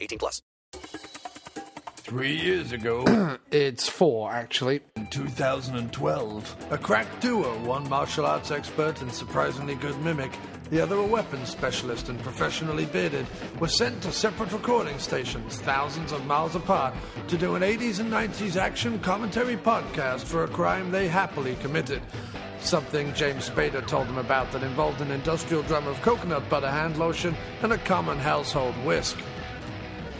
18 plus. Three years ago, It's four, actually. in 2012, a crack duo, one martial arts expert and surprisingly good mimic, the other a weapons specialist and professionally bearded, were sent to separate recording stations thousands of miles apart to do an 80s and 90s action commentary podcast for a crime they happily committed. Something James Spader told them about that involved an industrial drum of coconut butter hand lotion and a common household whisk.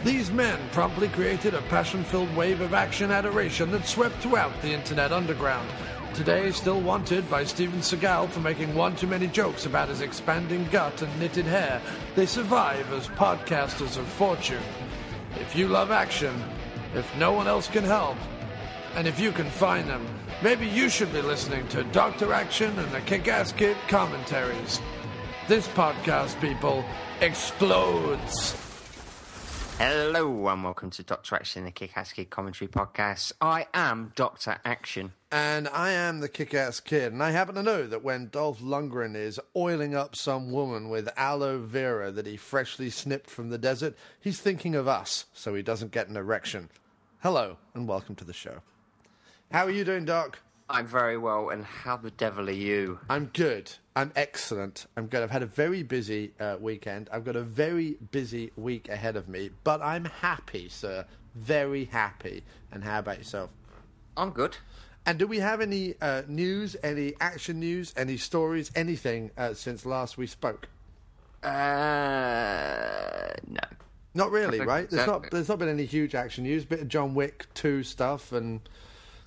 These men promptly created a passion filled wave of action adoration that swept throughout the internet underground. Today, still wanted by Steven Seagal for making one too many jokes about his expanding gut and knitted hair, they survive as podcasters of fortune. If you love action, if no one else can help, and if you can find them, maybe you should be listening to Dr. Action and the Kick Ass Kid commentaries. This podcast, people, explodes. Hello and welcome to Doctor Action, the Kick Ass Kid commentary podcast. I am Doctor Action. And I am the kick ass kid. And I happen to know that when Dolph Lundgren is oiling up some woman with aloe vera that he freshly snipped from the desert, he's thinking of us so he doesn't get an erection. Hello, and welcome to the show. How are you doing, Doc? I'm very well, and how the devil are you? I'm good. I'm excellent. I'm good. I've had a very busy uh, weekend. I've got a very busy week ahead of me, but I'm happy, sir. Very happy. And how about yourself? I'm good. And do we have any uh, news, any action news, any stories, anything uh, since last we spoke? Uh, no. Not really, right? There's so. not. There's not been any huge action news. Bit of John Wick two stuff, and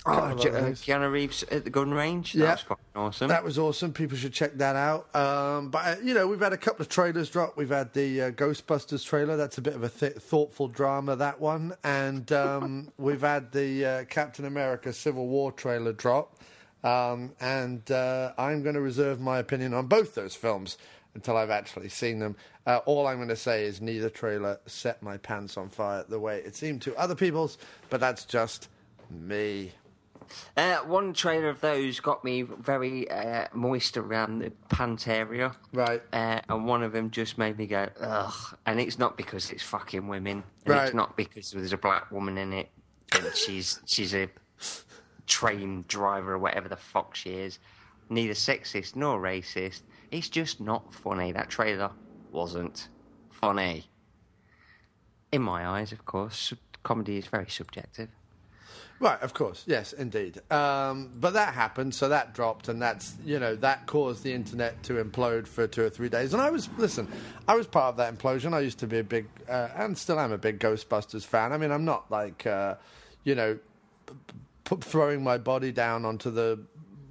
Oh, couple of J- other uh. Keanu Reeves at the gun range? Yeah. That was fucking awesome. that was awesome. People should check that out. Um, but uh, you know, we've had a couple of trailers drop. We've had the uh, Ghostbusters trailer. That's a bit of a th- thoughtful drama. That one, and um, we've had the uh, Captain America Civil War trailer drop. Um, and uh, I'm going to reserve my opinion on both those films until I've actually seen them. Uh, all I'm going to say is neither trailer set my pants on fire the way it seemed to other people's, but that's just me. Uh, one trailer of those got me very uh, moist around the pant area. Right. Uh, and one of them just made me go, ugh. And it's not because it's fucking women. And Right. it's not because there's a black woman in it. And she's she's a train driver or whatever the fuck she is. Neither sexist nor racist. It's just not funny. That trailer wasn't funny. In my eyes, of course. Comedy is very subjective. Right, of course, yes, indeed. Um, but that happened, so that dropped, and that's you know that caused the internet to implode for two or three days. And I was listen, I was part of that implosion. I used to be a big, uh, and still am a big Ghostbusters fan. I mean, I'm not like, uh, you know, p- p- throwing my body down onto the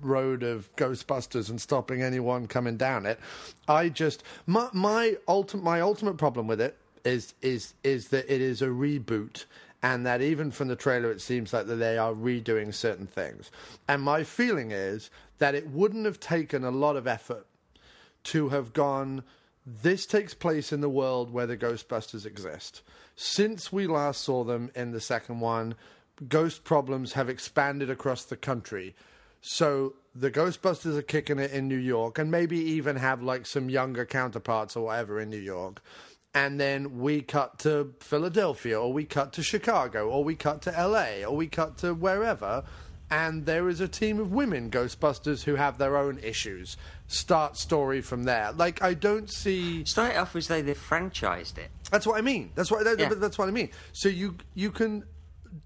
road of Ghostbusters and stopping anyone coming down it. I just my my ultimate my ultimate problem with it is is is that it is a reboot and that even from the trailer it seems like that they are redoing certain things. And my feeling is that it wouldn't have taken a lot of effort to have gone this takes place in the world where the Ghostbusters exist. Since we last saw them in the second one, ghost problems have expanded across the country. So the Ghostbusters are kicking it in New York and maybe even have like some younger counterparts or whatever in New York. And then we cut to Philadelphia or we cut to Chicago or we cut to LA or we cut to wherever and there is a team of women Ghostbusters who have their own issues. Start story from there. Like I don't see. Start off as though they franchised it. That's what I mean. That's what that, Yeah. that's what I mean. So you you can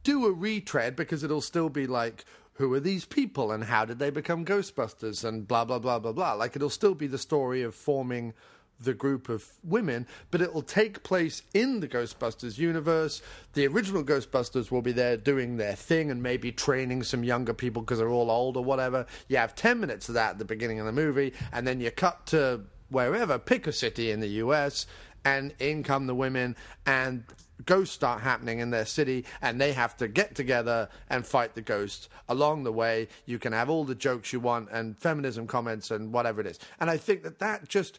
do a retread because it'll still be like who are these people and how did they become Ghostbusters and blah blah blah blah blah. Like it'll still be the story of forming the group of women, but it will take place in the Ghostbusters universe. The original Ghostbusters will be there doing their thing and maybe training some younger people because they're all old or whatever. You have 10 minutes of that at the beginning of the movie, and then you cut to wherever, pick a city in the US, and in come the women, and ghosts start happening in their city and they have to get together and fight the ghosts along the way you can have all the jokes you want and feminism comments and whatever it is and i think that that just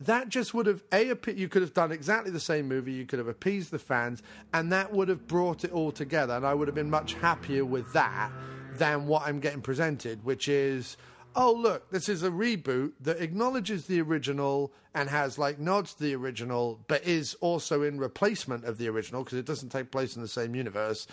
that just would have a you could have done exactly the same movie you could have appeased the fans and that would have brought it all together and i would have been much happier with that than what i'm getting presented which is oh look this is a reboot that acknowledges the original and has like nods to the original but is also in replacement of the original because it doesn't take place in the same universe.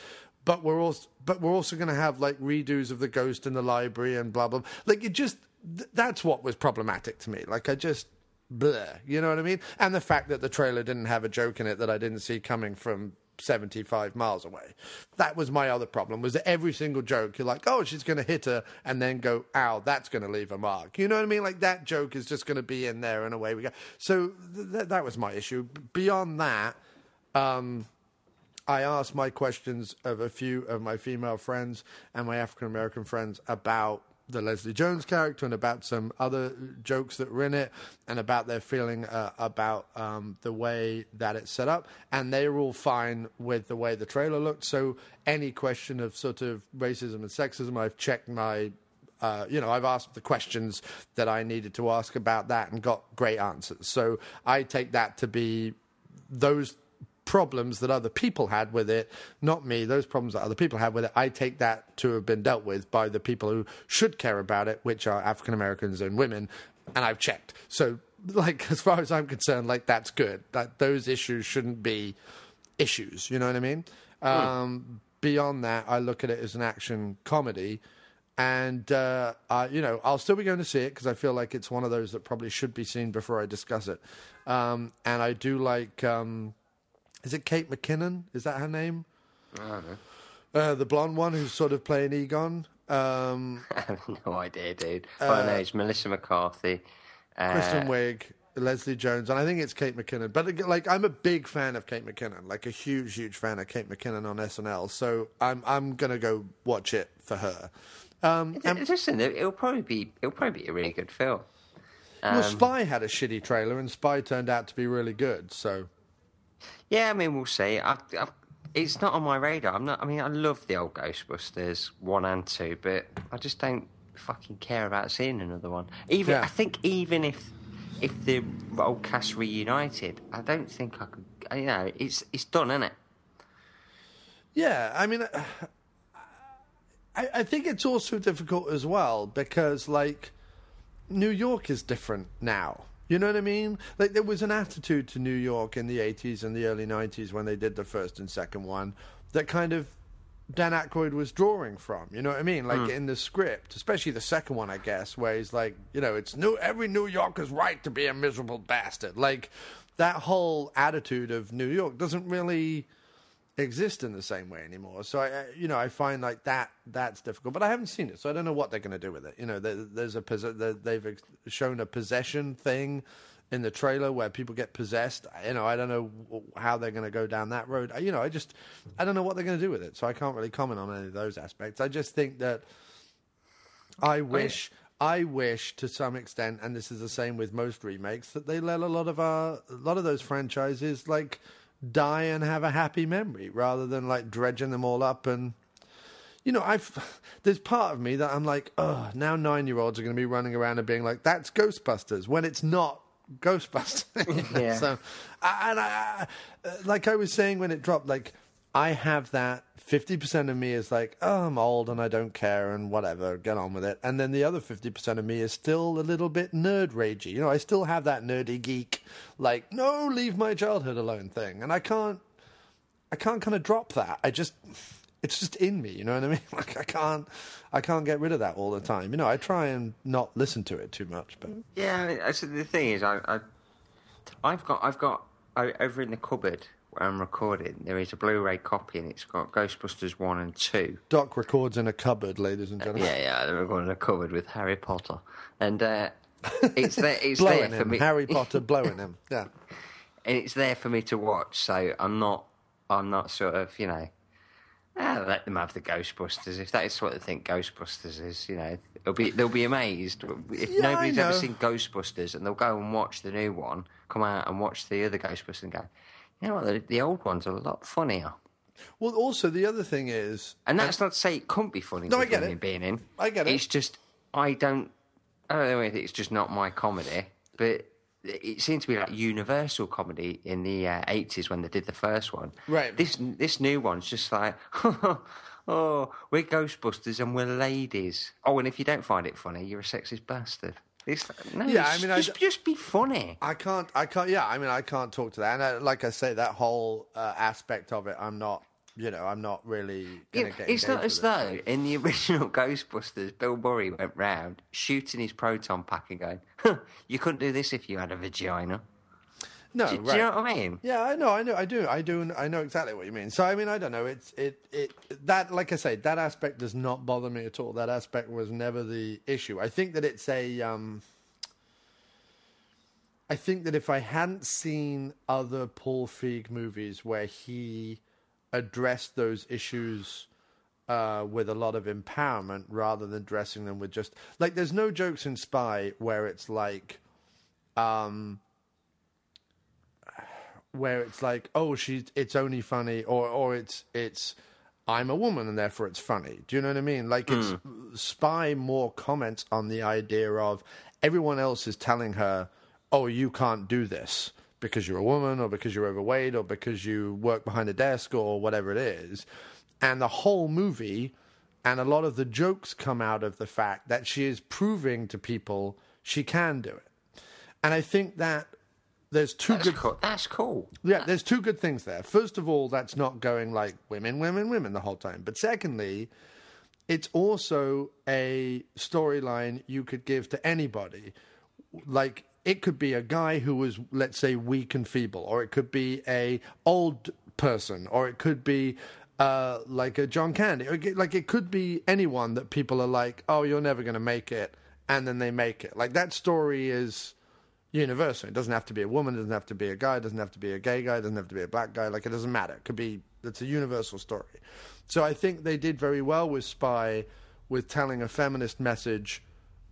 But we're also but we're also going to have like redos of the ghost in the library and blah blah like it just th- that's what was problematic to me. Like i just you know what I mean? And the fact that the trailer didn't have a joke in it that I didn't see coming from 75 miles away. That was my other problem, was that every single joke, you're like, oh, she's going to hit her, and then go, ow, that's going to leave a mark. You know what I mean? Like, that joke is just going to be in there, and away we go. So th- that was my issue. Beyond that, um, I asked my questions of a few of my female friends and my African American friends about the Leslie Jones character and about some other jokes that were in it and about their feeling uh, about um, the way that it's set up. And they were all fine with the way the trailer looked. So any question of sort of racism and sexism, I've checked my. Uh, you know, I've asked the questions that I needed to ask about that and got great answers. So I take that to be those problems that other people had with it, not me, those problems that other people had with it, I take that to have been dealt with by the people who should care about it, which are African Americans and women, and I've checked. So, like, as far as I'm concerned, like, that's good. That those issues shouldn't be issues, you know what I mean? Um, beyond that, I look at it as an action comedy. And, uh, I, you know, I'll still be going to see it because I feel like it's one of those that probably should be seen before I discuss it. Um, and I do like, um, is it Kate McKinnon? Is that her name? I don't know. Uh, the blonde one who's sort of playing Egon. Um, I have no idea, dude. Know it's Melissa McCarthy. Uh, Kristen Wiig, Leslie Jones, and I think it's Kate McKinnon. But like, I'm a big fan of Kate McKinnon, like a huge, huge fan of Kate McKinnon on SNL. So I'm I'm gonna go watch it for her. Um, and, Listen, it- it'll probably be it'll probably be a really good film. well, Spy had a shitty trailer, and Spy turned out to be really good. So Yeah, I mean, we'll see. I, I, it's not on my radar. I'm not. I mean, I love the old Ghostbusters one and two, but I just don't fucking care about seeing another one. Even Yeah. I think even if if the old cast reunited, I don't think I could. You know, it's it's done, isn't it? Yeah, I mean, uh, I, I think it's also difficult as well because, like, New York is different now. You know what I mean? Like, there was an attitude to New York in the 80s and the early 90s when they did the first and second one that kind of Dan Aykroyd was drawing from. You know what I mean? Like, hmm. in the script, especially the second one, I guess, where he's like, you know, it's new, every New Yorker's right to be a miserable bastard. Like, that whole attitude of New York doesn't really exist in the same way anymore. So I, you know, I find like that that's difficult. But I haven't seen it, so I don't know what they're going to do with it. You know, there, there's a they've shown a possession thing in the trailer where people get possessed. You know, I don't know how they're going to go down that road. You know, I just I don't know what they're going to do with it. So I can't really comment on any of those aspects. I just think that I wish. I wish, to some extent, and this is the same with most remakes, that they let a lot of our, a lot of those franchises like die and have a happy memory, rather than like dredging them all up. And you know, I've there's part of me that I'm like, oh, now nine year olds are going to be running around and being like, that's Ghostbusters, when it's not Ghostbusters. Yeah. so, and I, I- like I was saying when it dropped, like I have that 50% of me is like, oh, I'm old and I don't care and whatever, get on with it. And then the other 50% of me is still a little bit nerd ragey. You know, I still have that nerdy geek, like, no, leave my childhood alone thing. And I can't, I can't kind of drop that. I just, it's just in me, you know what I mean? Like I can't, I can't get rid of that all the time. You know, I try and not listen to it too much, but Yeah, I mean, the thing is, I, I, I've got, I've got over in the cupboard I'm recording. There is a Blu-ray copy, and it's got Ghostbusters one and two. Doc records in a cupboard, ladies and gentlemen. Yeah, yeah, I'm recording a cupboard with Harry Potter, and uh, it's there, it's blowing there for him, me. Harry Potter blowing him. Yeah. and it's there for me to watch. So I'm not, I'm not sort of, you know, ah, let them have the Ghostbusters. If that is what they think Ghostbusters is, you know, they'll be they'll be amazed if Yeah, nobody's ever seen Ghostbusters and they'll go and watch the new one, come out and watch the other Ghostbusters and go, You know what? The, the old ones are a lot funnier. Well, also the other thing is, And that's not to say it couldn't be funny. No, I get it. Being in, I get it. It's just I don't. I don't know if it's just not my comedy, but it seemed to be like universal comedy in the uh, eighties when they did the first one. Right. This this new one's just like, oh, we're Ghostbusters and we're ladies. Oh, and if you don't find it funny, you're a sexist bastard. It's no, Yeah, it's I mean, just, d- just be funny. I can't, I can't, yeah, I mean, I can't talk to that. And I, like I say, that whole uh, aspect of it, I'm not, you know, I'm not really going Yeah, to get. it's not as it. though in the original Ghostbusters, Bill Murray went round shooting his proton pack and going, huh, "You couldn't do this if you had a vagina." No, do, do you know what I mean? Yeah, I know, I know, I do, I do, I know exactly what you mean. So, I mean, I don't know. It's it it that, like I say, that aspect does not bother me at all. That aspect was never the issue. I think that it's a. Um, I think that if I hadn't seen other Paul Feig movies where he addressed those issues uh, with a lot of empowerment rather than dressing them with just like there's no jokes in Spy where it's like um where it's like oh she's it's only funny or or it's it's I'm a woman and therefore it's funny. Do you know what I mean? Like it's hmm. Spy more comments on the idea of everyone else is telling her, "Oh, you can't do this because you're a woman or because you're overweight or because you work behind a desk or whatever it is." And the whole movie and a lot of the jokes come out of the fact that she is proving to people she can do it. And I think that there's two That's good cool. That's cool. yeah, there's two good things there. First of all, that's not going like women, women, women the whole time. But secondly, it's also a storyline you could give to anybody. Like it could be a guy who was, let's say, weak and feeble, or it could be a old person, or it could be uh, like a John Candy, like it could be anyone that people are like, oh, you're never going to make it, and then they make it. Like that story is universal. It doesn't have to be a woman, it doesn't have to be a guy, it doesn't have to be a gay guy, it doesn't have to be a black guy. Like it doesn't matter. It could be it's a universal story. So I think they did very well with Spy with telling a feminist message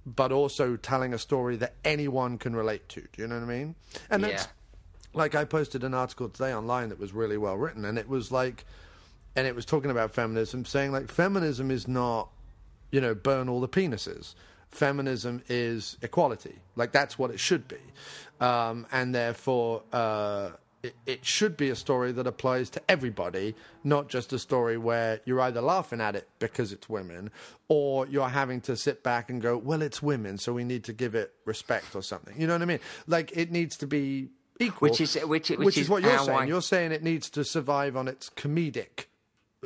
but also telling a story that anyone can relate to. Do you know what I mean? And that's Yeah. like I posted an article today online that was really well written and it was like and it was talking about feminism saying like feminism is not you know, burn all the penises. Feminism is equality. Like that's what it should be. Um, and therefore, uh, it, it should be a story that applies to everybody, not just a story where you're either laughing at it because it's women or you're having to sit back and go, well, it's women, so we need to give it respect or something. You know what I mean? Like it needs to be equal. Which is- which- which which is is what you're saying. I- You're saying it needs to survive on its comedic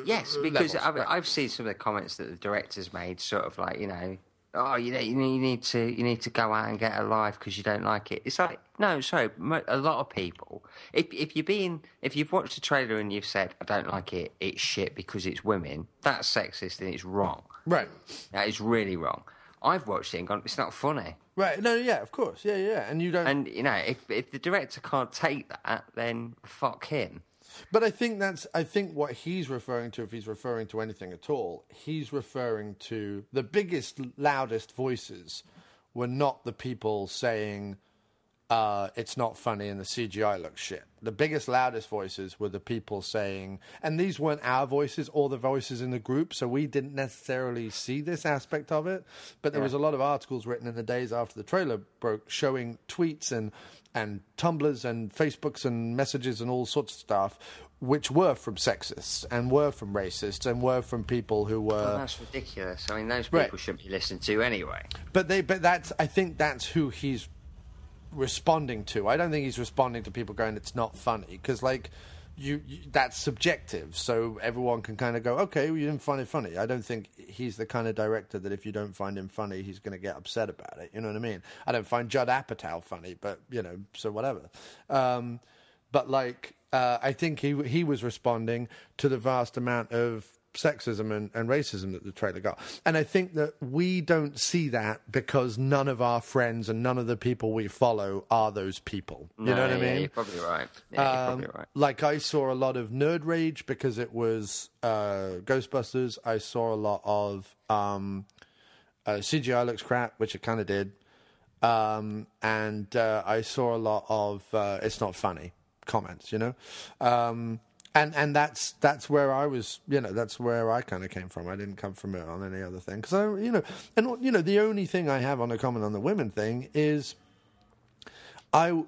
Yes, because levels, I've, right. I've seen some of the comments that the directors made, sort of like you know, oh, you need, you need to you need to go out and get a life because you don't like it. It's like no, sorry, a lot of people. If if you're being if you've watched a trailer and you've said I don't like it, it's shit because it's women, that's sexist and it's wrong. Right. That is really wrong. I've watched it and gone, it's not funny. Right. No, yeah, of course. Yeah, yeah. And you don't And you know, if if the director can't take that, then fuck him. But I think that's I think what he's referring to, if he's referring to anything at all, he's referring to the biggest, loudest voices were not the people saying uh, it's not funny and the CGI looks shit. The biggest, loudest voices were the people saying, and these weren't our voices or the voices in the group, so we didn't necessarily see this aspect of it. But there was a lot of articles written in the days after the trailer broke showing tweets and and Tumblrs and Facebooks and messages and all sorts of stuff, which were from sexists and were from racists and were from people who were. Well, that's ridiculous. I mean, those people Right. shouldn't be listened to anyway. But they, but that's, I think that's who he's responding to. I don't think he's responding to people going, "It's not funny," because like you, you, that's subjective. So everyone can kind of go, "Okay, well, you didn't find it funny." I don't think he's the kind of director that if you don't find him funny, he's going to get upset about it. You know what I mean? I don't find Judd Apatow funny, but you know, so whatever. Um, but like, uh, I think he he was responding to the vast amount of sexism and, and racism that the trailer got. And I think that we don't see that because none of our friends and none of the people we follow are those people. You know No, what I mean? You're probably right. Yeah, you're Um, probably right. Like I saw a lot of nerd rage because it was uh, Ghostbusters. I saw a lot of um, uh, CGI looks crap, which it kind of did, um, and uh, I saw a lot of uh, it's not funny comments, you know. And and that's that's where I was, you know, that's where I kind of came from. I didn't come from it on any other thing because I, you know, and you know, the only thing I have on a comment on the women thing is, I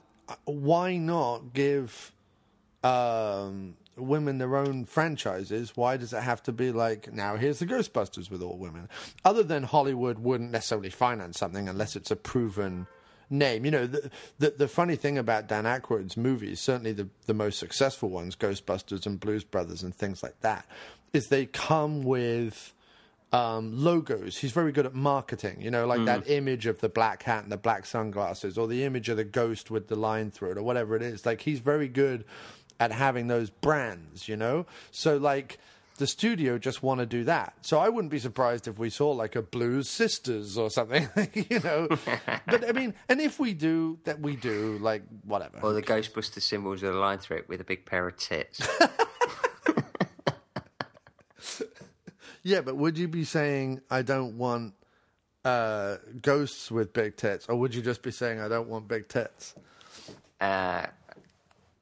why not give um, women their own franchises? Why does it have to be like now? Here's the Ghostbusters with all women. Other than Hollywood wouldn't necessarily finance something unless it's a proven name. You know, the, the, the funny thing about Dan Aykroyd's movies, certainly the the most successful ones, Ghostbusters and Blues Brothers and things like that, is they come with um, logos. He's very good at marketing, you know, like that image of the black hat and the black sunglasses, or the image of the ghost with the line through it, or whatever it is. Like he's very good at having those brands, you know. So like the studio just want to do that. So I wouldn't be surprised if we saw like a Blues Sisters or something, you know. but I mean, and if we do, that we do, like whatever. Or the Ghostbuster symbols with a line through it with a big pair of tits. Yeah, but would you be saying I don't want uh, ghosts with big tits, or would you just be saying I don't want big tits? uh,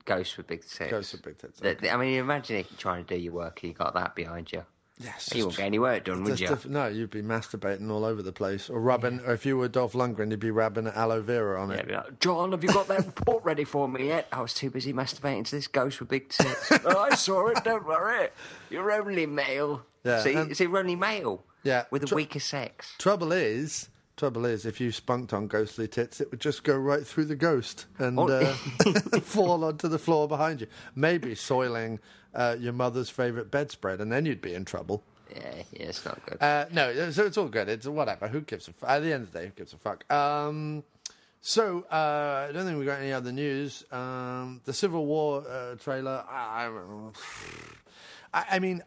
ghosts with big tits. Ghosts with big tits. Okay. the- I mean, imagine if you're trying to do your work and you got that behind you. Yes, You won't get any work done, would you? if- no, you'd be masturbating all over the place, or rubbing. Or if you were Dolph Lundgren, you'd be rubbing aloe vera on Yeah, it. be like, John, have you got that report ready for me yet? I was too busy masturbating to this ghost with big tits. oh, I saw it. Don't worry. You're only male. Yeah, See, and- you're only male. Yeah, With a tr- weaker sex. Trouble is, trouble is, if you spunked on ghostly tits, it would just go right through the ghost and Oh. uh, fall onto the floor behind you. Maybe soiling uh, your mother's favorite bedspread, and then you'd be in trouble. Yeah, yeah, it's not good. Uh, no, so it's all good. It's whatever. Who gives a fuck? At the end of the day, who gives a fuck? Um, so uh, I don't think we got any other news. Um, the Civil War uh, trailer. I, I, I mean,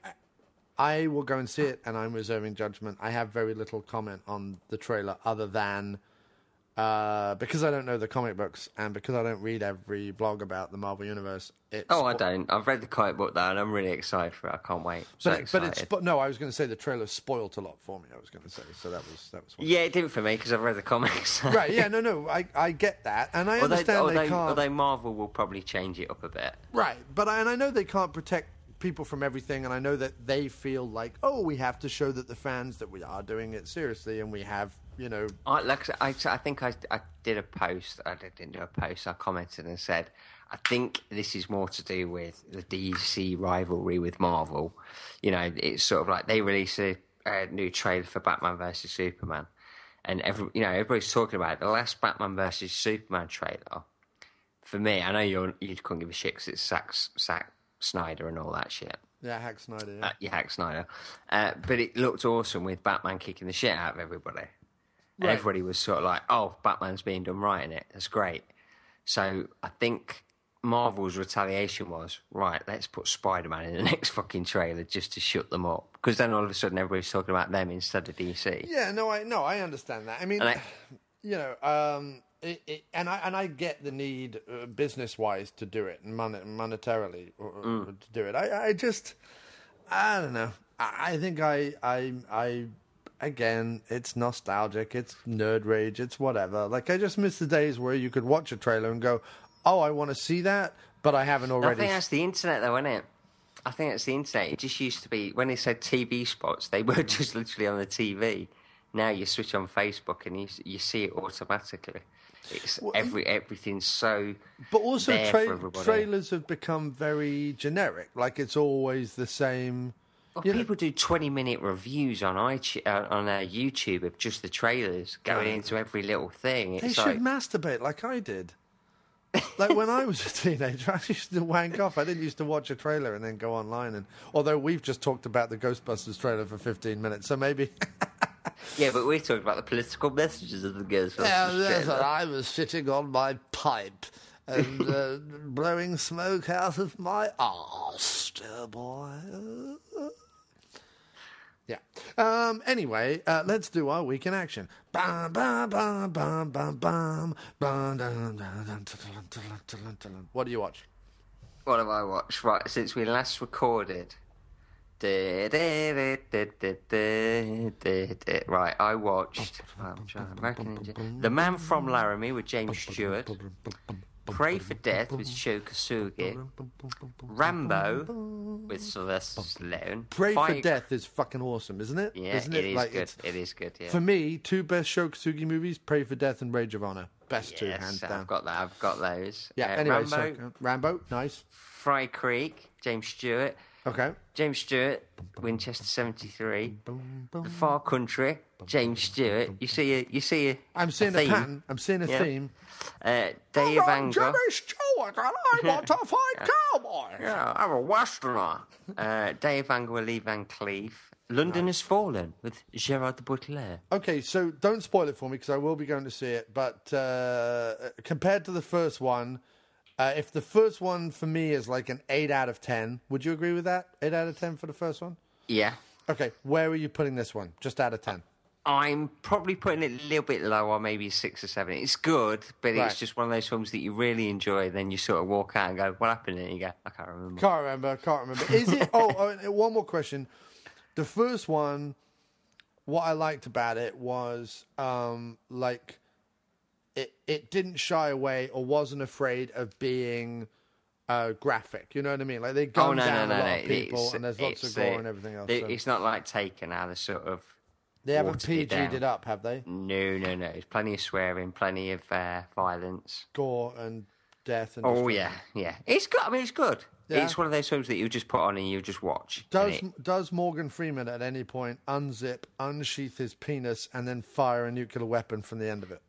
I will go and see it, and I'm reserving judgment. I have very little comment on the trailer other than. Uh, because I don't know the comic books and because I don't read every blog about the Marvel Universe, it's oh, I don't. I've read the comic book though, and I'm really excited for it. I can't wait. So But, but it's spo- no. I was going to say the trailer spoilt a lot for me. I was going to say so that was that was. Yeah, it didn't for me because I've read the comics. Right, yeah, no, no, I, I get that, and I although, understand although, they can't. although Marvel will probably change it up a bit. Right, but I, and I know they can't protect people from everything, and I know that they feel like, oh, we have to show that the fans that we are doing it seriously, and we have, you know, I, like I, I, think I, I did a post. I didn't do a post. I commented and said, I think this is more to do with the DC rivalry with Marvel. You know, it's sort of like they release a, a new trailer for Batman versus Superman, and every you know everybody's talking about it. the last Batman versus Superman trailer. For me, I know you're, you couldn't give a shit because it's Zack, Zack Snyder and all that shit. yeah, Hack Snyder. Yeah. Uh, yeah, Hack Snyder. Uh, but it looked awesome with Batman kicking the shit out of everybody. And Right. everybody was sort of like, oh, Batman's being done right in it. That's great. So I think Marvel's retaliation was, right, let's put Spider Man in the next fucking trailer just to shut them up. Because then all of a sudden everybody's talking about them instead of DC. Yeah, no, I no, I understand that. I mean, I- you know, um, it, it, and I and I get the need, uh, business wise, to do it and mon- monetarily or, or Mm. to do it. I, I just, I don't know. I, I think I, I, I, again, it's nostalgic. It's nerd rage. It's whatever. Like I just miss the days where you could watch a trailer and go, "Oh, I want to see that," but I haven't already. I think that's the internet, though, isn't it? I think it's the internet. It just used to be when they said TV spots, they were just literally on the TV. Now you switch on Facebook and you you see it automatically. It's every everything's so. But also, tra- trailers have become very generic. Like it's always the same. Well, you know- people do twenty-minute reviews on iTunes, uh, on uh, YouTube of just the trailers, going into every little thing. They It's should like, masturbate like I did. like when I was a teenager, I used to wank off. I didn't used to watch a trailer and then go online. And although we've just talked about the Ghostbusters trailer for fifteen minutes, so maybe. Yeah, but we're talking about the political messages of the girls. Yeah, yes, and I was sitting on my pipe and uh, blowing smoke out of my arse, boy. Yeah. Um, anyway, uh, let's do our week in action. What do you watch? What have I watched? Right, since we last recorded, Right, I watched I'm trying The Man from Laramie with James Stewart. Pray for Death with Sho Kosugi, Rambo with Sylvester Stallone. Pray for Death is fucking awesome, isn't it? Yeah, isn't it is Like, good. it's- It is good. Yeah. For me, two best Sho Kosugi movies: Pray for Death and Rage of Honor. Best two, yes, hands I've down. got that. I've got those. yeah. Uh, anyway, Rambo, so, Rambo, nice. Firecreek, James Stewart. Okay. James Stewart, Winchester 73. The Far Country, James Stewart. You see a, you see a, I'm seeing a, theme. pattern. I'm seeing a Yeah. theme. Uh, Day of Anger. Stewart, and I want to fight cowboys. Yeah, I'm a Westerner. Uh, Day of Anger with Lee Van Cleef. London has fallen with Gerard Butler. Okay, so don't spoil it for me because I will be going to see it. But uh, compared to the first one, uh, if the first one for me is like an eight out of ten, would you agree with that? Eight out of ten for the first one. Yeah. Okay, where are you putting this one? Just out of ten. I'm probably putting it a little bit lower, maybe six or seven. It's good, but Right. it's just one of those films that you really enjoy. Then you sort of walk out and go, "What happened?" And you go, "I can't remember." Can't remember. Can't remember. Is it? oh, oh, and one more question. The first one, what I liked about it was um, like it it didn't shy away or wasn't afraid of being uh, graphic. You know what I mean? Like they oh gunned no, down no, a no! lot of people, It's- and there's lots of gore uh, and everything else. it- so. It's not like Taken how they sort of They haven't it PG'd down. it up, have they? No, no, no. There's plenty of swearing, plenty of uh, violence. Gore and death and. Oh yeah, yeah. It's good. I mean, it's good. Yeah. It's one of those films that you just put on and you just watch. Does it- does Morgan Freeman at any point unzip, unsheath his penis, and then fire a nuclear weapon from the end of it?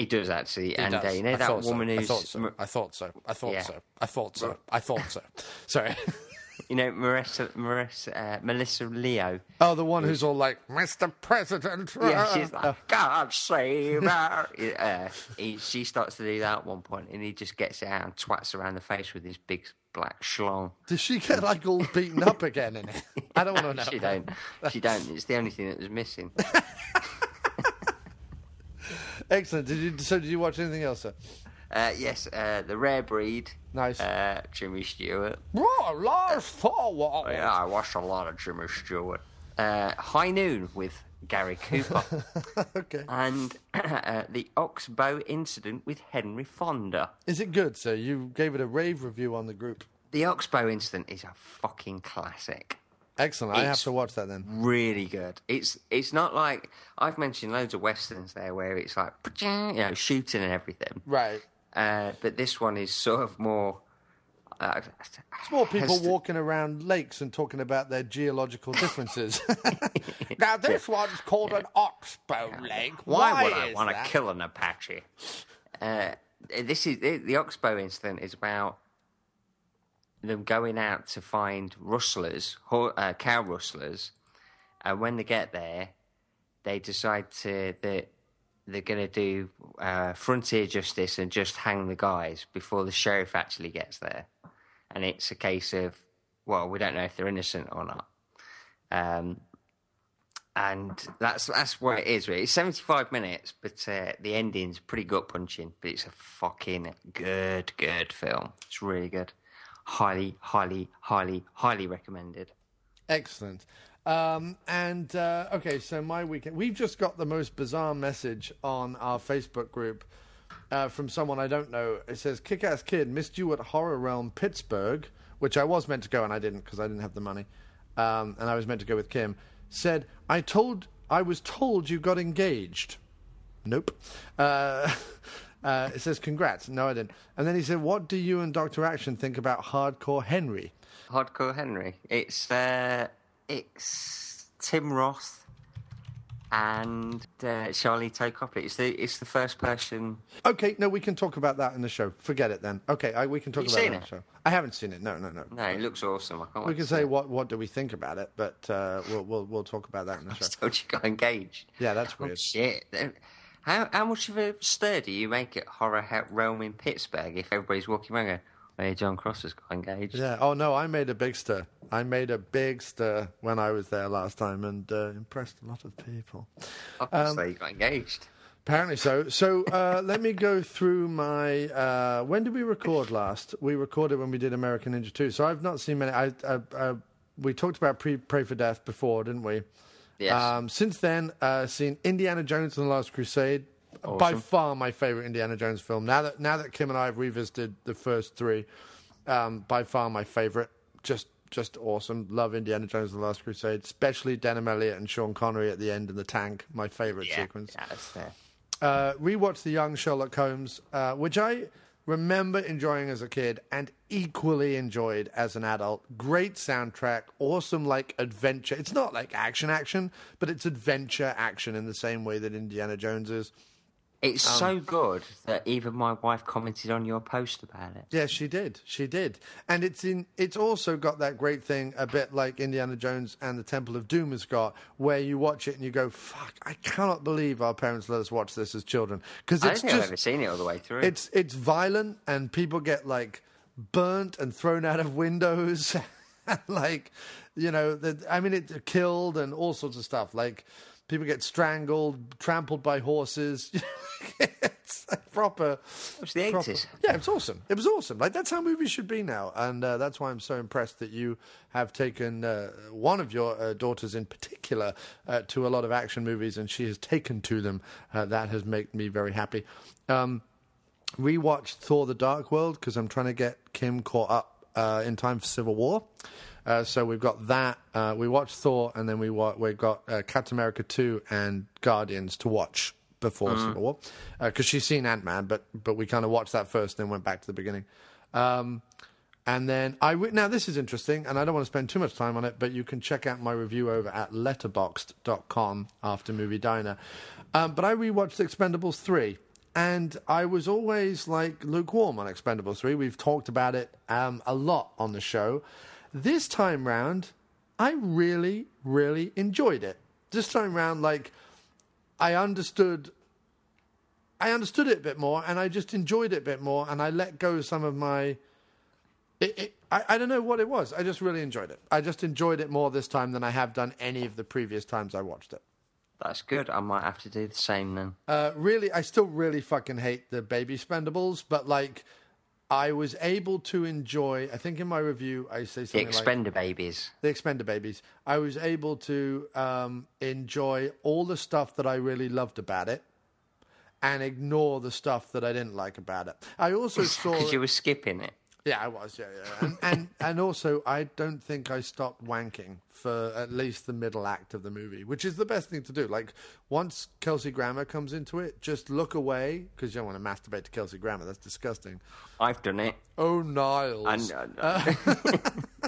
He does actually, and uh, you know I that thought so. woman I who's thought so. I thought so. I thought Yeah. so. I thought so. I thought so. Sorry. you know Marissa, Marissa, uh, Melissa Leo. Oh, the one who's all like, Mr. President. Yeah, uh, she's like, God save her. uh, he, she starts to do that at one point, and he just gets it out and twats around the face with his big black schlong. Does she get like all beaten up again in it? I don't want to know. She don't. She don't. It's the only thing that was missing. Excellent. Did you? So did you watch anything else? Sir? Uh, yes, uh, the rare breed. Nice. Uh, Jimmy Stewart. Oh, Lars Thorwald. Yeah, I watched a lot of Jimmy Stewart. Uh, High Noon with Gary Cooper. okay. and uh, the Oxbow incident with Henry Fonda. Is it good, sir? You gave it a rave review on the group. The Oxbow incident is a fucking classic. Excellent. I have to watch that then. Really good. It's it's not like I've mentioned loads of westerns there where it's like you know shooting and everything. Right. Uh, but this one is sort of more. Uh, It's more people walking around lakes and talking about their geological differences. now, this one's called an oxbow lake. Why, Why, would I want to kill an Apache? Uh, this is the, the Oxbow incident is about them going out to find rustlers, uh, cow rustlers, and when they get there, they decide to that they're going to do uh, frontier justice and just hang the guys before the sheriff actually gets there, and it's a case of well, we don't know if they're innocent or not. Um, and that's that's what it is. Really, it's seventy five minutes, but uh, the ending's pretty gut punching. But it's a fucking good, good film. It's really good. Highly, highly, highly, highly recommended. Excellent. Um, and uh, okay, so my weekend. We've just got the most bizarre message on our Facebook group uh, from someone I don't know. It says, "Kick ass kid, missed you at Horror Realm Pittsburgh," which I was meant to go and I didn't because I didn't have the money, um, and I was meant to go with Kim. Said, "I told, I was told you got engaged." Nope. Uh, uh, it says, "Congrats." No, I didn't. And then he said, "What do you and Doctor Action think about Hardcore Henry?" Hardcore Henry. It's uh, it's Tim Roth and uh, Sharlto Copley. It's the it's the first person. Okay, no, we can talk about that in the show. Forget it then. Okay, I, we can talk about it in the show. I haven't seen it. No, no, no. No, it looks awesome. I can't We can say it. what what do we think about it, but uh, we'll we'll we'll talk about that in the I show. told you got engaged. Yeah, that's Oh, weird. shit. How how much of a stir do you make at Horror Realm in Pittsburgh if everybody's walking around going, "Hey, John Cross has got engaged"? Yeah. Oh no, I made a big stir. I made a big stir when I was there last time and uh, impressed a lot of people. Obviously, you got engaged. Apparently so. So uh, let me go through my. Uh, when did we record last? We recorded when we did American Ninja 2. So I've not seen many. I, uh, uh, we talked about pre- Pray for Death before, didn't we? Yes. Um, since then, uh, seen Indiana Jones and the Last Crusade. by far my favorite Indiana Jones film. Now that now that Kim and I have revisited the first three, um, by far my favorite. Just just awesome. Love Indiana Jones: and The Last Crusade, especially Denholm Elliott and Sean Connery at the end in the tank. My favorite yeah, sequence. yeah, that's fair. Uh, rewatched the Young Sherlock Holmes, uh, which I remember enjoying as a kid and equally enjoyed as an adult. Great soundtrack, awesome like adventure. It's not like action action, but it's adventure action in the same way that Indiana Jones is. It's Um, so good that even my wife commented on your post about it. Yeah, she did. She did. And it's in it's also got that great thing a bit like Indiana Jones and the Temple of Doom has got where you watch it and you go, "Fuck, I cannot believe our parents let us watch this as children." Cuz it's think I've just ever seen it all the way through. it's it's violent and people get like burnt and thrown out of windows like you know the, i mean it killed and all sorts of stuff like people get strangled trampled by horses. It's like proper it was the 80s. yeah it's awesome. It was awesome. Like that's how movies should be now. And uh, that's why i'm so impressed that you have taken uh, one of your uh, daughters in particular uh, to a lot of action movies and she has taken to them. Uh, that has made me very happy. Um, rewatched Thor: The Dark World because I'm trying to get Kim caught up uh, in time for Civil War. Uh, so we've got that. Uh, we watched Thor, and then we wa- we've got uh, Captain America two and Guardians to watch before Civil War because she's seen Ant Man, but but we kind of watched that first, then went back to the beginning. Um, and then I re- now this is interesting, and I don't want to spend too much time on it, but you can check out my review over at letterboxd.com after movie diner. Um, but I rewatched Expendables three, and I was always like lukewarm on Expendables three. We've talked about it um, a lot on the show. This time round, I really, really enjoyed it. This time round, like I understood I understood it a bit more and I just enjoyed it a bit more and I let go some of my it, it, I, I don't know what it was. I just really enjoyed it. I just enjoyed it more this time than I have done any of the previous times I watched it. That's good. I might have to do the same then. Uh, really, I still really fucking hate the baby spendables, but like, I was able to enjoy. I think in my review, I say something like The Expender babies. the Expender Babies. I was able to um, enjoy all the stuff that I really loved about it, and ignore the stuff that I didn't like about it. I also saw. Because you were skipping it. Yeah, I was. Yeah, yeah. And, and and also, I don't think I stopped wanking for at least the middle act of the movie, which is the best thing to do. Like once Kelsey Grammer comes into it, just look away because you don't want to masturbate to Kelsey Grammer. That's disgusting. I've done it. Oh, Niles. I know.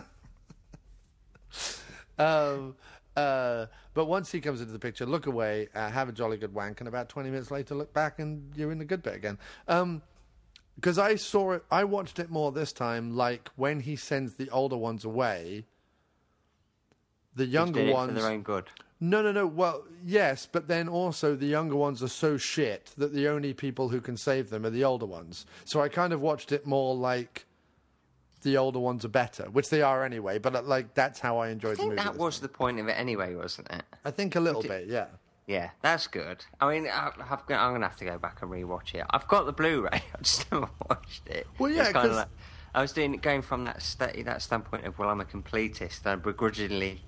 Um, uh, but once he comes into the picture, look away, uh, have a jolly good wank, and about 20 minutes later, look back and you're in the good bit again. Because I saw it, I watched it more this time, like when he sends the older ones away, the younger did it ones. for their own good. No, no, no. Well, yes, but then also the younger ones are so shit that the only people who can save them are the older ones. So I kind of watched it more like the older ones are better, which they are anyway. But uh, like that's how I enjoyed I the think movie. that was time. the point of it anyway, wasn't it? I think a little bit, yeah. Yeah, that's good. I mean, I- I've got, I'm going to have to go back and rewatch it. I've got the Blu-ray. I just never watched it. Well, yeah, It's kinda 'cause- like, I was doing going from that sta- that standpoint of well, I'm a completist. I begrudgingly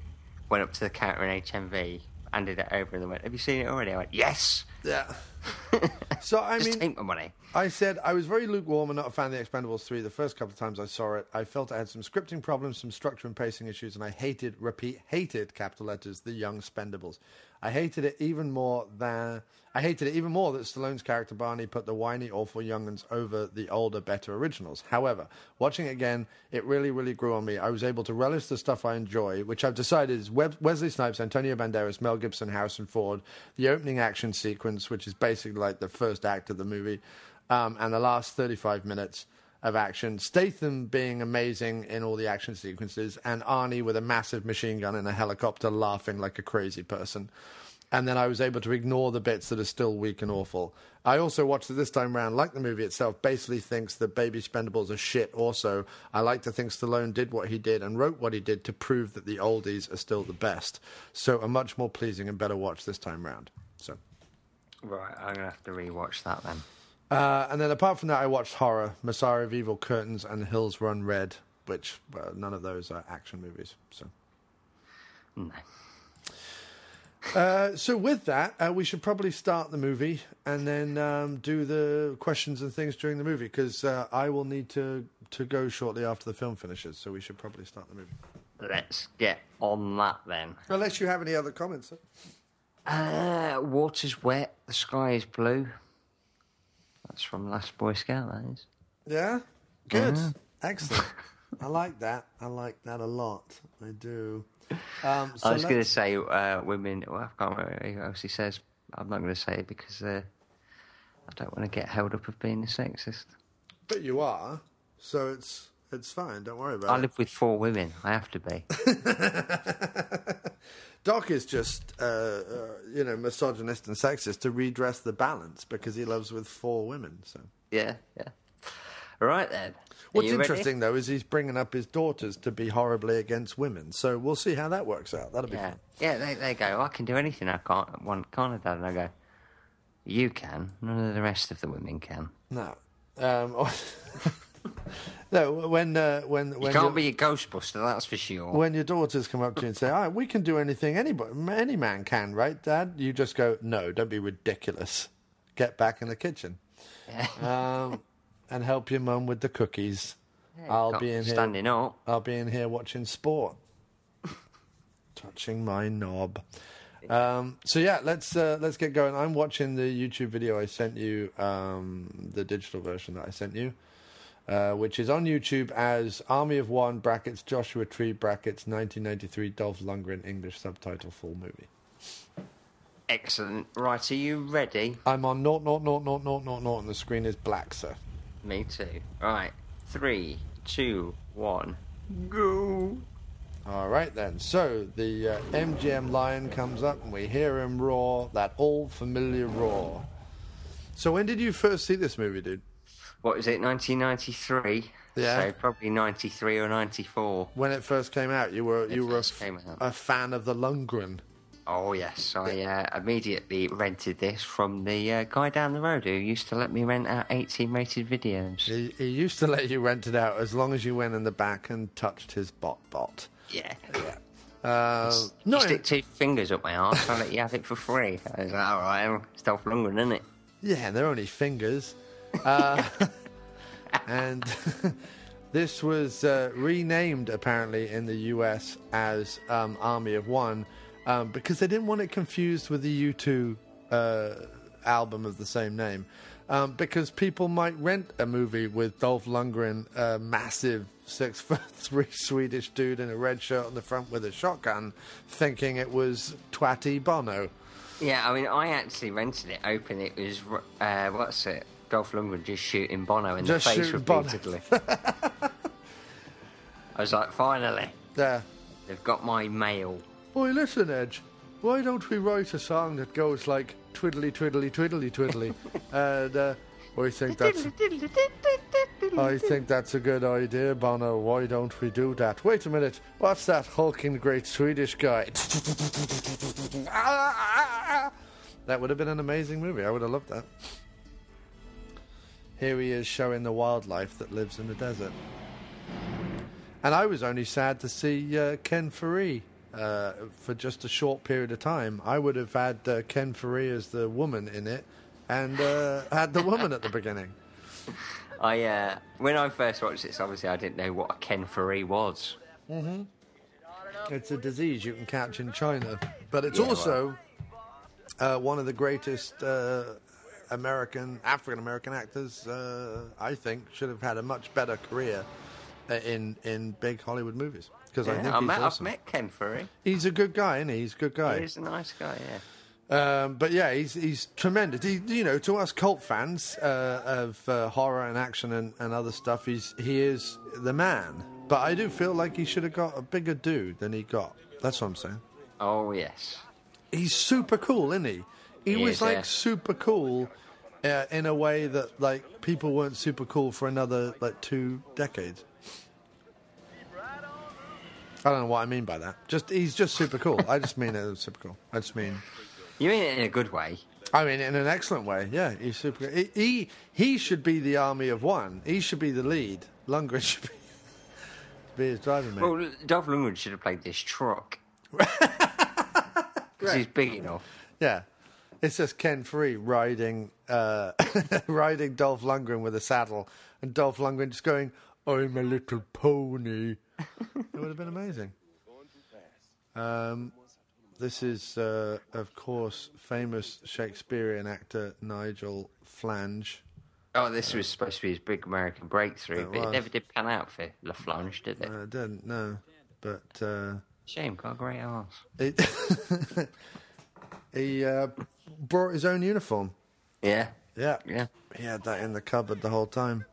went up to the counter in HMV, handed it over, and they went, "Have you seen it already?" I went, "Yes." Yeah. so I mean, take my money. I said I was very lukewarm and not a fan of the Expendables 3 the first couple of times I saw it. I felt I had some scripting problems, some structure and pacing issues, and I hated, repeat, hated capital letters, the young Spendables. I hated it even more than. I hated it even more that Stallone's character Barney put the whiny, awful younguns over the older, better originals. However, watching it again, it really, really grew on me. I was able to relish the stuff I enjoy, which I've decided is Wesley Snipes, Antonio Banderas, Mel Gibson, Harrison Ford, the opening action sequence, which is basically like the first act of the movie, um, and the last 35 minutes of action. Statham being amazing in all the action sequences, and Arnie with a massive machine gun in a helicopter laughing like a crazy person. And then I was able to ignore the bits that are still weak and awful. I also watched it this time round, like the movie itself, basically thinks that Baby Spendables are shit also. I like to think Stallone did what he did and wrote what he did to prove that the oldies are still the best. So a much more pleasing and better watch this time round. So Right, I'm gonna have to rewatch that then. Uh, and then apart from that, I watched horror, Messiah of Evil, Curtains, and Hills Run Red, which well, none of those are action movies. So No. Uh, so with that, uh, we should probably start the movie and then um, do the questions and things during the movie because uh, I will need to to go shortly after the film finishes. So we should probably start the movie. Let's get on that then. Unless you have any other comments. sir. Uh, water's wet, the sky is blue. That's from Last Boy Scout, that is. Yeah, good, excellent. I like that. I like that a lot. I do. Um, so I was going to say uh, women. Well, I can't remember who else he says. I'm not going to say it because uh, I don't want to get held up of being a sexist. but you are, so it's it's fine. Don't worry about I it. I live with four women. I have to be. Doc is just, uh, uh, you know, misogynist and sexist to redress the balance because he loves with four women. So yeah, yeah. All right then. Are what's you ready? interesting though is he's bringing up his daughters to be horribly against women. So we'll see how that works out. That'll be Yeah, fun. yeah. They they go. I can do anything. I can't. One can't, Dad? And I go. You can. None of the rest of the women can. No, um, no. When uh, when You when can't be a Ghostbuster. That's for sure. when your daughters come up to you and say, "Ah, we can do anything anybody, any man can, right, Dad?" You just go, "No, don't be ridiculous. Get back in the kitchen." um, and help your mum with the cookies. I'll be in here. standing up. I'll be in here watching sport, touching my knob. Um, so yeah, let's uh, let's get going. I'm watching the YouTube video I sent you, um, the digital version that I sent you, uh, which is on YouTube as Army of One brackets Joshua Tree brackets 1993 Dolph Lundgren English subtitle full movie. Excellent. Right, are you ready? I'm on naught naught naught naught naught naught naught, and the screen is black, sir. Me too. Right. Three, two, one, go. All right then. So the uh, MGM lion comes up, and we hear him roar that old familiar roar. So when did you first see this movie, dude? What is it? 1993. Yeah. So probably 93 or 94. When it first came out, you were you were a, a fan of the Lundgren. Oh yes, I uh, immediately rented this from the uh, guy down the road who used to let me rent out 18 rated videos. He, he used to let you rent it out as long as you went in the back and touched his bot bot. Yeah. Uh, You no, stick two fingers up my arse, I'll let you have it for free. I was like, all right, it's Dolph Lundgren, isn't it? Yeah, they're only fingers. Uh, and this was uh, renamed apparently in the US as um, Army of One um, because they didn't want it confused with the U2 uh, album of the same name. Um, because people might rent a movie with Dolph Lundgren, a massive six foot three Swedish dude in a red shirt on the front with a shotgun, thinking it was Twatty Bono. Yeah, I mean, I actually rented it open. It was, uh, what's it? Dolph Lundgren just shooting Bono in Just the face repeatedly. I was like, finally, There. they've got my mail. Boy, listen, Edge. Why don't we write a song that goes like twiddly, twiddly, twiddly, twiddly? and uh, I think that's. I think that's a good idea, Bono. Why don't we do that? Wait a minute. What's that hulking great Swedish guy? Ah, ah, ah, that would have been an amazing movie. I would have loved that. Here he is showing the wildlife that lives in the desert. And I was only sad to see uh, Ken Foree uh, for just a short period of time. I would have had uh, Ken Foree as the woman in it and uh, had the woman at the beginning. I, uh, when I first watched this, obviously I didn't know what a Ken Foree was. Mm-hmm. It's a disease you can catch in China, but it's Yeah, also uh, one of the greatest uh, American, African American actors. Uh, I think should have had a much better career uh, in in big Hollywood movies because I think I he's met, I've met Ken Foree. He's a good guy, isn't he? He's a good guy. He's a nice guy, yeah. Um, but yeah, he's he's tremendous. He, you know, to us cult fans uh, of uh, horror and action and, and other stuff, he's he is the man. But I do feel like he should have got a bigger dude than he got. That's what I'm saying. Oh, yes. He's super cool, isn't he? He, He was is, like yeah. super cool uh, in a way that like people weren't super cool for another like two decades. I don't know what I mean by that. Just he's just super cool. I just mean it super cool. I just mean. You mean it in a good way? I mean, in an excellent way. Yeah, he's super. He he, he should be the army of one. He should be the lead. Lundgren should be, be his driving mate. Well, Dolph Lundgren should have played this truck. Because he's big enough. Yeah. It's just Ken Foree riding uh, riding Dolph Lundgren with a saddle, and Dolph Lundgren just going, "I'm a little pony." it would have been amazing. Um, this is, uh, of course, famous Shakespearean actor Nigel Flange. Oh, this was supposed to be his big American breakthrough, It but it never did pan out for LaFlange, did it? I didn't know, but uh, Shame, got a great arse. it he uh, brought his own uniform. Yeah, Yeah, yeah, he had that in the cupboard the whole time.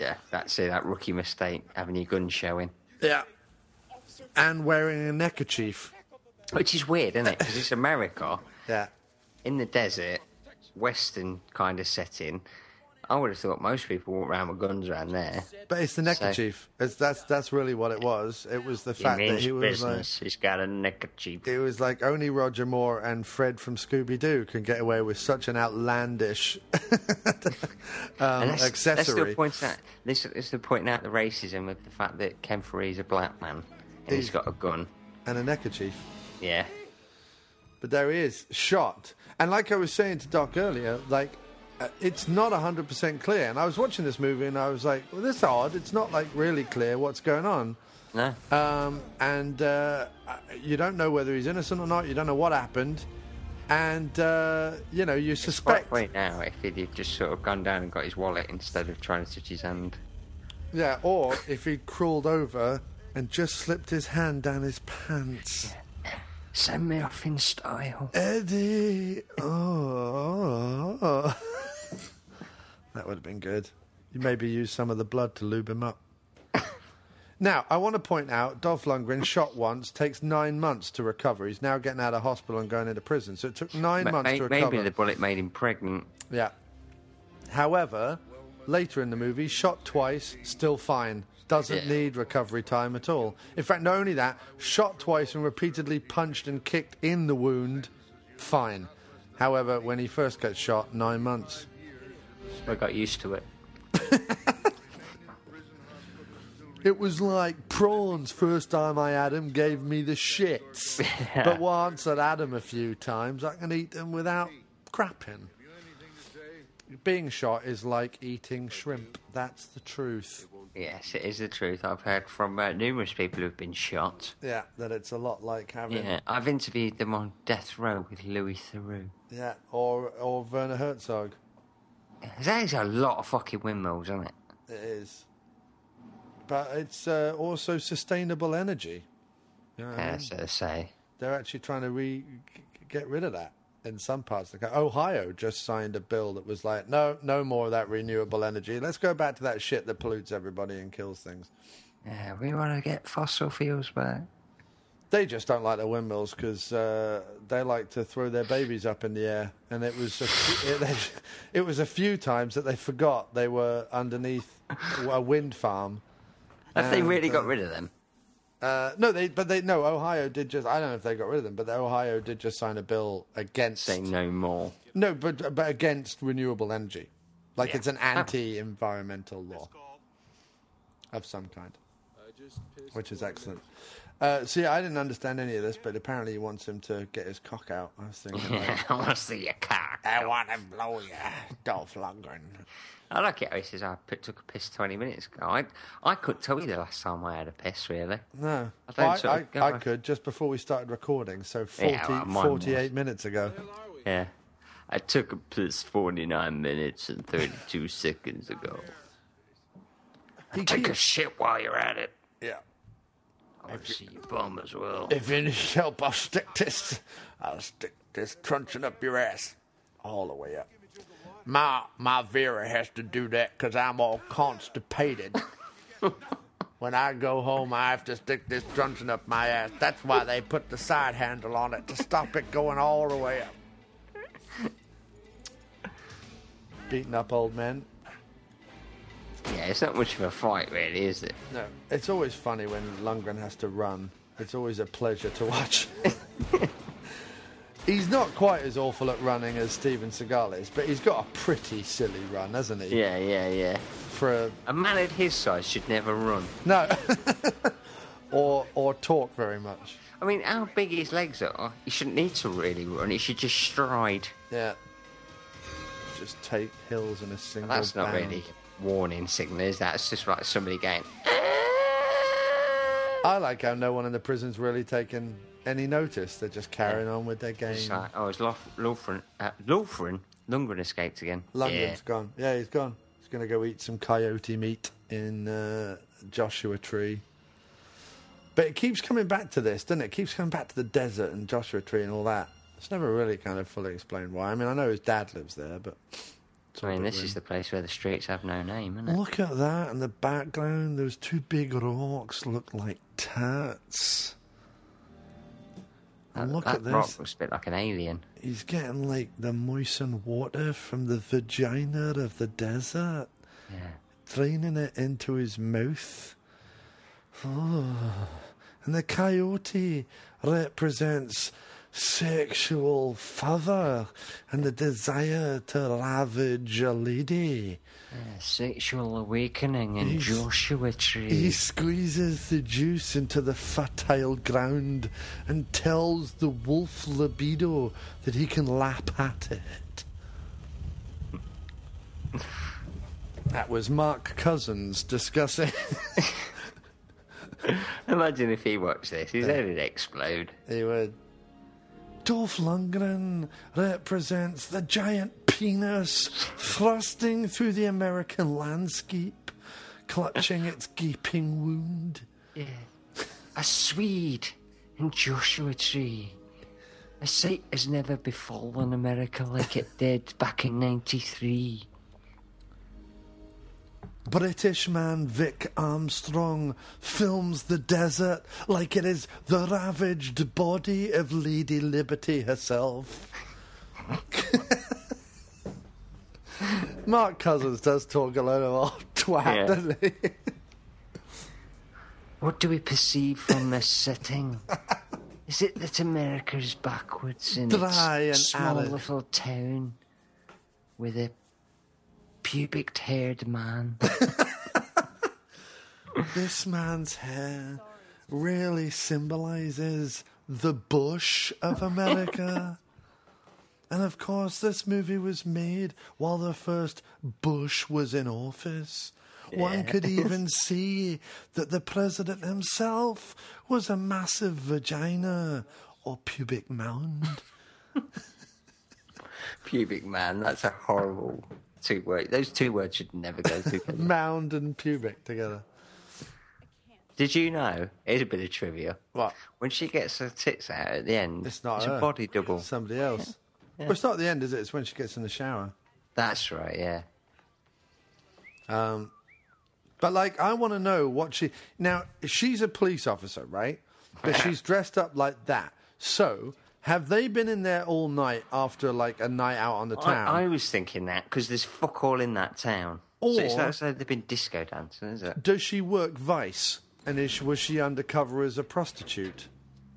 yeah. That's it. That rookie mistake, having your gun showing, Yeah, and wearing a neckerchief. which is weird, isn't it? Because it's America Yeah. in the desert, Western kind of setting. I would have thought most people walk around with guns around there. But it's the neckerchief. It's, that's that's really what it was. It was the fact that he was business. He's got a neckerchief. it was like only Roger Moore and Fred from Scooby Doo can get away with such an outlandish um, that's, that's still accessory. out. This is still pointing out the racism of the fact that Ken Foree's a black man and he's He's- got a gun. and a neckerchief. Yeah, But there he is, shot. And like I was saying to Doc earlier, like it's not hundred percent clear. And I was watching this movie and I was like, well, this is odd. It's not like really clear what's going on. no. um, and uh, you don't know whether he's innocent or not. You don't know what happened, and uh, you know you suspect. Right now if he'd have just sort of gone down and got his wallet instead of trying to touch his hand. Yeah, or if he'd crawled over and just slipped his hand down his pants. Send me er off in style. Eddie, oh, that would have been good. You maybe use some of the blood to lube him up. Now, I want to point out Dolph Lundgren shot once, takes nine months to recover. He's now getting out of hospital and going into prison. So it took nine Ma- months may- to recover. maybe the bullet made him pregnant. Yeah. However, later in the movie, shot twice, still fine. Doesn't Yeah. need recovery time at all. In fact, not only that, shot twice and repeatedly punched and kicked in the wound, fine. However, when he first gets shot, nine months. I got used to it. It was like prawns. First time I had them, gave me the shits. But once I'd had them a few times, I can eat them without crapping. Being shot is like eating shrimp. That's the truth. Yes, it is the truth. I've heard from uh, numerous people who've been shot. Yeah, that it's a lot like having Yeah, I've interviewed them on death row with Louis Theroux. Yeah, or or Werner Herzog. That is a lot of fucking windmills, isn't it? It is, but it's uh, also sustainable energy. You know what I Yeah, mean? so to say. They're actually trying to re get rid of that in some parts of the country. Ohio just signed a bill that was like, no, no more of that renewable energy. Let's go back to that shit that pollutes everybody and kills things. Yeah, we want to get fossil fuels back. They just don't like the windmills because uh, they like to throw their babies up in the air, and it was a few, it, it was a few times that they forgot they were underneath a wind farm. Have they And, really got uh, rid of them? Uh, no, they but they no. Ohio did just. I don't know if they got rid of them, but Ohio did just sign a bill against. Say no more. No, but but against renewable energy, like Yeah. it's an anti-environmental law of some kind, which is excellent. Uh, see, I didn't understand any of this, but apparently he wants him to get his cock out. I was thinking, like, I want to see your cock. I want to blow you, Dolph Lundgren. I like it he says I put, took a piss 20 minutes ago. I, I couldn't tell you the last time I had a piss, really. No, I don't I, sort I, of go I back- could just before we started recording, so 40, Yeah, well, 48 was. minutes ago. Yeah. I took a piss 49 minutes and 32 seconds ago. He Take a shit while you're at it. yeah. I want to see your bum as well. If you need help, I'll stick this. I'll stick this truncheon up your ass, all the way up. My my Vera has to do that because I'm all constipated. when I go home, I have to stick this truncheon up my ass. That's why they put the side handle on it to stop it going all the way up. Beating up old men. Yeah, it's not much of a fight, really, is it? No, it's always funny when Lundgren has to run. It's always a pleasure to watch. he's not quite as awful at running as Steven Seagal is, but he's got a pretty silly run, hasn't he? Yeah, yeah, yeah. For a A man at his size should never run. no. or or talk very much. I mean, how big his legs are, he shouldn't need to really run. He should just stride. Yeah. Just take hills in a single. That's not bound. really warning signal, is that? It's just like somebody going. I like how no one in the prison's really taking any notice. They're just carrying on with their game. It's like, oh, it's Lof- Lawfren. Uh, Lawfren? Lundgren escaped again. London's Yeah. gone. Yeah, he's gone. He's going to go eat some coyote meat in uh, Joshua Tree. But it keeps coming back to this, doesn't it? It keeps coming back to the desert and Joshua Tree and all that. It's never really kind of fully explained why. I mean, I know his dad lives there, but. I mean, this is the place where the streets have no name, isn't it? Look at that in the background. Those two big rocks look like tats. That, look that at this. rock looks a bit like an alien. He's getting like the moistened water from the vagina of the desert, Yeah. draining it into his mouth. Oh. And the coyote represents sexual fervor and the desire to ravage a lady. Yeah, Sexual awakening in He's- Joshua Tree. He squeezes the juice into the fertile ground and tells the wolf libido that he can lap at it. That was Mark Cousins discussing. Imagine if he watched this. His head would explode. he would. Dolph Lundgren represents the giant penis thrusting through the American landscape, clutching its gaping wound. Yeah. A Swede in Joshua Tree. A sight has never befallen America like it did back in 93. British man Vic Armstrong films the desert like it is the ravaged body of Lady Liberty herself. Mark Cousins does talk a lot of old twat, Yeah. doesn't he? What do we perceive from this setting? Is it that America is backwards in Dry and its small arid. little town with a pubic-haired man? this man's hair really symbolizes the bush of America. and of course, this movie was made while the first Bush was in office. One could even see that the president himself was a massive vagina or pubic mound. Pubic man, that's a horrible two words. Those two words should never go together. mound and pubic together. Did you know? Here's a bit of trivia. What? When she gets her tits out at the end, It's not it's her. a body double. Somebody else. Well, it's not the end, is it? It's when she gets in the shower. That's right, yeah. Um, but like, I want to know what she now. She's a police officer, right? But she's dressed up like that. So, have they been in there all night after like a night out on the town? I, I was thinking that because there's fuck all in that town. so it's Or- not as though they've been disco dancing, is it? Does she work Vice? And is, was she undercover as a prostitute?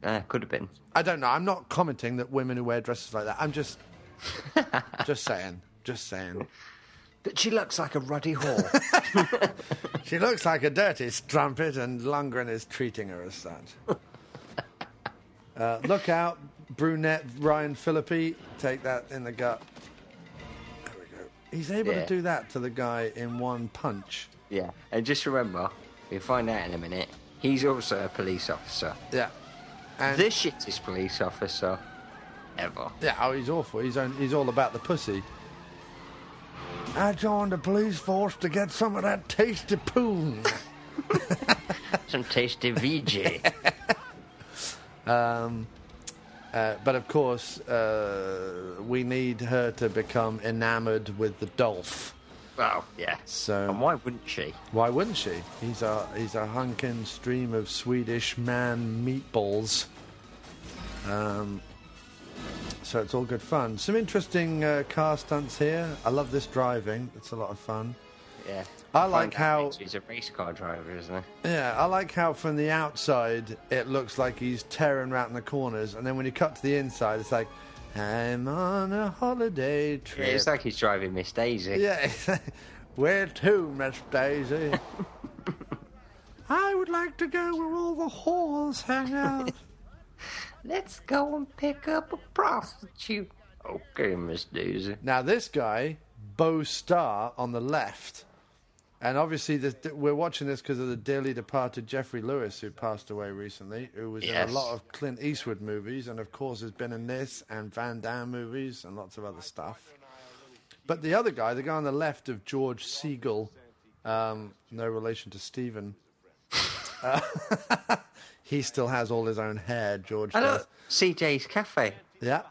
Uh, could have been. I don't know. I'm not commenting that women who wear dresses like that. I'm just, just saying, just saying. But she looks like a ruddy whore. She looks like a dirty strumpet, and Lundgren is treating her as such. Uh, look out, brunette Ryan Phillippe. Take that in the gut. There we go. He's able Yeah. to do that to the guy in one punch. yeah, and just remember, we will find out in a minute, he's also a police officer. Yeah. And The shittest police officer ever. yeah, oh, he's awful. He's on, he's all about the pussy. I joined the police force to get some of that tasty poon. Some tasty VJ. Um, Uh, but of course, uh, we need her to become enamored with the Dolph. well, yeah. So- And why wouldn't she? Why wouldn't she? He's a he's a hunkin stream of Swedish man meatballs. Um, so it's all good fun. Some interesting uh, car stunts here. I love this driving. It's a lot of fun. Yeah. I like how- He's a race car driver, isn't he? Yeah, I like how from the outside it looks like he's tearing around the corners, and then when you cut to the inside, it's like I'm on a holiday Yeah, trip. it's like he's driving Miss Daisy. Yeah, where to, Miss Daisy? I would like to go where all the whores hang out. Let's go and pick up a prostitute. Okay, Miss Daisy. now, this guy, Beau Starr on the left, and obviously this, we're watching this because of the dearly departed Geoffrey Lewis, who passed away recently, who was in a lot of Clint Eastwood movies, and of course has been in this and Van Damme movies and lots of other stuff. But the other guy, the guy on the left of George Segal, um, no relation to Stephen, uh, he still has all his own hair, George does. CJ's Cafe. Yeah,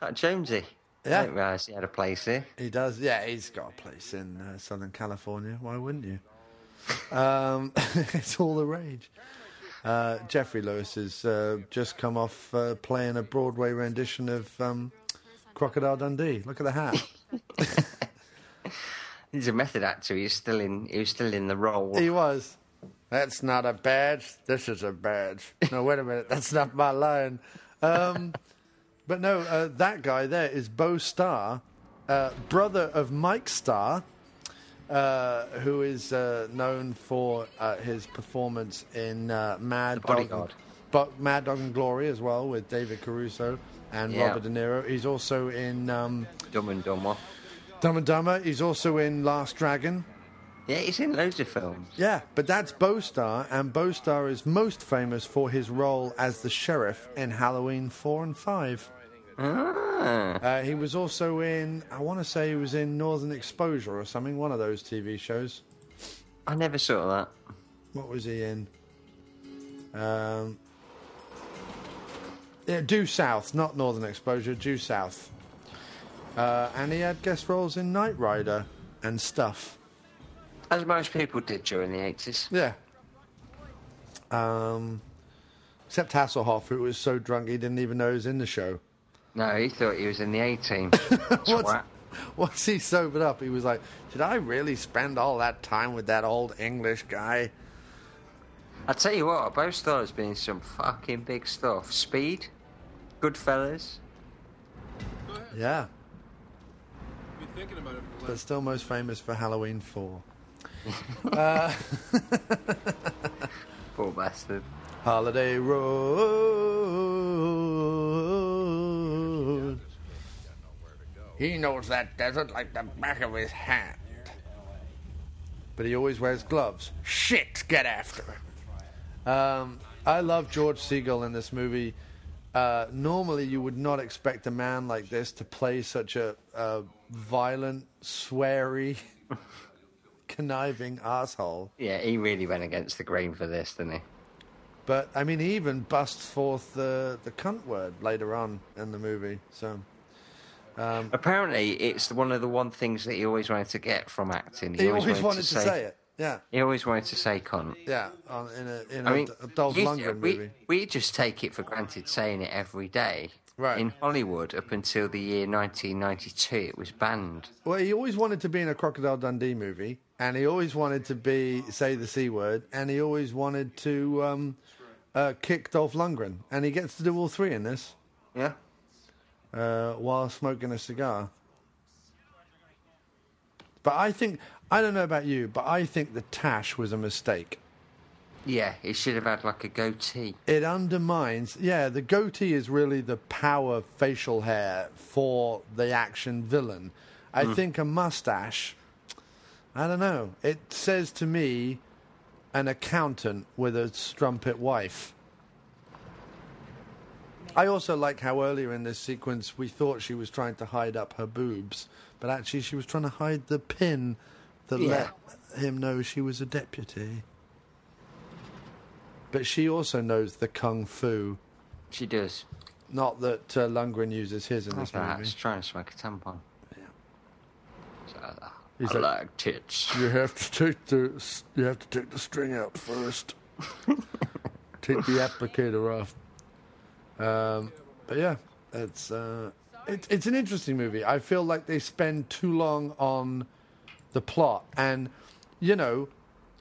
That Jonesy. Yeah. I didn't realise he had a place here. He does, yeah. He's got a place in uh, Southern California. Why wouldn't you? Um, it's all the rage. Uh, Geoffrey Lewis has uh, just come off uh, playing a Broadway rendition of um, Crocodile Dundee. Look at the hat. He's a method actor. He's still in. He was still in the role. he was. That's not a badge. This is a badge. No, wait a minute. That's not my line. Um, but no, uh, that guy there is Beau Starr, uh, brother of Mike Starr, uh, who is uh, known for uh, his performance in uh, Mad Dog, Bodyguard. but Mad Dog and Glory as well with David Caruso and Yeah. Robert De Niro. He's also in um, Dumb and Dumber. Dumb and Dumber. He's also in Last Dragon. Yeah, he's in loads of films. Yeah, but that's Beau Starr, and Beau Starr is most famous for his role as the sheriff in Halloween 4 and 5. Ah, Uh, he was also in, I want to say he was in Northern Exposure or something, one of those TV shows. I never saw that. What was he in? Um, yeah, Due South, not Northern Exposure, Due South. Uh, and he had guest roles in Knight Rider and stuff. As most people did during the 80s. Yeah. Um, except Hasselhoff, who was so drunk he didn't even know he was in the show. No, he thought he was in the A team. What's, Twat. once he sobered up, he was like, Did I really spend all that time with that old English guy? I tell you what, Beau Starr's been in some fucking big stuff. Speed, good Goodfellas. Yeah. Been thinking about it for But still most famous for Halloween 4. Uh, Poor bastard. Holiday Road. He knows that desert like the back of his hand. But he always wears gloves. Shit, get after it. Um, I love George Segal in this movie. Uh, normally, you would not expect a man like this to play such a, a violent, sweary, conniving asshole. Yeah, he really went against the grain for this, didn't he? But I mean, he even busts forth the the cunt word later on in the movie. So Apparently, it's one of the one things that he always wanted to get from acting. he always wanted to say it. Yeah, He always wanted to say cunt. yeah. On, in a in I a, mean, a Dolph Lundgren we, movie. we just take it for granted saying it every day. Right. In Hollywood, up until the year 1992, it was banned. Well, he always wanted to be in a Crocodile Dundee movie, and he always wanted to be say the c word, and he always wanted to um, uh, kick Dolph Lundgren, and he gets to do all three in this Yeah. Uh, while smoking a cigar. But I think I don't know about you, but I think the tash was a mistake. Yeah, it should have had like a goatee. it undermines yeah the goatee is really the power facial hair for the action villain i think a mustache i don't know it says to me an accountant with a strumpet wife i also like how earlier in this sequence we thought she was trying to hide up her boobs but actually she was trying to hide the pin that Yeah. let him know she was a deputy but she also knows the kung fu. She does. Not that uh, Lundgren uses his in this Perhaps movie. trying to smoke a tampon. Yeah. So, uh, He's I like- like tits. You have to take the you have to take the string out first. take the applicator off. Um, but yeah, it's uh, it, it's an interesting movie. I feel like they spend too long on the plot, and you know,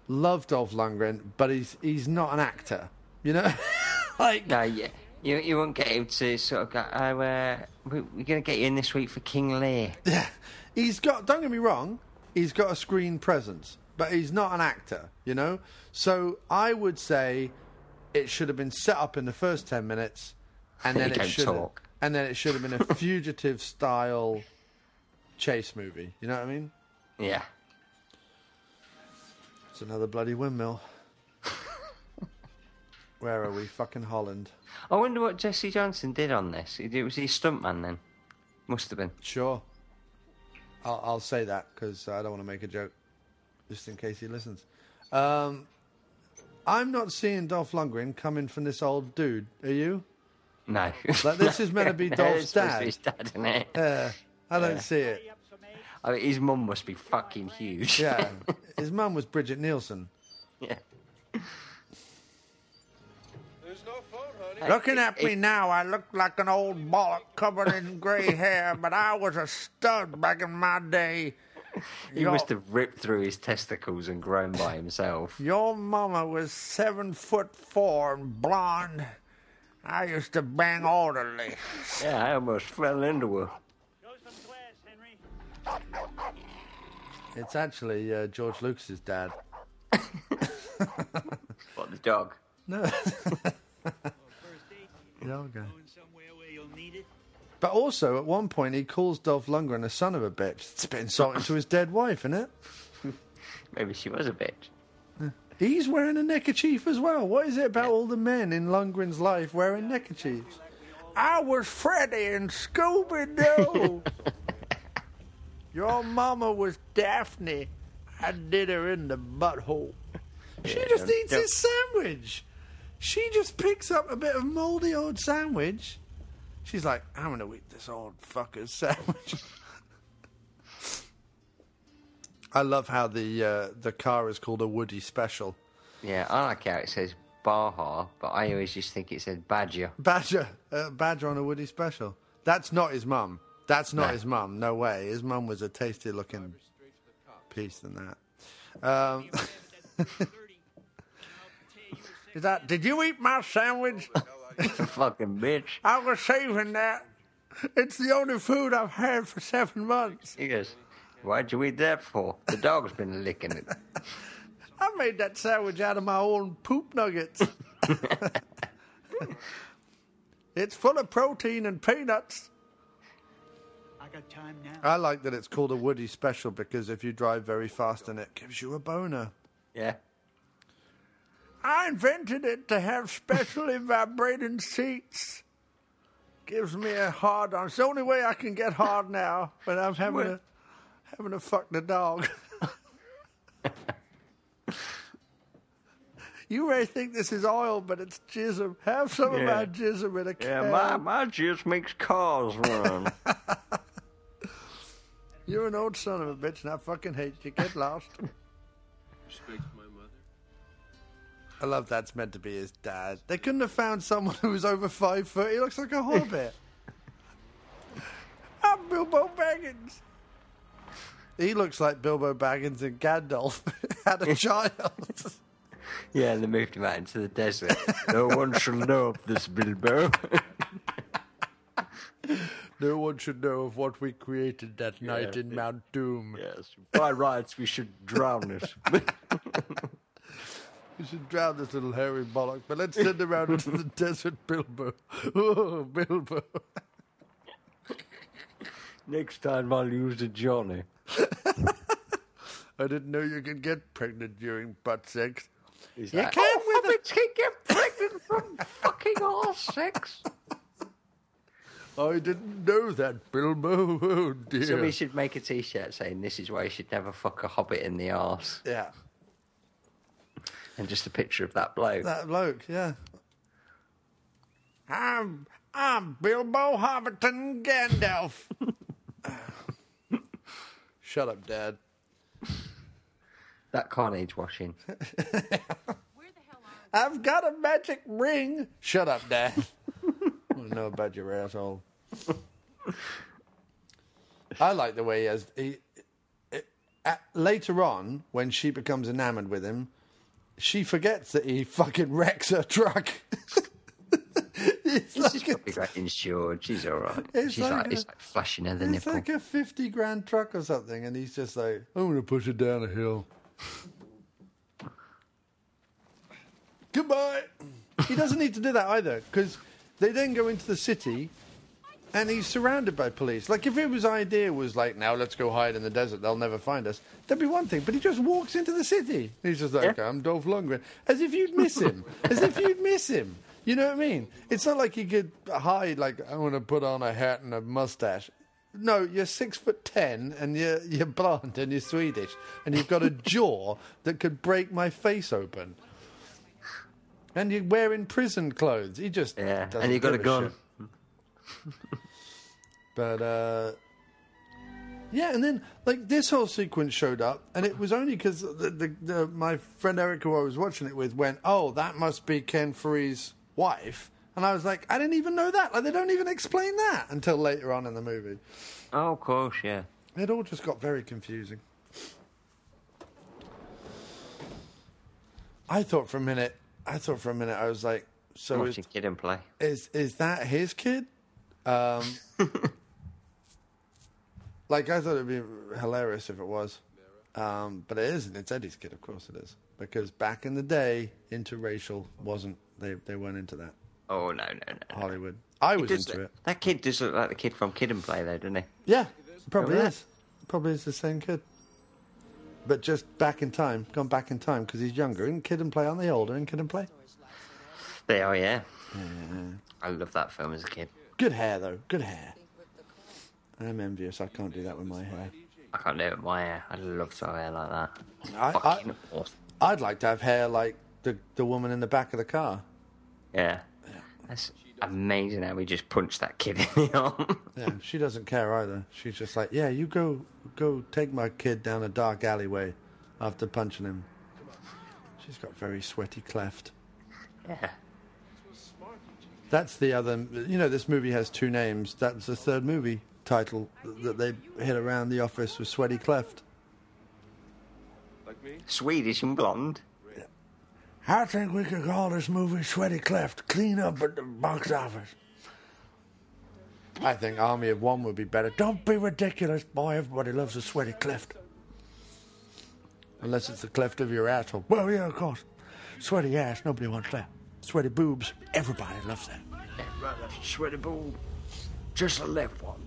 love Dolph Lundgren, but he's he's not an actor. You know, like No, yeah. You, you won't get him to sort of go, oh, uh, we, we're going to get you in this week for King Lear. Yeah, he's got. Don't get me wrong. He's got a screen presence, but he's not an actor, you know. So I would say it should have been set up in the first ten minutes, and then He it should have, talk. and then it should have been a fugitive style chase movie. You know what I mean? Yeah. It's another bloody windmill. Where are we? Fucking Holland. I wonder what Jesse Johnson did on this. He- Was he stuntman then? Must have been. Sure. I'll, I'll say that because I don't want to make a joke, just in case he listens. Um, I'm not seeing Dolph Lundgren coming from this old dude. Are you? No. Like, this is meant to be No, Dolph's it's dad. his dad, isn't it? Yeah. I don't Yeah. see it. I mean, his mum must be fucking huge. Yeah. His mum was Brigitte Nielsen. yeah. There's no phone, honey. Looking at me now, I look like an old bollock covered in grey hair, but I was a stud back in my day. He Your- must have ripped through his testicles and grown by himself. Your mama was seven foot four and blonde. I used to bang orderly. Yeah, I almost fell into her. It's actually uh, George Lucas's dad. What, the dog? No. Yeah, okay. But also, at one point, he calls Dolph Lundgren a son of a bitch. It's a bit insulting to his dead wife, isn't it? Maybe she was a bitch. He's wearing a neckerchief as well. What is it about all the men in Lundgren's life wearing neckerchiefs? I was Freddy and Scooby Doo. Your mama was Daphne. I did her in the butthole. She Yeah, just don't- eats his sandwich. She just picks up a bit of mouldy old sandwich. She's like, I'm going to eat this old fucker's sandwich. I love how the uh, the car is called a Woody Special. Yeah, I like how it says Baja, but I always just think it said Badger. Badger, uh, Badger on a Woody Special. That's not his mum. That's not No. his mum. No way. His mum was a tasty looking piece than that. Um, is that? Did you eat my sandwich? Fucking bitch. I was saving that. It's the only food I've had for seven months. He goes, Why'd you eat that for? The dog's been licking it. I made that sandwich out of my own poop nuggets. it's full of protein and peanuts. I got time now. I like that it's called a Woody Special because if you drive very fast and it, gives you a boner. Yeah. I invented it to have specially vibrating seats. Gives me a hard on. It's the only way I can get hard now when I'm having What? to having to fuck the dog. you may think this is oil, but it's jism. Have some of Yeah. my jism in a Yeah, my, my juice makes cars run. You're an old son of a bitch, and I fucking hate you. Get lost. Respect my mother. I love that's meant to be his dad. They couldn't have found someone who was over five foot. He looks like a hobbit. I'm Bilbo Baggins. He looks like Bilbo Baggins and Gandalf had a child. yeah, and they moved him out into the desert. no one shall know of this Bilbo. no one should know of what we created that night Yeah. in Mount Doom. yes, by rights we should drown it. We should drown this little hairy bollock, but let's send him out into the desert, Bilbo. Oh, Bilbo. Next time I'll use a Johnny. I didn't know you could get pregnant during butt sex. He's You like, can oh, with a- hobbits can get pregnant from fucking arse sex. I didn't know that, Bilbo. Oh, dear. Somebody should make a T-shirt saying this is why you should never fuck a hobbit in the arse, Yeah. and just a picture of that bloke. That bloke, yeah. I'm I'm Bilbo Hobbiton Gandalf. Shut up, Dad. That car needs washing. I've got a magic ring. Shut up, Dad. I don't know about your asshole. I like the way he has. He, it, at, later on, when she becomes enamored with him, she forgets that he fucking wrecks her truck. it's She's like a, probably got insured. She's all right. It's She's like like, a- it's like flashing her the it's nipple. like a fifty grand truck or something, and he's just like, "I'm gonna push it down a hill." Goodbye. He doesn't need to do that either, because they then go into the city, and he's surrounded by police. Like if his idea was like, now let's go hide in the desert, they'll never find us. That'd be one thing. But he just walks into the city. He's just like, Yeah. I'm Dolph Lundgren, as if you'd miss him, as if you'd miss him. You know what I mean? It's not like you could hide. Like I want to put on a hat and a mustache. No, you're six foot ten, and you're you're blonde, and you're Swedish, and you've got a jaw that could break my face open. And you're wearing prison clothes. You just Yeah, and you got a gun. But uh, yeah, and then like this whole sequence showed up, and it was only because the, the, the, my friend Eric, who I was watching it with, went, "Oh, that must be Ken Foree's wife," and I was like, "I didn't even know that. Like, they don't even explain that until later on in the movie." Oh, of course, yeah. It all just got very confusing. I thought for a minute. I thought for a minute. I was like, "So is, Watching kid and play. is is that his kid?" Um, like I thought it'd be hilarious if it was, um, but it isn't. It's Eddie's kid, of course it is, because back in the day, interracial wasn't. They they weren't into that. Oh no, no, no. no. Hollywood. I was into look- it. That kid does look like the kid from Kid and Play, though, doesn't he? Yeah, probably Yeah. is. Probably is the same kid. But just back in time, gone back in time because he's younger. In Kid and Play, aren't they older in Kid and Play? They are, yeah. I love that film as a kid. Good hair though, good hair. I'm envious. I can't do that with my hair. I can't do it with my hair. I'd love to have hair like that. I- I- awesome. I'd like to have hair like the the woman in the back of the car. Yeah. That's amazing how we just punched that kid in the arm. Yeah, she doesn't care either. She's just like, yeah, you go go take my kid down a dark alleyway after punching him. She's got very sweaty cleft. yeah. That's the other. You know, this movie has two names. That's the third movie title that they hit around the office with Sweaty Cleft. Like me? Swedish and blonde. I think we could call this movie Sweaty Cleft. Clean up at the box office. I think Army of One would be better. Don't be ridiculous, boy. Everybody loves a sweaty cleft. Unless it's the cleft of your asshole. Well, yeah, of course. Sweaty ass, nobody wants that. Sweaty boobs, everybody loves that. Sweaty ball. Just a left one.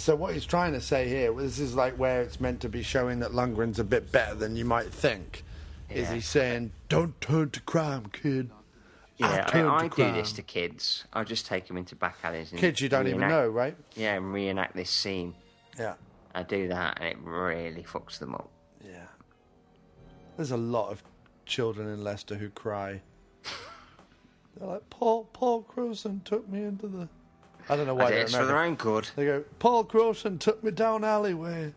So what he's trying to say here, this is like where it's meant to be showing that Lundgren's a bit better than you might think. Is he saying, "Don't turn to crime, kid"? Yeah, I, turned I, do this to kids. I just take them into back alleys. And Kids you don't even know, right? Yeah, and reenact this scene. Yeah, I do that, and it really fucks them up. yeah. There's a lot of children in Leicester who cry. They're like, "Paul, Paul Crowson took me into the." I don't know why they're it's for their own good. They go, Paul Crowson took me down alleyway,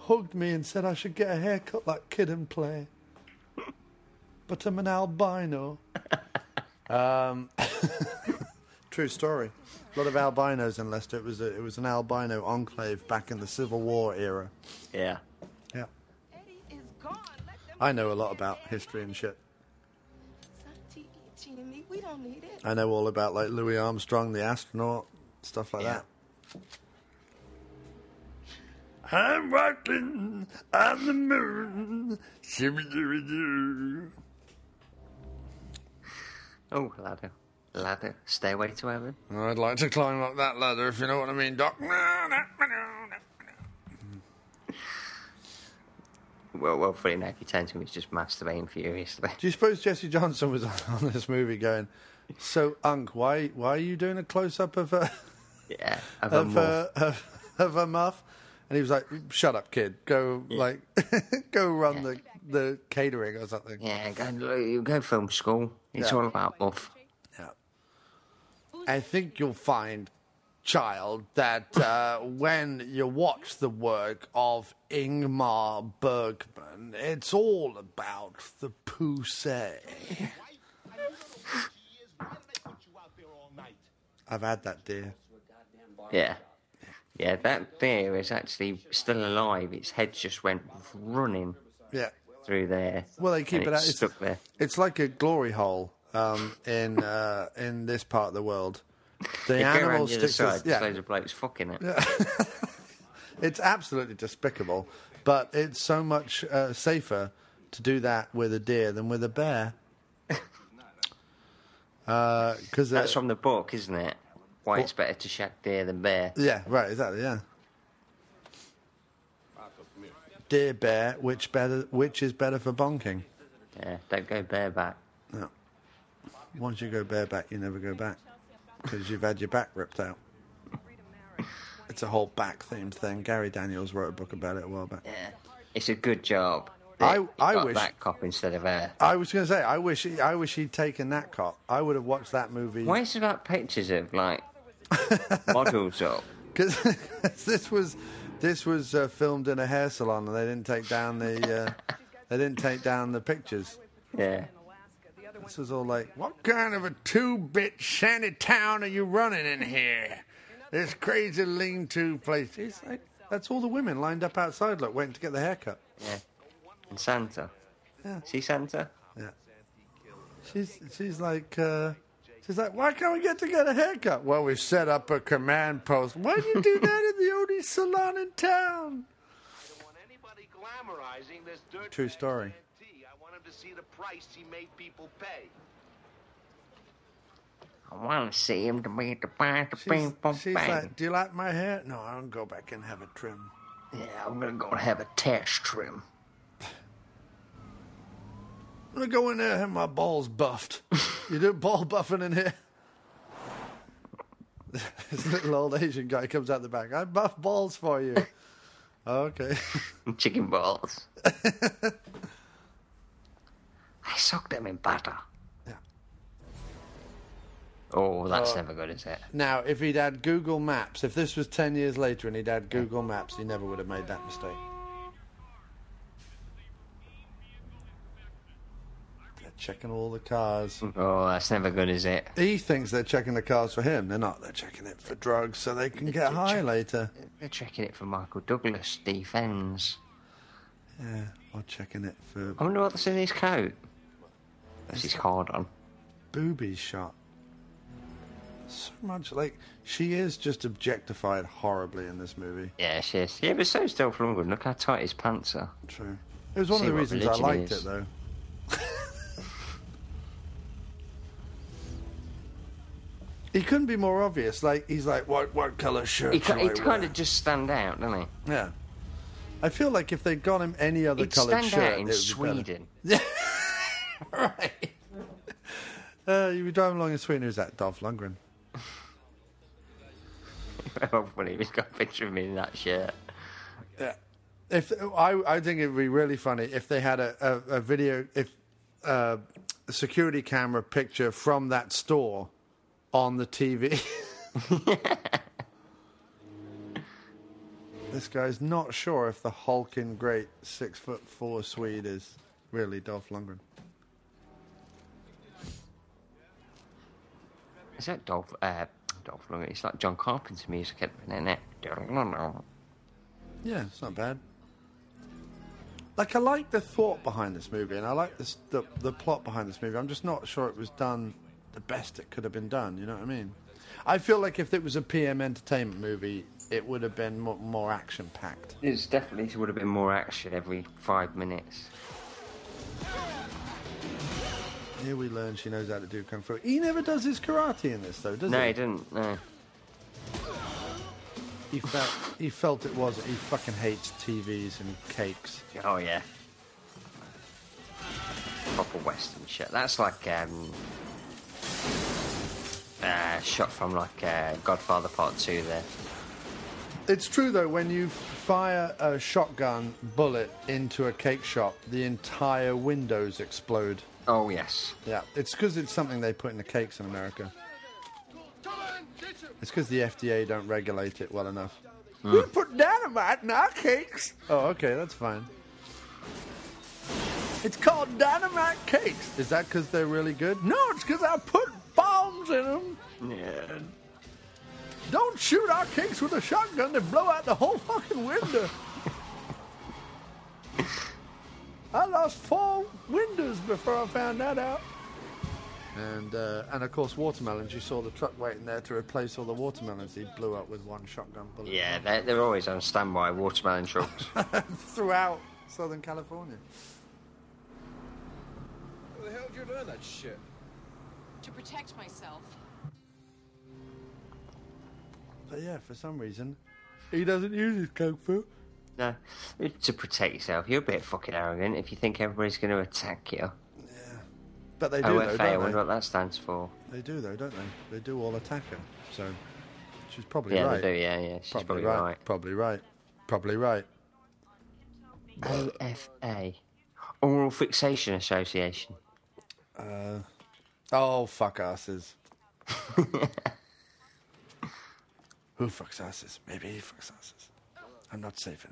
hugged me and said I should get a haircut like Kid and Play. But I'm an albino. um, true story. A lot of albinos in Leicester. It was a, it was an albino enclave back in the Civil War era. Yeah. Yeah, Eddie is gone. Let them I know a lot about history and shit. Santi, Jimmy, we don't need it. I know all about like Louis Armstrong, the astronaut, stuff like Yeah. that. I'm walking on the moon. Shibby-dibby-doo. Oh, ladder. Ladder. Stairway to heaven. I'd like to climb up that ladder, if you know what I mean, Doc. Well, well, funny enough, he turns to him, he's just masturbating furiously. Do you suppose Jesse Johnson was on, on this movie going, so, Unc, why, why are you doing a close up of a, Yeah. Of a of, muff. a, of, of a muff? And he was like, shut up, kid. Go, like, go run the, the catering or something. Yeah, go, you go film school. It's Yeah. all about muff. Yeah. I think you'll find, child, that uh, when you watch the work of Ingmar Bergman, it's all about the poussey. I've had that, dear. Yeah. Yeah, that deer is actually still alive. Its head just went running Yeah. through there. Well, they keep and it out. It's It's, stuck there. it's like a glory hole um, in uh, in this part of the world. The You around the side, its- yeah, of blokes fucking it. It's absolutely despicable, but it's so much uh, safer to do that with a deer than with a bear. Because That's from the book, isn't it? Why it's better to shag deer than bear. yeah, right, exactly, yeah. Deer bear, which better? Which is better for bonking? Yeah, don't go bareback. No. Once you go bareback, you never go back because you've had your back ripped out. It's a whole back themed thing. Gary Daniels wrote a book about it a while back. Yeah, it's a good job. I- I wish- that cop instead of her. I was going to say, I wish, he, I wish he'd taken that cop. I would have watched that movie Why is there like pictures of like models up? because this was, this was uh, filmed in a hair salon, and they didn't take down the, uh, they didn't take down the pictures. Yeah. This was all like, what kind of a two-bit shanty town are you running in here? This crazy lean-to place. It's like, that's all the women lined up outside, like waiting to get the haircut. Yeah. And Santa. Yeah. See Santa? Yeah. She's she's like uh, she's like, why can't we get to get a haircut? Well, we've set up a command post. Why do you do that in the only salon in town? want anybody glamorizing this dirt True bag story. To see the price he made people pay. I want to see him to make the bang, the bang, She's, bang, she's bang. like, do you like my hair? No, I don't go back and have it trimmed. Yeah, I'm gonna go and have a test trim. I'm gonna go in there and have my balls buffed. you do ball buffing in here? this little old Asian guy comes out the back. I buff balls for you. okay. Chicken balls. I soak them in butter. Yeah. Oh, that's oh. never good, is it? Now, if he'd had Google Maps, if this was 10 years later and he'd had Google Maps, he never would have made that mistake. They're checking all the cars. Oh, that's never good, is it? He thinks they're checking the cars for him. They're not. They're checking it for drugs so they can get high later. They're checking it for Michael Douglas, defence. Yeah, or checking it for I wonder what's in his coat. That's his card on. boobies shot. So much like she is just objectified horribly in this movie. Yeah, she is. Yeah, but so's Dolph Lundgren. Look how tight his pants are. True. It was one See of the reasons I liked it, though. he couldn't be more obvious. Like he's like, what what color shirt? He, he kind of just stand out, doesn't he? yeah. I feel like if they'd got him any other He'd coloured stand shirt, out in it would be better. Sweden. right. Uh, you were driving along in Sweden. Who's that? Dolph Lundgren. Hopefully, he's got a picture of me in that shirt. Yeah. If I, I think it'd be really funny if they had a, a, a video, if uh, a security camera picture from that store on the TV. this guy's not sure if the hulking great six foot four Swede is really Dolph Lundgren. Is that Dolph? Uh, Dolph Lundgren. It's like John Carpenter music at the minute, it? Yeah, it's not bad. Like I like the thought behind this movie, and I like this, the the plot behind this movie. I'm just not sure it was done the best it could have been done. You know what I mean? I feel like if it was a PM Entertainment movie, it would have been more, more action packed. There's definitely would have been more action every five minutes. Here we learn she knows how to do kung fu. He never does his karate in this, though, does No, he? No, he didn't. No. He felt he felt it was. He fucking hates TVs and cakes. Oh yeah. Proper Western shit. That's like um, uh, shot from like uh, Godfather Part Two. There. It's true though, when you fire a shotgun bullet into a cake shop, the entire windows explode. Oh yes. Yeah, it's because it's something they put in the cakes in America. It's because the FDA don't regulate it well enough. Hmm. We put dynamite in our cakes. Oh, okay, that's fine. It's called dynamite cakes. Is that because they're really good? No, it's because I put bombs in them. Yeah. Don't shoot our cakes with a shotgun. They blow out the whole fucking window. I lost four windows before I found that out. And uh, and of course watermelons. You saw the truck waiting there to replace all the watermelons he blew up with one shotgun bullet. Yeah, they're, they're always on standby, watermelon trucks. throughout Southern California. Where the hell did you learn that shit? To protect myself. But yeah, for some reason, he doesn't use his kung fu. No, to protect yourself. You're a bit fucking arrogant if you think everybody's going to attack you. Yeah, but they do, OFA, though, I wonder they? what that stands for. They do, though, don't they? They do all attack her. So she's probably Yeah, right. they do, yeah, yeah. She's probably, right. right. Probably right. Probably right. OFA. Oral Fixation Association. Uh, oh, fuck asses. Who fucks asses? Maybe he fucks asses. I'm not safe in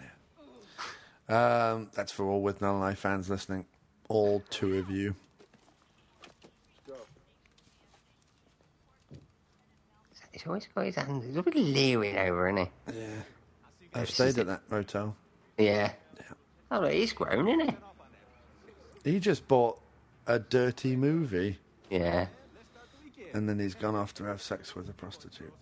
here. Um, that's for all with Null and I fans listening. All two of you. He's always got his hands. He's always leering over, isn't he? Yeah. I've stayed at that motel. Yeah. Oh, look, he's grown, isn't he? He just bought a dirty movie Yeah. and then he's gone off to have sex with a prostitute.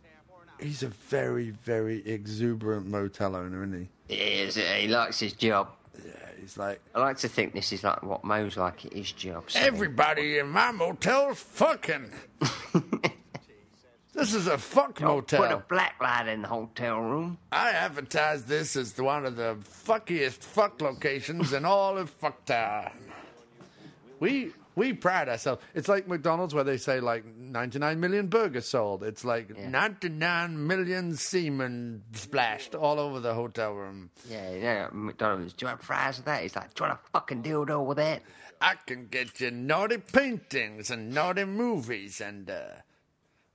He's a very, very exuberant motel owner, isn't he? He is. He likes his job. Yeah, he's like, I like to think this is like what Mo's like at his job. so- Everybody in my motel's fucking. this is a fuck Don't Put a black light in the hotel room. I advertise this as one of the fuckiest fuck locations in all of fucktown. We we pride ourselves. It's like McDonald's where they say like 99 million burgers sold. It's like 99 million semen splashed all over the hotel room. Yeah, yeah. McDonald's. Do you want fries with that? He's like, do you want a fucking dildo with that? I can get you naughty paintings and naughty movies and uh,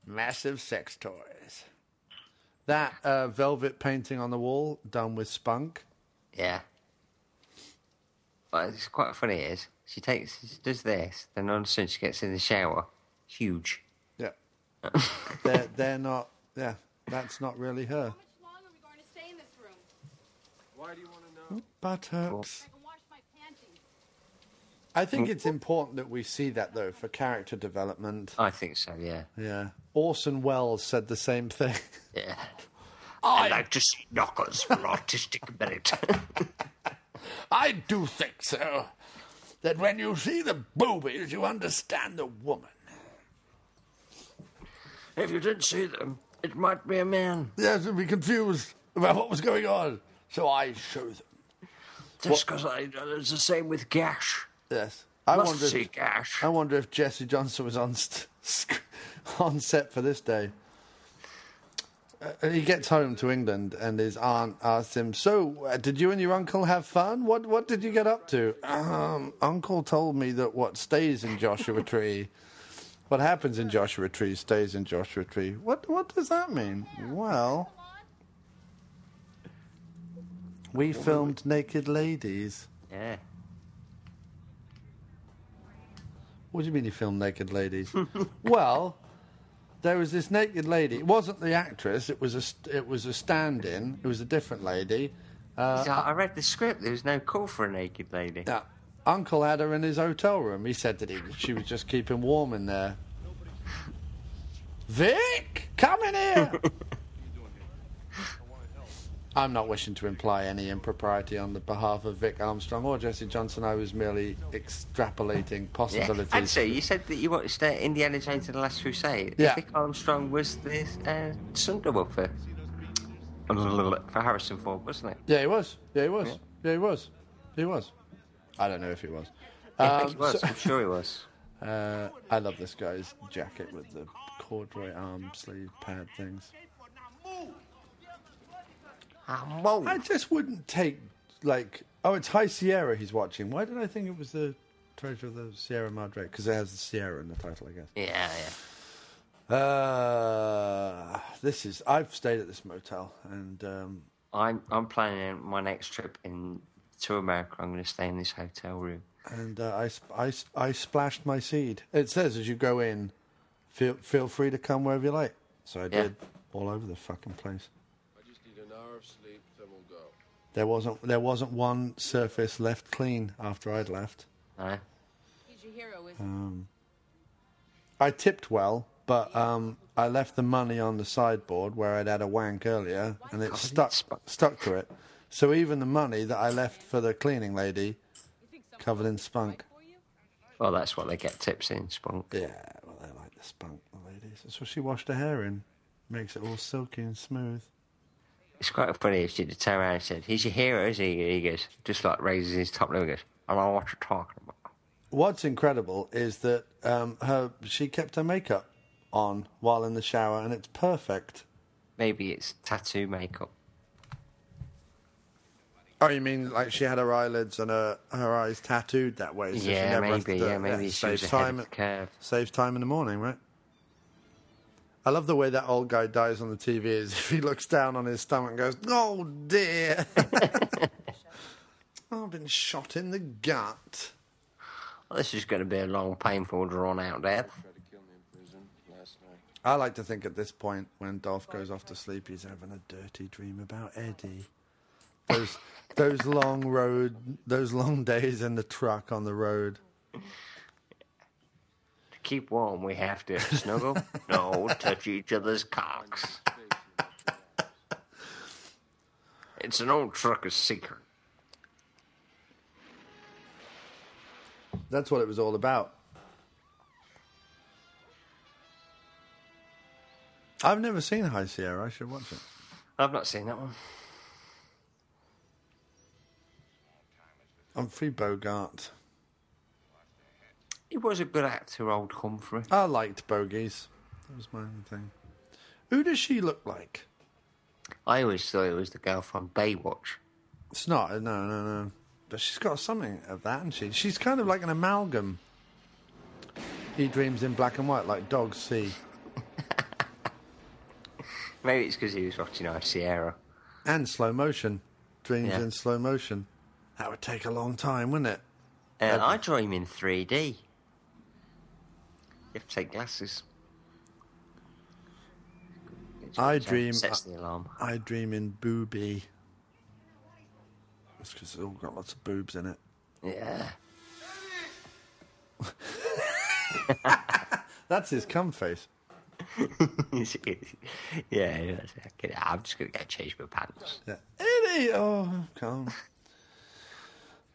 massive sex toys. That uh, velvet painting on the wall done with spunk. Yeah. Well, it's quite funny. It is. She takes, she does this, then all of a sudden she gets in the shower. Huge. Yeah. they're, they're not, yeah, that's not really her. How much longer are we going to stay in this room? Why do you want to know? Buttocks. I can wash my panties. I think it's important that we see that, though, for character development. I think so. Yeah. Yeah. Orson Welles said the same thing. Yeah. I like to see knockers for artistic merit. I do think so. That when you see the boobies, you understand the woman. if you didn't see them, it might be a man. Yes, and be confused about what was going on. So I show them. Just because I uh, it's the same with Gash. Yes. I Must wonder. see If, Gash. I wonder if Jesse Johnson was on st- on set for this day. Uh, he gets home to England, and his aunt asks him, "So, uh, did you and your uncle have fun? What What did you get up to?" Um, uncle told me that what stays in Joshua Tree, what happens in Joshua Tree, stays in Joshua Tree. What What does that mean? Well, we filmed Naked Ladies. Yeah. What do you mean you filmed naked ladies? well, there was this naked lady. It wasn't the actress. It was a it was a stand-in. It was a different lady. Uh, So I read the script. There was no call for a naked lady. yeah, Uncle had her in his hotel room. He said that he she was just keeping warm in there. Vic, come in here. I'm not wishing to imply any impropriety on the behalf of Vic Armstrong or Jesse Johnson. I was merely extrapolating Yeah. possibilities. And so you said that you watched uh, Indiana Jones and the Last Crusade. Yeah. Vic Armstrong was the uh, double for for Harrison Ford, wasn't it? Yeah, he was. Yeah, he was. Yeah, he was. He was. I don't know if he was. Yeah, I think Um, he was. so- I'm sure he was. Uh, I love this guy's jacket with the corduroy arm sleeve pad things. I just wouldn't take like oh, it's High Sierra he's watching. Why did I think it was the Treasure of the Sierra Madre? Because it has the Sierra in the title, I guess. Yeah, yeah. Uh, this is. I've stayed at this motel, and um, I'm I'm planning my next trip in to America. I'm going to stay in this hotel room. and uh, I, I, I splashed my seed. It says as you go in, feel feel free to come wherever you like. So I Yeah. did all over the fucking place. I just need an hour of sleep, then we'll go. There wasn't there wasn't one surface left clean after I'd left. No. He's your hero, is Um, I tipped well, but um, I left the money on the sideboard where I'd had a wank earlier, and it stuck stuck to it. So even the money that I left for the cleaning lady, covered in spunk. Well, that's what they get tips in, spunk. Yeah, well, they like the spunk, the ladies. That's what she washed her hair in. Makes it all silky and smooth. It's quite funny if she turned around and said, He's your hero, is he? He goes, just like raises his top lip and goes, I don't know what you're talking about. What's incredible is that um, her she kept her makeup on while in the shower, and it's perfect. Maybe it's tattoo makeup. Oh, you mean like she had her eyelids and her, her eyes tattooed that way? So she Yeah, never has maybe, to- yeah, maybe she was saves ahead time. of the curve. Saves time in the morning, right? I love the way that old guy dies on the TV. Is if he looks down on his stomach and goes, "Oh dear, I've been shot in the gut." Well, this is going to be a long, painful, drawn out death. I like to think at this point, when Dolph goes off to sleep, he's having a dirty dream about Eddie. Those those long road, those long days in the truck on the road. Keep warm, we have to snuggle. no, touch each other's cocks. It's an old trucker's secret. That's what it was all about. I've never seen High Sierra. I should watch it. I've not seen that one. Humphrey Bogart. He was a good actor, old Humphrey. I liked Bogies. That was my own thing. Who does she look like? I always thought it was the girl from Baywatch. It's not. No, no, no. But she's got something of that, hasn't she? She's kind of like an amalgam. He dreams in black and white, like dogs see. Maybe it's because he was watching High Sierra. And slow motion. Dreams Yeah. in slow motion. That would take a long time, wouldn't it? And I dream in 3D. You have to take glasses. I dream. Sets the alarm. I dream in booby. It's because it's all got lots of boobs in it. Yeah. That's his cum face. yeah, yeah. I'm just going to go change my pants. Yeah. Eddie! Oh, come.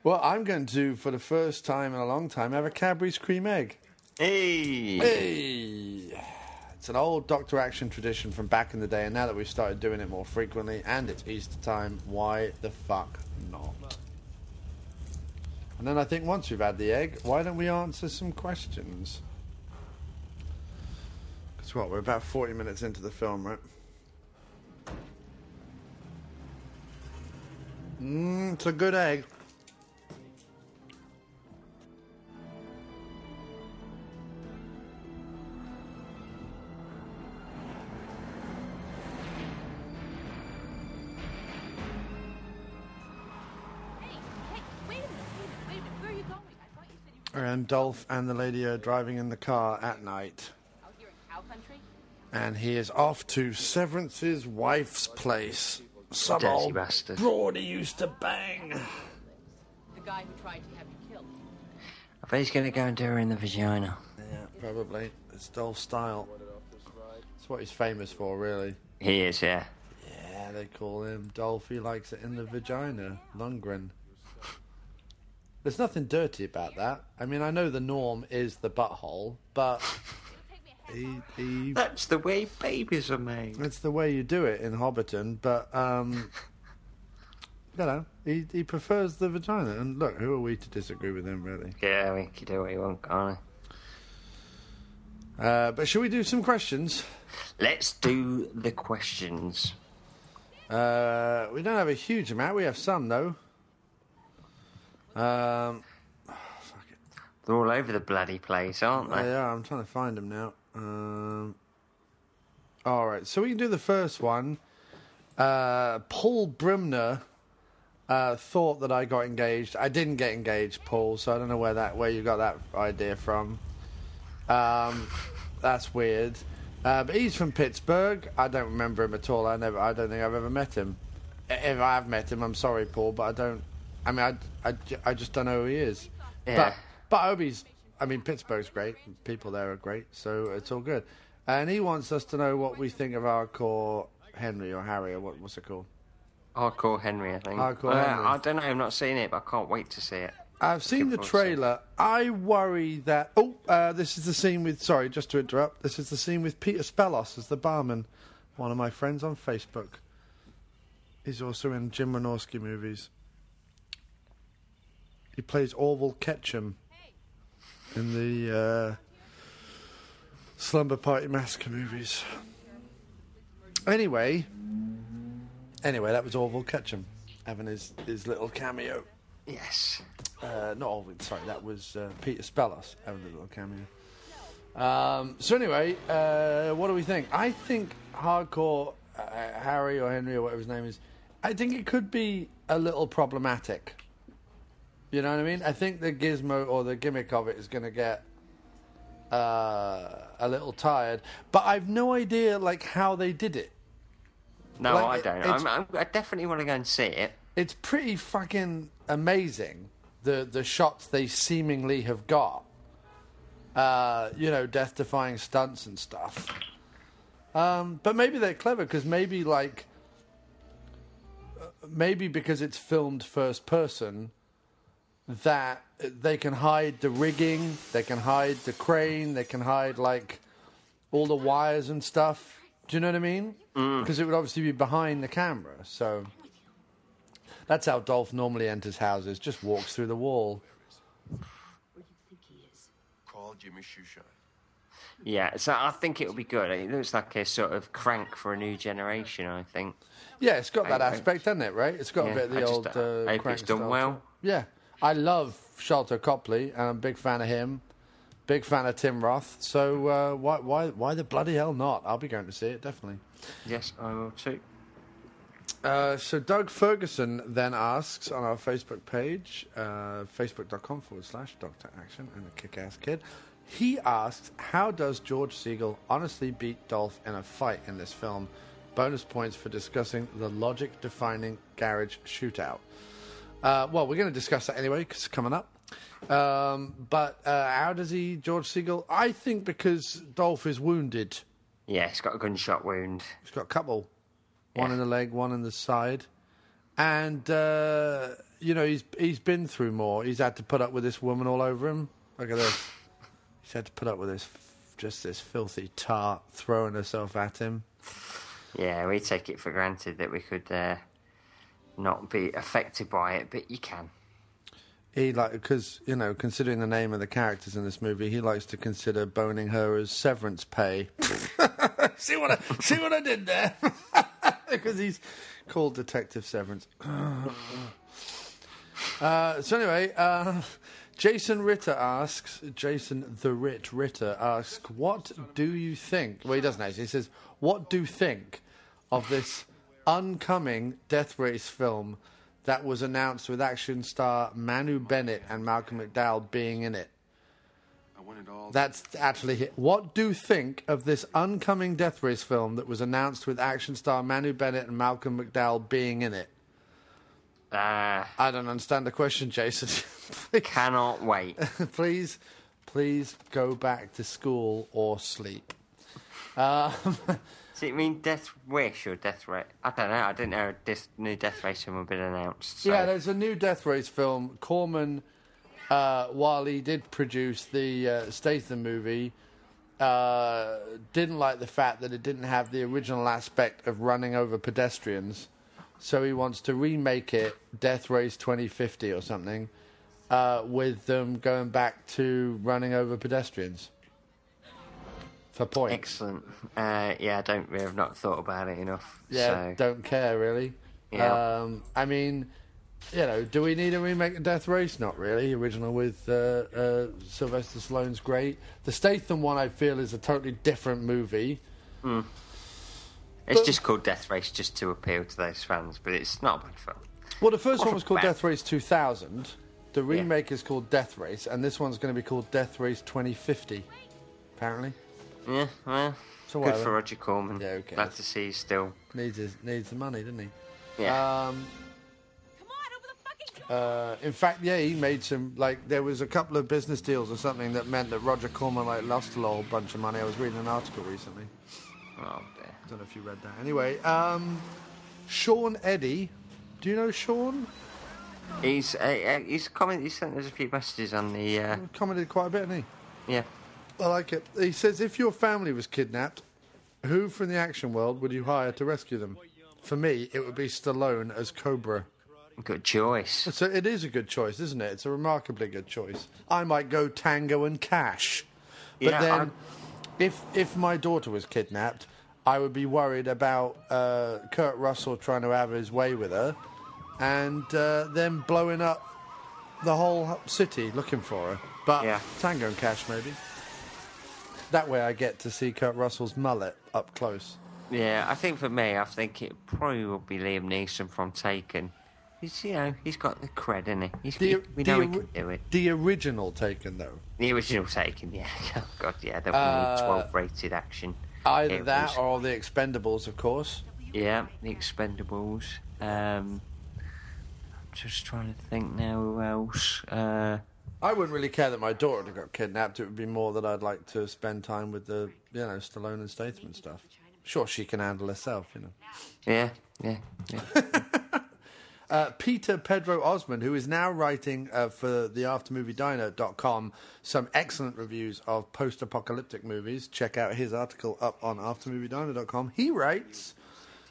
Well, I'm going to, for the first time in a long time, have a Cadbury's cream egg. Hey! Hey! It's an old Doctor Action tradition from back in the day, and now that we've started doing it more frequently, and it's Easter time, why the fuck not? And then I think once we've had the egg, why don't we answer some questions? Because what, we're about 40 minutes into the film, right? Mmm, it's a good egg. And Dolph and the lady are driving in the car at night. And he is off to Severance's wife's place. Some Dirty old bastard. broad he used to bang. The guy who tried to have you killed. I bet he's going to go and do her in the vagina. Yeah, probably. It's Dolph's style. It's what he's famous for, really. He is, yeah. Yeah, they call him Dolph. He likes it in the vagina. Lundgren. There's nothing dirty about that. I mean, I know the norm is the butthole, but he, he That's the way babies are made. It's the way you do it in Hobbiton, but um, you know, he he prefers the vagina. And look, who are we to disagree with him, really? Yeah, I mean, he can do what he wants, can't Uh, but shall we do some questions? Let's do the questions. Uh, we don't have a huge amount. We have some though. Um, fuck it. They're all over the bloody place, aren't they? yeah, I'm trying to find them now. Um, all right, so we can do the first one. Uh, Paul Brimner uh, thought that I got engaged. I didn't get engaged, Paul. So I don't know where that where you got that idea from. Um, that's weird. Uh, but he's from Pittsburgh. I don't remember him at all. I never. I don't think I've ever met him. If I have met him, I'm sorry, Paul, but I don't. I mean, I, I, I just don't know who he is. Yeah. But but I I mean, Pittsburgh's great. People there are great, so it's all good. And he wants us to know what we think of Hardcore Henry or Harry or what, what's it called? Our Hardcore Henry, I think. Hardcore Uh, Henry. I don't know. I've not seen it, but I can't wait to see it. I've seen the Looking forward to it. trailer. I worry that. Oh, uh, this is the scene with. Sorry, just to interrupt. This is the scene with Peter Spellos as the barman, one of my friends on Facebook. He's also in Jim Wynorski movies. He plays Orville Ketchum in the uh, Slumber Party Massacre movies. Anyway, anyway, that was Orville Ketchum having his, his little cameo. Yes. Uh, not Orville, sorry, that was uh, Peter Spellos having a little cameo. Um, so anyway, uh, what do we think? I think hardcore uh, Harry or Henry or whatever his name is. I think it could be a little problematic. You know what I mean? I think the gizmo or the gimmick of it is going to get uh, a little tired, but I've no idea like how they did it. No, Like, I don't. I'm, I'm, I definitely want to go and see it. It's pretty fucking amazing the the shots they seemingly have got. Uh, you know, death-defying stunts and stuff. Um, but maybe they're clever because maybe like uh, maybe because it's filmed first person that they can hide the rigging, they can hide the crane, they can hide like all the wires and stuff. Do you know what I mean? Because it would obviously be behind the camera, so that's how Dolph normally enters houses. Just walks through the wall. Call Jimmy Shoeshine. Yeah, so I think it'll be good. It looks like a sort of crank for a new generation. I think. Yeah, it's got that I- I- aspect, hasn't it? Right? It's got Yeah, a bit of the I just, old. uh, Uh, hope crank it's done style well. Yeah, I love Sharlto Copley, and I'm a big fan of him. Big fan of Tim Roth. So uh, why, why, why the bloody hell not? I'll be going to see it definitely. Yes, I will too. Uh, so Doug Ferguson then asks on our Facebook page, uh, facebook.com forward slash Doctor Action and a Kick-Ass Kid. He asks, how does George Segal honestly beat Dolph in a fight in this film? Bonus points for discussing the logic-defining garage shootout. Uh, well, we're going to discuss that anyway because it's coming up. Um, but uh, how does he, George Segal? I think because Dolph is wounded. Yeah, he's got a gunshot wound. He's got a couple. One in the leg, one in the side. And, uh, you know, he's he's been through more. He's had to put up with this woman all over him. Look at this. He's had to put up with this, just this filthy tart throwing herself at him. Yeah, we take it for granted that we could uh, not be affected by it, but you can. He like because you know, considering the name of the characters in this movie, he likes to consider boning her as severance pay. see what I see what I did there? Because he's called Detective Severance. uh, so anyway, uh, Jason Ritter asks, Jason the Rit Ritter asks, what do you think? Well, he doesn't actually. He says, what do you think of this oncoming Death Race film that was announced with action star Manu Bennett and Malcolm McDowell being in it? I want it all. That's actually it. What do you think of this oncoming Death Race film that was announced with action star Manu Bennett and Malcolm McDowell being in it? Uh, I don't understand the question, Jason. cannot wait. please, please go back to school or sleep. Um, Does it mean Death Wish or Death Race? I don't know. I didn't know this new Death Race film had been announced. So. Yeah, there's a new Death Race film. Corman, uh, while he did produce the uh, Statham movie, uh, didn't like the fact that it didn't have the original aspect of running over pedestrians. So he wants to remake it, Death Race 2050 or something, uh, with them going back to running over pedestrians. For points. Excellent. Uh, yeah, I don't. I've not thought about it enough. Yeah, so. don't care really. Yeah. Um, I mean, you know, do we need a remake of Death Race? Not really. Original with uh, uh, Sylvester Stallone's great. The Statham one, I feel, is a totally different movie. Mm. It's But- just called Death Race just to appeal to those fans, but it's not a bad film. Well, the first one was called about- Death Race 2000. The remake is called Death Race, and this one's going to be called Death Race 2050. Apparently, Yeah, well, So good for Roger Corman. Yeah, cares? Glad to see he's still. needs his, needs the money, doesn't he? Yeah. Um, Uh, in fact, yeah, he made some like there was a couple of business deals or something that meant that Roger Corman like lost a whole bunch of money. I was reading an article recently. Oh dear. Don't know if you read that. Anyway, um, Sean Eddy. Do you know Sean? He's uh, uh, he's comment. He sent us a few messages on the. Uh, Commented quite a bit, hasn't he? yeah. I like it. He says, if your family was kidnapped, who from the action world would you hire to rescue them? For me, it would be Stallone as Cobra. Good choice. So it is a good choice, isn't it? It's a remarkably good choice. I might go Tango and Cash. But Yeah, then, I'm- if if my daughter was kidnapped, I would be worried about uh, Kurt Russell trying to have his way with her, and uh, them blowing up the whole city looking for her. But Yeah. Tango and Cash, maybe. That way, I get to see Kurt Russell's mullet up close. Yeah, I think for me, I think it probably will be Liam Neeson from Taken. He's, you know, he's got the cred, isn't he? He's, The, we the know he can do it. The original Taken, though. The original Taken, yeah. Oh, God, yeah, the Uh, 12 rated action. Either It that was- or the Expendables, of course. Yeah, the Expendables. Um, I'm just trying to think now who else. Uh, I wouldn't really care that my daughter got kidnapped. It would be more that I'd like to spend time with the, you know, Stallone and Statham stuff. Sure, she can handle herself, you know. yeah, yeah, yeah. Uh, Peter Pedro Osmond, who is now writing uh, for the AfterMovieDiner.com some excellent reviews of post-apocalyptic movies. Check out his article up on AfterMovieDiner.com. He writes,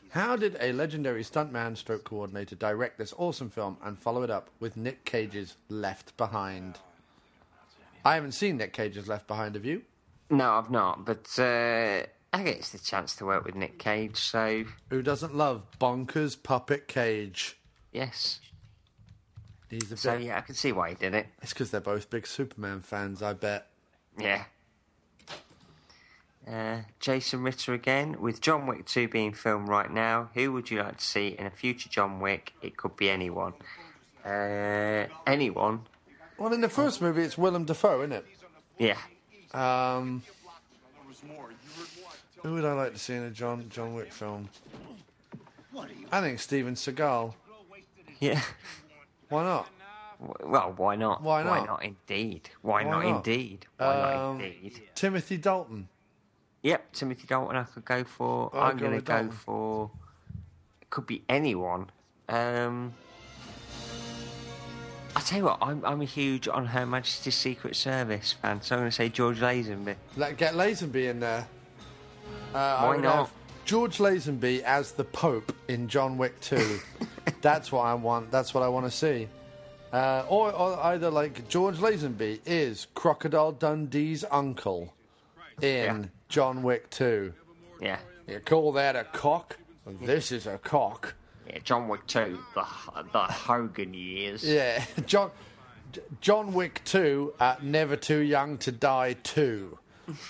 "How did a legendary stuntman, stroke coordinator, direct this awesome film and follow it up with Nick Cage's Left Behind?" I haven't seen Nick Cage's Left Behind. Have you? no, I've not, but uh, I get the chance to work with Nick Cage, so Who doesn't love bonkers puppet Cage? yes. He's a So bit. yeah, I can see why he did it. It's because they're both big Superman fans. I bet. Yeah. Uh, Jason Ritter again. With John Wick 2 being filmed right now, who would you like to see in a future John Wick? It could be anyone. Uh, anyone? Well, in the first movie, it's Willem Dafoe, isn't it? Yeah. Um, who would I like to see in a John John Wick film? I think Steven Seagal. Yeah. Why not? Well, why not? Why Why not? not indeed? Why, Why not, not? indeed? Why not Um, indeed? Timothy Dalton. Yep, Timothy Dalton I could go for. I'll I'm going to go Dalton. for... It could be anyone. Um... I tell you what, I'm, I'm a huge On Her Majesty's Secret Service fan, so I'm going to say George Lazenby. Let get Lazenby in there. Uh, Why not? George Lazenby as the Pope in John Wick 2. That's what I want. That's what I want to see. Uh, or, or either like George Lazenby is Crocodile Dundee's uncle in. John Wick 2. Yeah. You call that a cock? This is a cock. Yeah, John Wick 2, the, the Hogan years. Yeah, John John Wick 2, uh, Never Too Young to Die 2.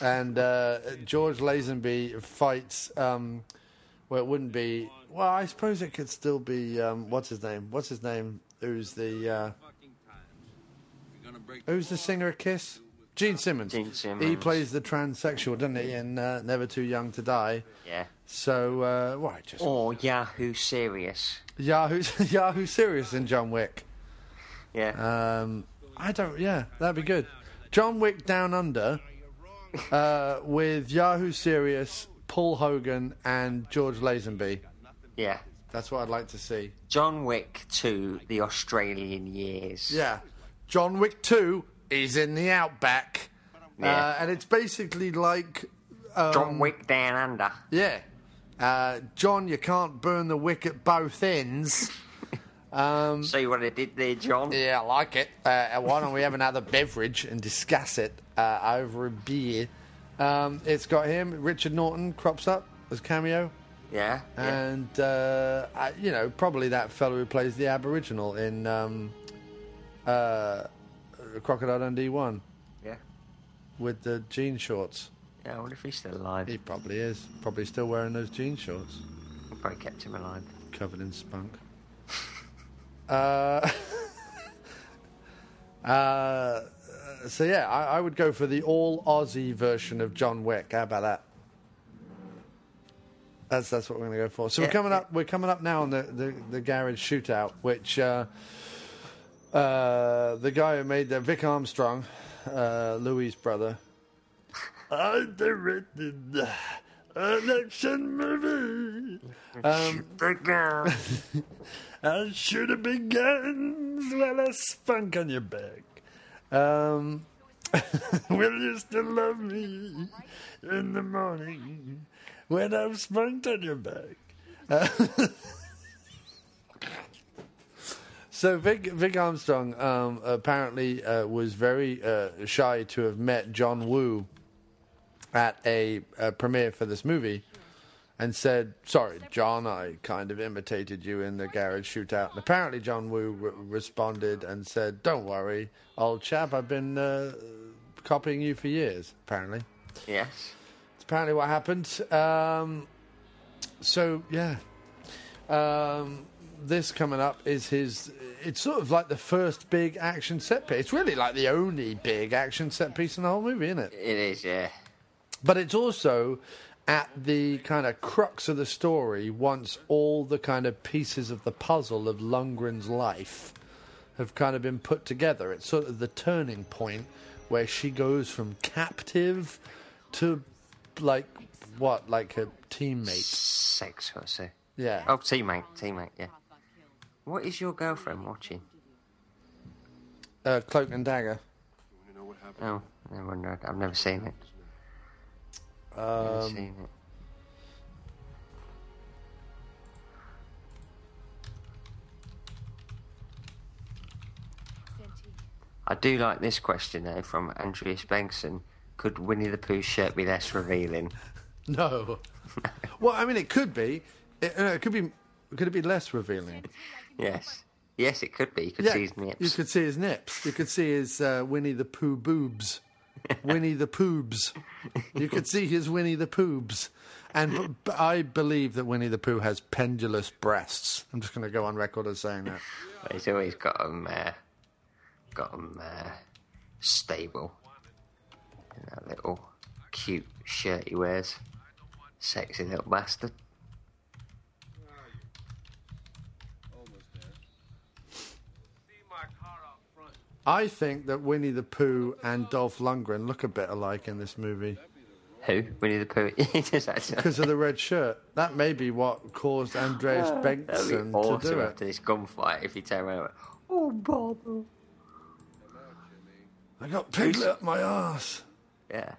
And uh, George Lazenby fights. Um, well, it wouldn't be. Well, I suppose it could still be. Um, what's his name? What's his name? Who's the. Uh, who's the singer of Kiss? Gene Simmons. Gene He plays the transsexual, doesn't he, in uh, Never Too Young to Die? Yeah. So, uh, why just Or Yahoo Serious. Yahoo Yahoo Serious in John Wick. Yeah. Um, I don't. Yeah, that'd be good. John Wick Down Under uh, with Yahoo Serious, Paul Hogan, and George Lazenby. yeah. That's what I'd like to see. John Wick 2, The Australian Years. Yeah, John Wick Two is in the outback, Yeah. uh, and it's basically like um, John Wick Down Under. Yeah, uh, John, you can't burn the wick at both ends. Um, See what I did there, John? Yeah, I like it. Uh, why don't we have another beverage and discuss it uh, over a beer? Um, it's got him. Richard Norton crops up as cameo, Yeah. yeah. and uh, I, you know probably that fellow who plays the Aboriginal in um, uh, Crocodile Dundee One yeah. with the jean shorts. Yeah, I wonder if he's still alive. He probably is. Probably still wearing those jean shorts, I probably kept him alive. covered in spunk. uh, uh, so yeah, I, I would go for the all Aussie version of John Wick. How about that? That's that's what we're going to go for. So we're coming yeah. up. We're coming up now on the, the, the garage shootout, which uh, Uh, the guy who made that, Vic Armstrong, uh, Louis' brother. I directed an action movie. Um, I should have been guns while I spunk on your back. Um, will you still love me in the morning when I've spunked on your back? Uh, so Vic, Vic Armstrong um, apparently uh, was very uh, shy to have met John Woo at a, a premiere for this movie and said, "Sorry, John, I kind of imitated you in the garage shootout." And apparently, John Woo re- responded and said, "Don't worry, old chap. I've been uh, copying you for years." Apparently, Yes. it's apparently what happened. Um, so yeah, um, this coming up is his. It's sort of like the first big action set piece. It's really like the only big action set piece in the whole movie, isn't it? It is, yeah. But it's also at the kind of crux of the story once all the kind of pieces of the puzzle of Lundgren's life have kind of been put together. It's sort of the turning point where she goes from captive to like what, like a teammate. Sex, I say. Yeah. Oh, teammate, teammate, yeah. What is your girlfriend watching? Uh, Cloak and Dagger. Oh, I wonder. I've never seen it. Never Um, seen it. I do like this question though from Andreas Bengtsson. Could Winnie the Pooh's shirt be less revealing? no. well, I mean, it could be. It, uh, it could be. Could it be less revealing? Yes. Yes, it could be. You could Yeah, see his nips. You could see his nips. You could see his uh, Winnie the Pooh boobs. Winnie the Poobs. You could see his Winnie the Poobs. And b- b- I believe that Winnie the Pooh has pendulous breasts. I'm just going to go on record as saying that. He's always got them, uh, got 'em, uh, stable. And that little cute shirt he wears. Sexy little bastard. I think that Winnie the Pooh and Dolph Lundgren look a bit alike in this movie Who? Winnie the Pooh? He does actually. because of the red shirt. That may be what caused Andreas That'd be Bengtsson awesome to do it. after this gunfight if he turned around and went, Oh, Bob. I got piglet up my ass. Yeah.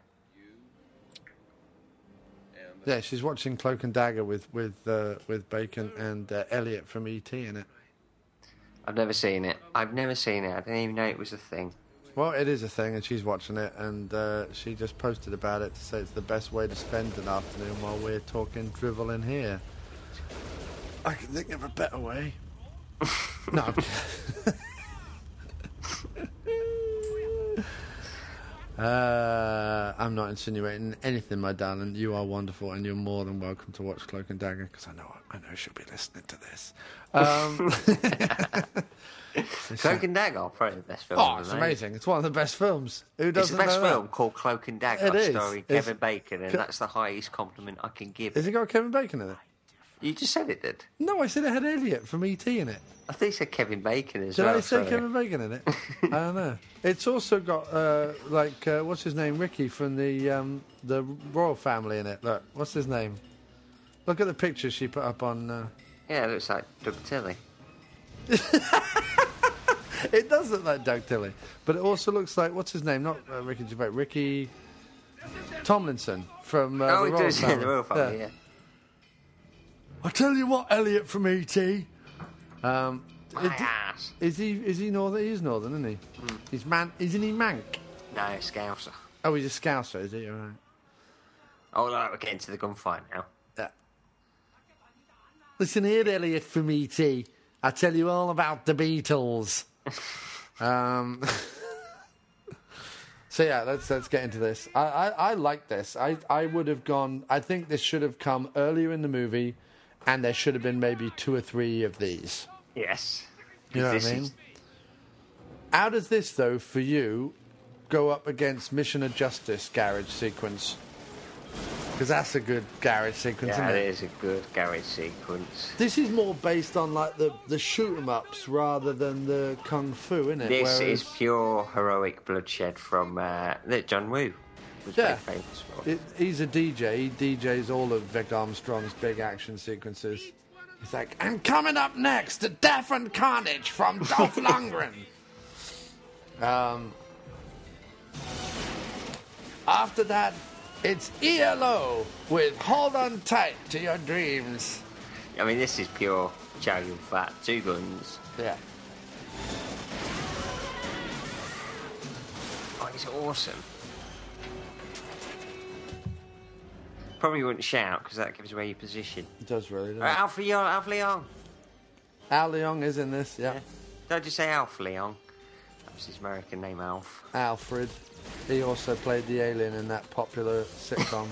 Yeah, she's watching Cloak and Dagger with with uh, with Bacon and uh, Elliot from ET in it. I've never seen it. I've never seen it. I didn't even know it was a thing. Well, it is a thing, and she's watching it, and uh, she just posted about it to say it's the best way to spend an afternoon while we're talking drivel in here. I can think of a better way. no. I'm. Uh, I'm not insinuating anything, my darling. You are wonderful, and you're more than welcome to watch Cloak and Dagger because I know I know she'll be listening to this. Um, Cloak and Dagger, probably the best film. oh, it's amazing! It's one of the best films. Who doesn't It's the best know that? film called Cloak and Dagger, It is. starring It's- Kevin Bacon, and that's the highest compliment I can give. Has it got Kevin Bacon in it? You just said it did. No, I said it had Elliot from ET in it. I think you said Kevin Bacon as Did well. I say sorry. Kevin Bacon in it? I don't know. It's also got uh, like uh, what's his name, Ricky from the um, the royal family in it. Look, what's his name? Look at the picture she put up on. Uh... Yeah, it looks like Doug Tilly. It does look like Doug Tilly, but it also looks like what's his name? Not uh, Ricky Gervais, Ricky Tomlinson from uh, oh, the he royal does, yeah, family. the Royal Family, yeah. I tell you what, Elliot from ET. Um, My it- ass. is he? Is he northern? He's northern, isn't he? Hmm. He's man. Isn't he Mank? No, Scouser. Oh, he's a Scouser, is he? All right. Oh, we're getting to the gunfight now. Yeah. Listen here, Elliot from ET. I tell you all about the Beatles. um, so yeah, let's let's get into this. I, I, I like this. I, I would have gone. I think this should have come earlier in the movie, and there should have been maybe two or three of these. Yes. You know what I mean? is- How does this though for you go up against Mission of Justice garage sequence? because that's a good garage sequence. Yeah, isn't it it? is a good garage sequence. This is more based on like the the shoot 'em ups rather than the kung fu, isn't it? This Whereas is pure heroic bloodshed from uh, John Woo was Yeah. very famous for. it, he's a DJ. He DJs all of Vic Armstrong's big action sequences. He's like, and coming up next, the Death and Carnage from Dolph Lundgren. Um, after that, it's ELO with Hold On Tight to Your Dreams. I mean, this is pure Chow Fat, two guns. Yeah. Oh, it's awesome. Probably wouldn't shout because that gives away your position. It does really, doesn't Uh, it? Alf Leon, Alf Leon. Al Leong is in this, yeah. Don't just say Alf Leon. That's his American name, Alf. Alfred. He also played the alien in that popular sitcom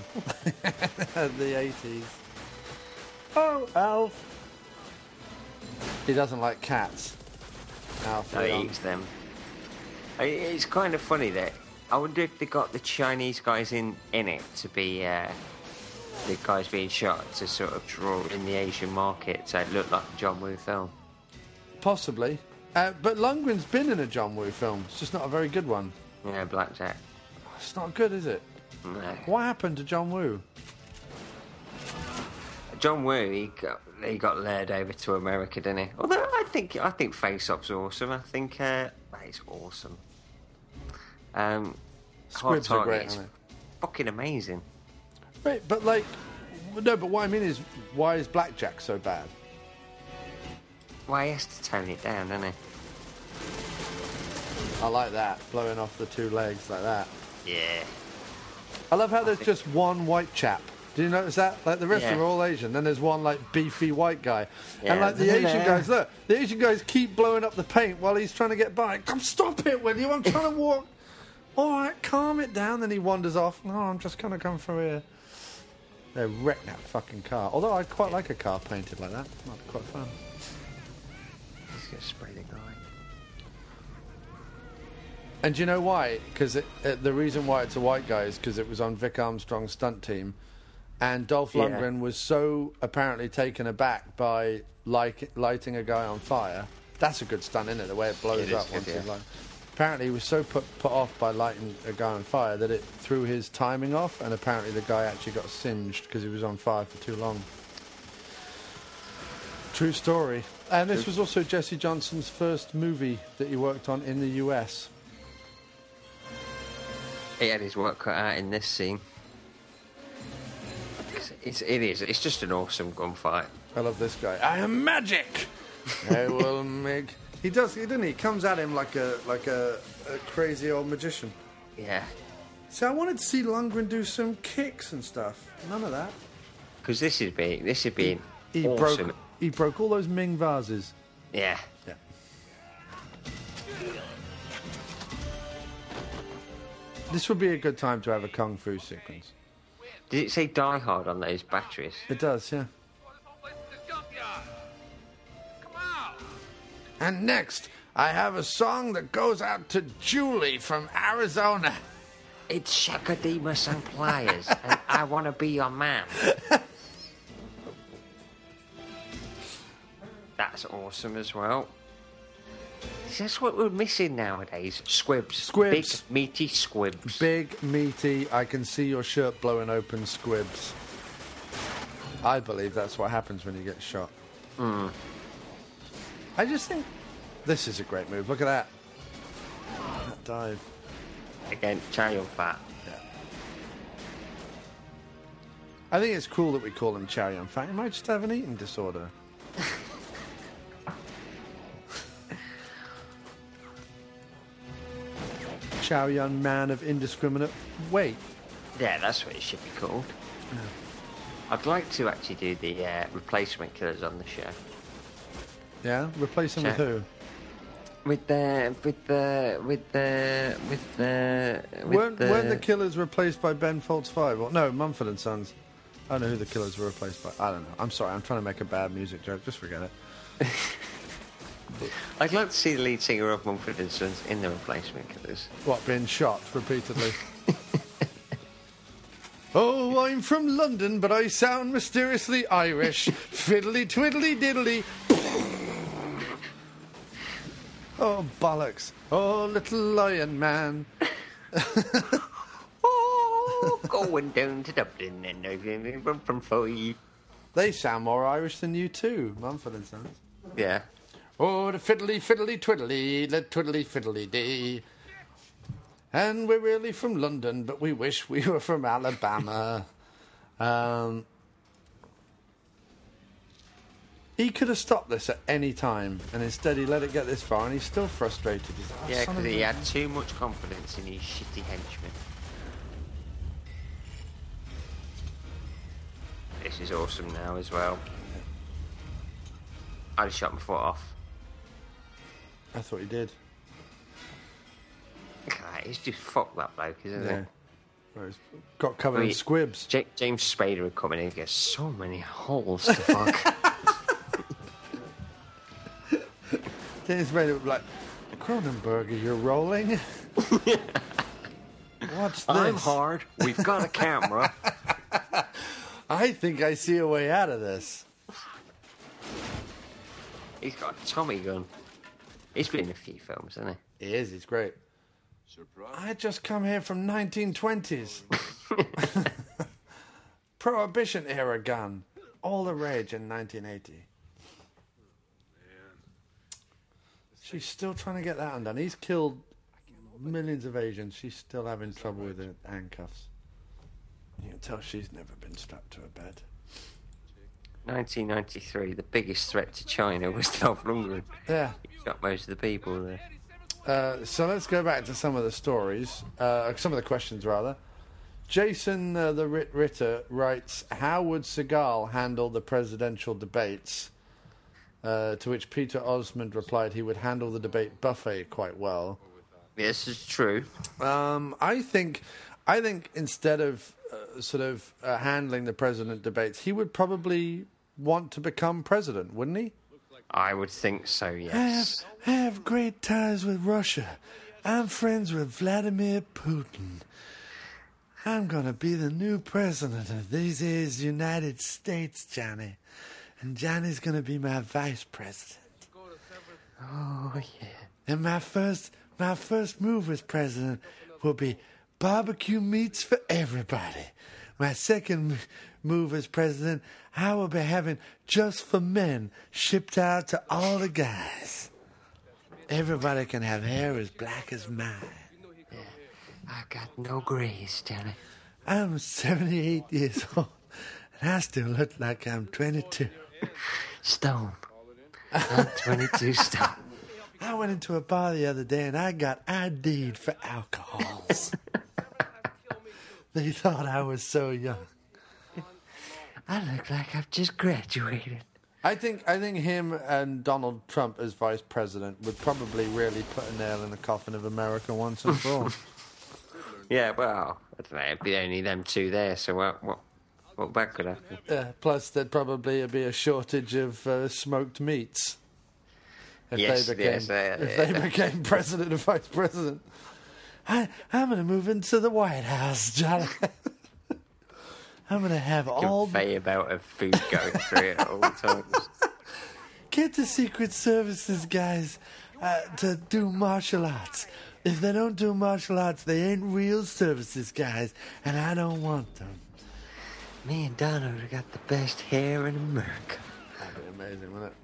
of the 80s. Oh, Alf. He doesn't like cats. Alf. No, he Leong. eats them. It's kind of funny that I wonder if they got the Chinese guys in in it to be uh, the guys being shot to sort of draw in the Asian market so it looked like a John Woo film. Possibly. Uh, but Lundgren's been in a John Woo film. It's just not a very good one. Yeah, Blackjack. It's not good, is it? No. What happened to John Woo? John Woo, he got he got lured over to America, didn't he? Although I think I think Face Off's awesome. I think uh, it's awesome. Um, Squibs are great, fucking amazing. Right, but like, no, but what I mean is, why is Blackjack so bad? Well, he has to tone it down, doesn't he? I like that, blowing off the two legs like that. Yeah. I love how there's just one white chap. Do you notice that? Like the rest Yeah. are all Asian. Then there's one like beefy white guy. And like the Asian guys, look, the Asian guys keep blowing up the paint while he's trying to get by. Come stop it, will you? I'm trying to walk. All right, calm it down. Then he wanders off. No, I'm just gonna come through here. They wreck that fucking car. Although I'd quite like a car painted like that. Might be quite fun. He's gonna spray the guy. And do you know why? Because uh, the reason why it's a white guy is because it was on Vic Armstrong's stunt team, and Dolph Yeah. Lundgren was so apparently taken aback by like lighting a guy on fire. That's a good stunt, isn't it? The way it blows It up good, yeah. Apparently, he was so put put off by lighting a guy on fire that it threw his timing off, and apparently the guy actually got singed because he was on fire for too long. True story. And this was also Jesse Johnson's first movie that he worked on in the US. He had his work cut out in this scene. It's, it's, it is. It's just an awesome gunfight. I love this guy. I am magic. I will make. He does, didn't he? He comes at him like a like a, a crazy old magician. Yeah. So I wanted to see Lundgren do some kicks and stuff. None of that. Because this is being this is being He awesome. broke. He broke all those Ming vases. Yeah. Yeah. This would be a good time to have a kung fu sequence. Did it say Die Hard on those batteries? It does, yeah. And next, I have a song that goes out to Julie from Arizona. It's Chaka Demus and Pliers, and I want to be your man. That's awesome as well. That's what we're missing nowadays. Squibs. Squibs. Big, meaty squibs. Big, meaty, I can see your shirt blowing open squibs. I believe that's what happens when you get shot. Mm. I just think this is a great move. Look at that. That dive. Again, Chow Yun Fat. I think it's cool that we call him Chow Yun Fat. He might just have an eating disorder. Chow Yun Man of indiscriminate weight. Yeah, that's what it should be called. I'd like to actually do the uh, replacement killers on the show. Yeah? Replace him with who? With the with the with the with the with weren't, the, weren't the killers replaced by Ben Folds 5? Well, no, Mumford and Sons. I don't know who the killers were replaced by. I don't know. I'm sorry. I'm trying to make a bad music joke. Just forget it. I'd like to see the lead singer of Mumford and Sons in the replacement killers. What, being shot repeatedly? Oh, I'm from London, but I sound mysteriously Irish. Fiddly twiddly diddly. Oh, bollocks. Oh, little lion man. oh, going down to Dublin and from, from five. They sound more Irish than you too, Mumford and Sons. Yeah. Oh, the fiddly fiddly twiddly, the twiddly fiddly dee. And we're really from London, but we wish we were from Alabama. um, he could have stopped this at any time, and instead he let it get this far, and he's still frustrated. He's like, "Oh, Yeah, because he a-" had too much confidence in his shitty henchmen. This is awesome now as well. I just shot my foot off. I thought he did. Ah, God, It's just fucked that bloke, isn't Yeah. it? Well, he's got covered in squibs. Ja- James Spader would come in and get so many holes to fuck. James made it like, Cronenberg, you're rolling. What's this? I'm hard. We've got a camera. I think I see a way out of this. He's got a Tommy gun. He's been in a few films, hasn't he? He is. He's great. Surprise. I just come here from 1920s. Prohibition era gun. All the rage in 1980. She's still trying to get that undone. He's killed millions of Asians. She's still having trouble with the handcuffs. You can tell she's never been strapped to a bed. 1993, the biggest threat to China was Dolph Lundgren. Yeah. He shot most of the people there. Uh, so let's go back to some of the stories, uh, some of the questions rather. Jason uh, the Rit- Ritter writes, "How would Seagal handle the presidential debates?" Uh, to which Peter Osmond replied, "He would handle the debate buffet quite well." This is true. Um, I think, I think instead of uh, sort of uh, handling the president debates, he would probably want to become president, wouldn't he? I would think so, yes. I have, I have great ties with Russia. I'm friends with Vladimir Putin. I'm going to be the new president of these is United States, Johnny. And Johnny's going to be my vice president. Oh, yeah. And my first my first move as president will be barbecue meats for everybody. My second move as president, I will be having just for men shipped out to all the guys. Everybody can have hair as black as mine. I got no grace, Johnny. I'm 78 years old, and I still look like I'm 22. Stone. I'm 22 stone. I went into a bar the other day and I got ID'd for alcohols. they thought I was so young. I look like I've just graduated. I think I think him and Donald Trump as vice president would probably really put a nail in the coffin of America once and for all. Yeah, well, I don't know. It'd be only them two there, so what, what, what bad could happen? Uh, plus, there'd probably be a shortage of uh, smoked meats if Yes, they became yes, uh, if yeah. they became president or vice president. I, I'm going to move into the White House, Johnny. I'm going to have all Convey about of food going through it at all times. Get the Secret Services guys uh, to do martial arts. If they don't do martial arts, they ain't real services guys, and I don't want them. Me and Donald have got the best hair in America. That'd be amazing, wouldn't it?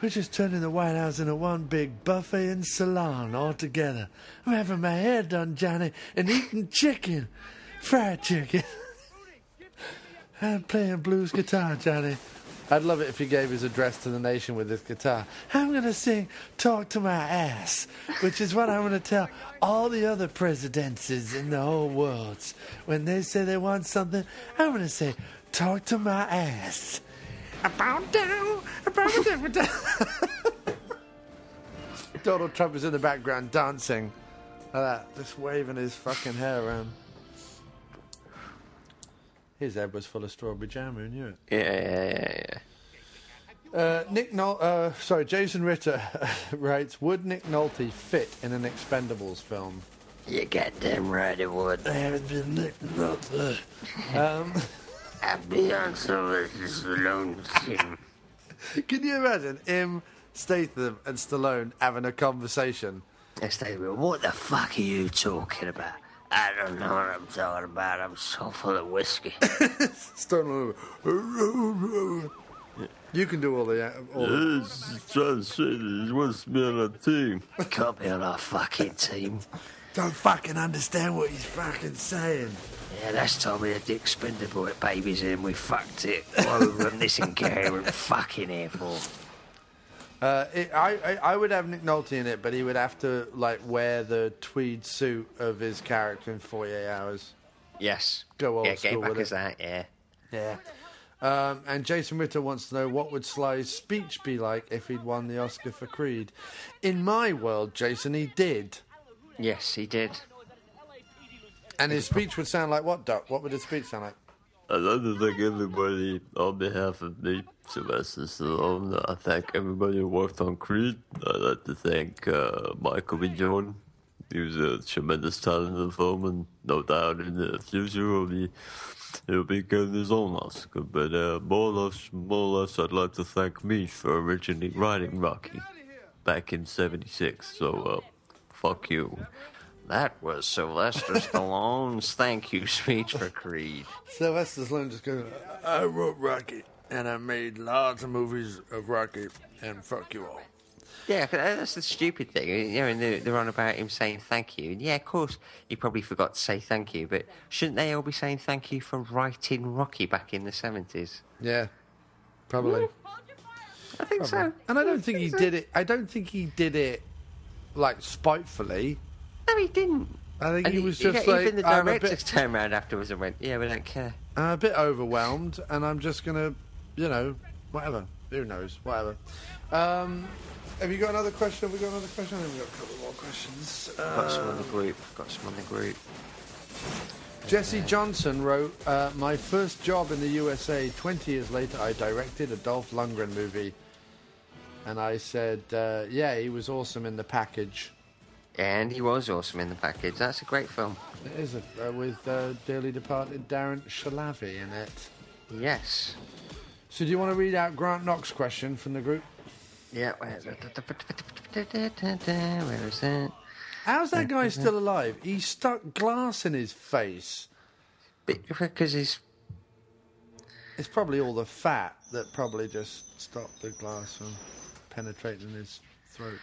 We're just turning the White House into one big buffet and salon all together. I'm having my hair done, Johnny, and eating chicken. Fried chicken. I'm playing blues guitar, Johnny. I'd love it if he gave his address to the nation with his guitar. I'm going to sing Talk to My Ass, which is what I'm going to tell all the other presidencies in the whole world. When they say they want something, I'm going to say, Talk to my ass. About down, about down. Donald Trump is in the background dancing like that, just waving his fucking hair around. His head was full of strawberry jam, who knew it? Yeah, yeah, yeah, yeah. Uh, Nick Nol- uh, sorry, Jason Ritter writes, would Nick Nolte fit in an Expendables film? You goddamn right it would. I haven't been up there. Um, I'd be on Sylvester Stallone's team. can you imagine him, Statham, and Stallone having a conversation? Statham, what the fuck are you talking about? I don't know what I'm talking about. I'm so full of whiskey. Stallone. You can do all the. All the He's trying to say that he wants to be on a team. Can't be on our fucking team. don't fucking understand what he's fucking saying. Yeah, last time we had the expendable at babies and we fucked it. Why we run this incoherent fucking here for? Uh, it, I, I I would have Nick Nolte in it, but he would have to like wear the tweed suit of his character in 48 hours. Yes. Go old yeah, get school back with as it. that, yeah. Yeah. Um, and Jason Ritter wants to know what would Sly's speech be like if he'd won the Oscar for Creed. In my world, Jason, he did. Yes, he did. And his speech would sound like what, Doc? What would his speech sound like? I'd like to thank everybody on behalf of me, Sylvester Stallone. I thank everybody who worked on Creed. I'd like to thank uh, Michael B. Jordan. He was a tremendous talent in the film, and no doubt in the future he'll be, he'll be getting his own Oscar. But uh, more, or less, more or less, I'd like to thank me for originally writing Rocky back in '76. So, uh, fuck you. That was Sylvester Stallone's thank you speech for Creed. Sylvester Stallone just goes, I wrote Rocky, and I made lots of movies of Rocky, and fuck you all. Yeah, 'cause that's the stupid thing. You know, and they're, they're on about him saying thank you. And yeah, of course, he probably forgot to say thank you, but shouldn't they all be saying thank you for writing Rocky back in the 70s? Yeah, probably. I think so. And I don't think he did it. I don't think he did it like spitefully. No, he didn't. I think And he was just know, like, even the I'm directors bit, turned around afterwards and went, "Yeah, we don't care." I'm a bit overwhelmed, and I'm just gonna, you know, whatever. Who knows? Whatever. Um, have you got another question? Have we got another question? I think we've got a couple more questions. Got some on the group. Got some on the group. Jesse Johnson wrote, uh, "My first job in the USA. Twenty years later, I directed a Dolph Lundgren movie." And I said, uh, "Yeah, he was awesome in the package." And he was awesome in the package. That's a great film. It is a, uh, with uh, dearly departed Darren Shahlavi in it. Yes. So, do you want to read out Grant Knox' question from the group? Yeah. Where is it? Where is it? How's that guy still alive? He stuck glass in his face. Because he's. It's probably all the fat that probably just stopped the glass from penetrating his throat.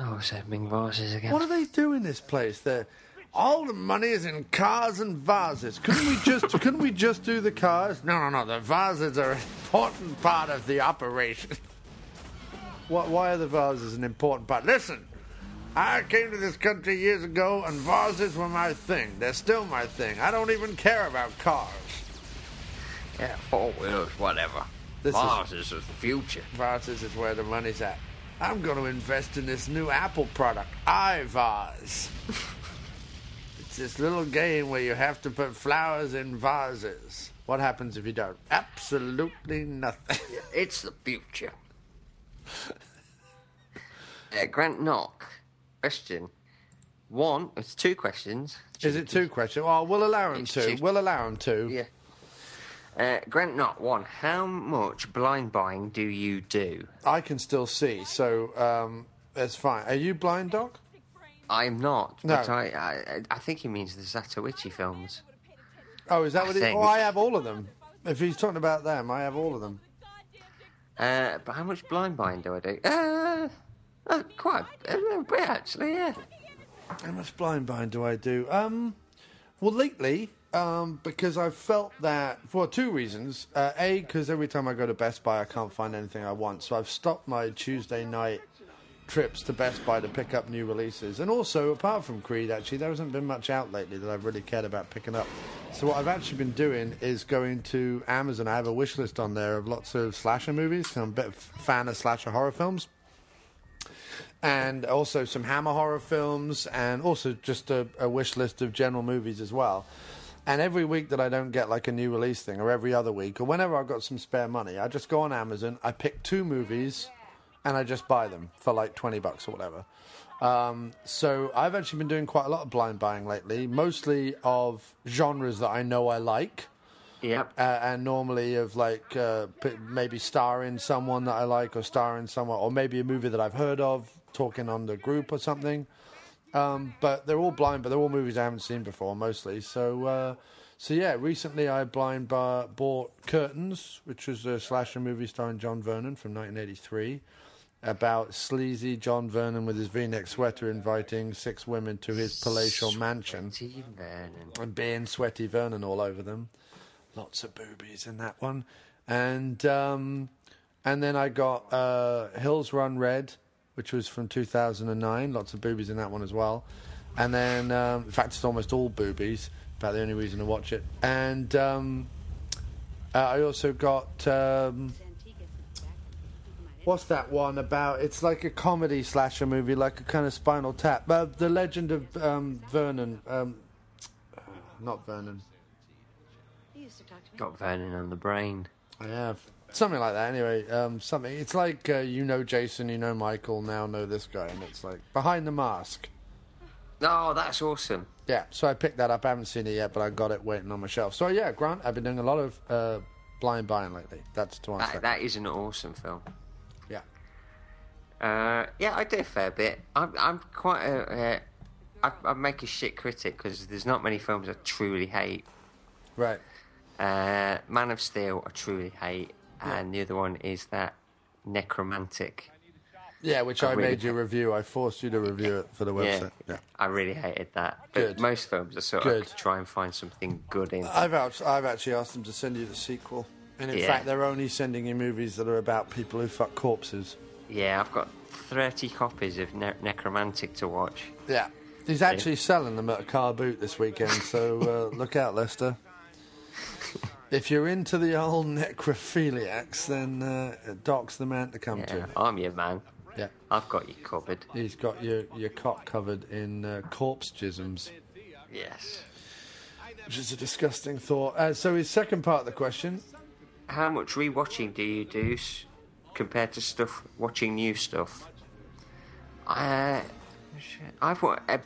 Oh, so Ming vases again. What do they do in this place? They're, all the money is in cars and vases. Couldn't we just couldn't we just do the cars? No, no, no. The vases are an important part of the operation. What, why are the vases an important part? Listen, I came to this country years ago, and vases were my thing. They're still my thing. I don't even care about cars. Yeah, four wheels, whatever. This is- Mars is the future. Vases is where the money's at. I'm going to invest in this new Apple product, iVase. it's this little game where you have to put flowers in vases. What happens if you don't? Absolutely nothing. It's the future. uh, Grant Knock, question. One, it's two questions. Is it two questions? Well, we'll allow him two. We'll allow him to. Yeah. Uh, Grant Knock, one, how much blind buying do you do? I can still see, so um, that's fine. Are you blind, Doc? I'm not, but No. I, I, I think he means the Zatoichi films. Oh, is that I what think- Oh, I have all of them. If he's talking about them, I have all of them. Uh, but how much blind buying do I do? Uh, uh quite a little bit, actually, yeah. How much blind buying do I do? Um, well, lately, um, because I've felt that for two reasons. Uh, a, because every time I go to Best Buy, I can't find anything I want, so I've stopped my Tuesday night trips to Best Buy to pick up new releases. And also, apart from Creed, actually, there hasn't been much out lately that I've really cared about picking up. So what I've actually been doing is going to Amazon. I have a wish list on there of lots of slasher movies. I'm a bit of fan of slasher horror films and also some Hammer horror films, and also just a, a wish list of general movies as well. And every week that I don't get like a new release thing, or every other week, or whenever I've got some spare money, I just go on Amazon, I pick two movies, and I just buy them for like 20 bucks or whatever. Um, so I've actually been doing quite a lot of blind buying lately, mostly of genres that I know I like. Yep. Uh, and normally of like uh, maybe starring someone that I like or starring someone or maybe a movie that I've heard of talking on the group or something. Um, but they're all blind, but they're all movies I haven't seen before mostly. So uh, so yeah, recently I blind bar- bought Curtains, which was a slasher movie starring John Vernon from 1983 about sleazy John Vernon with his V-neck sweater inviting six women to his palatial mansion Vernon. and being sweaty Vernon all over them. Lots of boobies in that one, and um, and then I got uh, Hills Run Red, which was from 2009. Lots of boobies in that one as well, and then um, in fact it's almost all boobies. About the only reason to watch it, and um, uh, I also got. Um, What's that one about? It's like a comedy slasher movie, like a kind of Spinal Tap. Uh, the Legend of um, Vernon. Um, not Vernon. Got Vernon on the brain. I have something like that. Anyway, um, something. It's like uh, you know Jason, you know Michael, now know this guy, and it's like behind the mask. Oh, that's awesome. Yeah, so I picked that up. I haven't seen it yet, but I got it waiting on my shelf. So yeah, Grant, I've been doing a lot of uh, blind buying lately. That's to answer. That, that is an awesome film. Yeah. Uh, yeah, I do a fair bit. I'm, I'm quite a. Uh, I, I make a shit critic because there's not many films I truly hate. Right. Uh, Man of Steel, I truly hate, and the other one is that Nekromantik. Yeah, which I I, really made you review. I forced you to review it for the website. Yeah. I really hated that. But Good. most films, I sort Good. of try and find something good in. I've I've actually asked them to send you the sequel, and in Yeah. fact, they're only sending you movies that are about people who fuck corpses. Yeah, I've got 30 copies of ne- Nekromantik to watch. Yeah. He's actually selling them at a car boot this weekend, so uh, look out, Lester. If you're into the old necrophiliacs, then uh, Doc's the man to come Yeah, to. I'm your man. Yeah. I've got you covered. He's got your, your cock covered in uh, corpse jisms, Yes. which is a disgusting thought. Uh, so, his second part of the question How much rewatching do you do compared to stuff watching new stuff? Uh, shit, I've watched a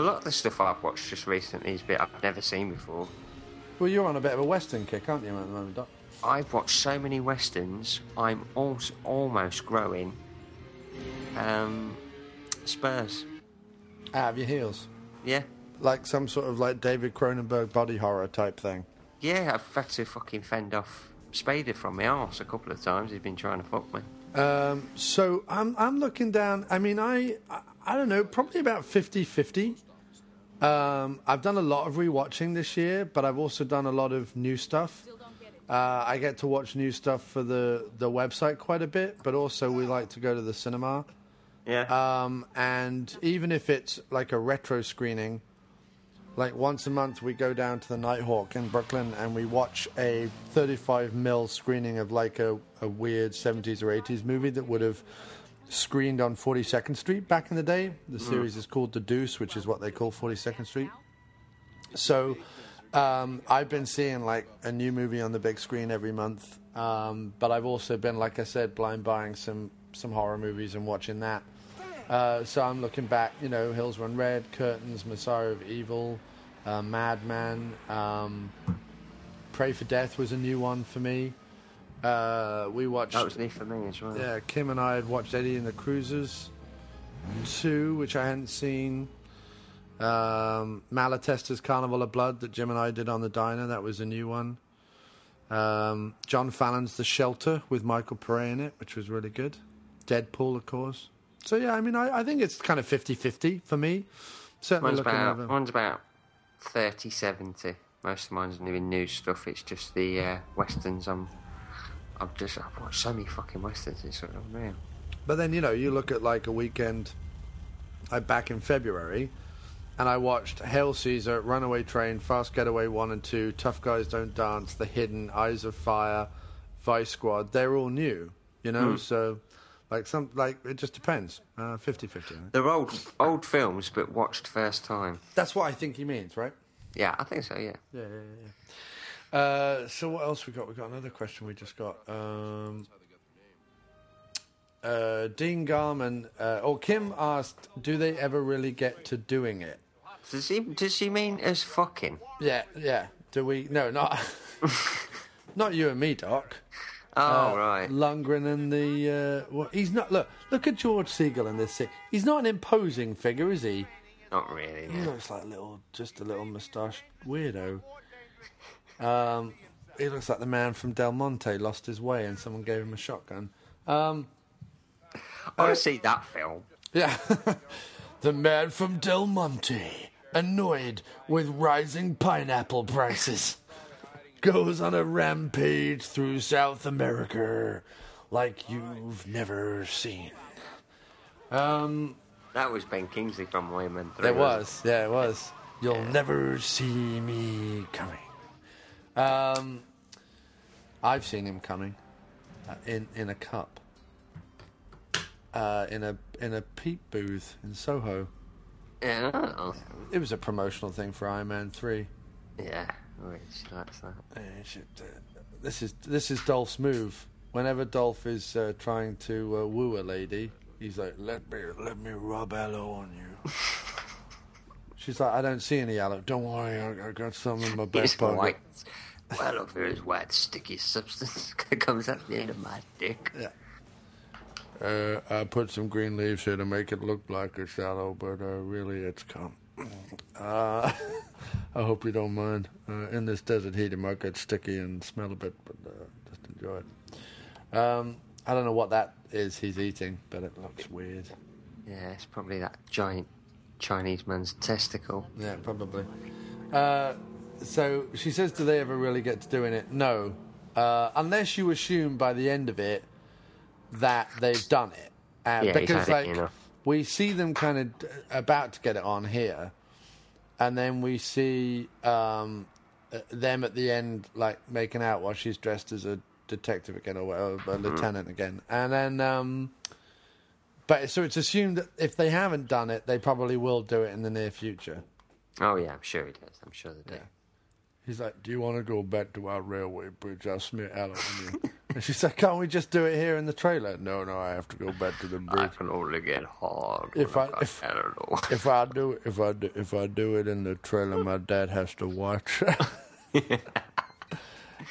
lot of the stuff I've watched just recently is bit I've never seen before. well, you're on a bit of a Western kick, aren't you, at the moment, Doc? I've watched so many westerns. I'm also almost growing. Um, Spurs. Out of your heels. Yeah, Like some sort of like David Cronenberg body horror type thing. yeah. I've had to fucking fend off Spader from my arse a couple of times. He's been trying to fuck me. Um, so I'm I'm looking down. I mean, I I, I don't know, probably about 50-50. Um, I've done a lot of rewatching this year, but I've also done a lot of new stuff. Uh, I get to watch new stuff for the the website quite a bit, but also we like to go to the cinema. Yeah. Um, and even if it's like a retro screening, like once a month we go down to the Nighthawk in Brooklyn and we watch a 35 mil screening of like a, a weird 70s or 80s movie that would have screened on 42nd Street back in the day. The series is called The Deuce, which is what they call 42nd Street. So um, I've been seeing like a new movie on the big screen every month, um, but I've also been, like I said, blind buying some some horror movies and watching that. Uh, so I'm looking back, you know, Hills Run Red, Curtains, Messiah of Evil, uh, Madman, um, Pray for Death was a new one for me. Uh, we watched. That was new for me as well. Yeah, Kim and I had watched Eddie and the Cruisers 2, which I hadn't seen. Um, Malatesta's Carnival of Blood that Jim and I did on the diner, that was a new one. Um, John Fallon's The Shelter with Michael Paré in it, which was really good. Deadpool, of course. So, yeah, I mean, I, I think it's kind of 50 50 for me. Certainly Mine's looking about, over. mine's about 30 70. Most of mine's new new stuff. It's just the uh, westerns. I'm, I've just I've watched so many fucking westerns. It's sort of unreal. But then, you know, you look at like a weekend, like back in February, and I watched Hail Caesar, Runaway Train, Fast Getaway 1 and 2, Tough Guys Don't Dance, The Hidden, Eyes of Fire, Vice Squad. They're all new, you know? Hmm. So, like, some, like, it just depends. Uh, 50 50. They're old old films, but watched first time. That's what I think he means, right? Yeah, I think so. Yeah. Yeah, yeah, yeah. Uh, so what else we got? We got another question we just got. Um, uh, Dean Garman uh, or Kim asked, "Do they ever really get to doing it?" Does he? Does she mean as fucking? Yeah, yeah. Do we? No, not not you and me, Doc. Oh Uh, right. Lundgren and the uh, well, he's not. Look, look at George Segal in this. He's not an imposing figure, is he? Not really. He No. looks like a little, just a little moustache weirdo. Um, he looks like the man from Del Monte lost his way and someone gave him a shotgun. Um, I want to see that film. yeah, the man from Del Monte, annoyed with rising pineapple prices, goes on a rampage through South America like you've never seen. Um, That was Ben Kingsley from Iron Man 3. It wasn't yeah, it was. You'll never see me coming. Um, I've seen him coming uh, in in a cup, uh, in a in a peep booth in Soho. Yeah. It was a promotional thing for Iron Man Three. Yeah. She likes that. It should, uh, this is this is Dolph's move. Whenever Dolph is uh, trying to uh, woo a lady, he's like, "Let me let me rub aloe on you." She's like, "I don't see any aloe. Don't worry, I, I got some in my back pocket." white. Well, over here is white, sticky substance that comes out the end of my dick. Yeah. Uh, I put some green leaves here to make it look like it's aloe, but uh, really it's cum. Uh, I hope you don't mind. Uh, in this desert heat, it might get sticky and smell a bit, but uh, just enjoy it. Um, I don't know what that is he's eating, but it looks weird. Yeah, it's probably that giant Chinese man's testicle. Yeah, probably. Uh, so she says, "Do they ever really get to doing it?" No, uh, unless you assume by the end of it that they've done it, uh, Yeah, he's because had it, like you know. We see them kind of d- about to get it on here, and then we see um, uh, them at the end like making out while she's dressed as a detective again or whatever, a Mm-hmm. lieutenant again, and then. Um, but so it's assumed that if they haven't done it, they probably will do it in the near future. Oh, yeah, I'm sure he does. I'm sure they do. He's like, "Do you want to go back to our railway bridge? I'll smear aloe on you." and she's like, "Can't we just do it here in the trailer?" No, no, I have to go back to the bridge. I can only get hard. If when I- I've got if- If I do, if I do, if I do it in the trailer, my dad has to watch. and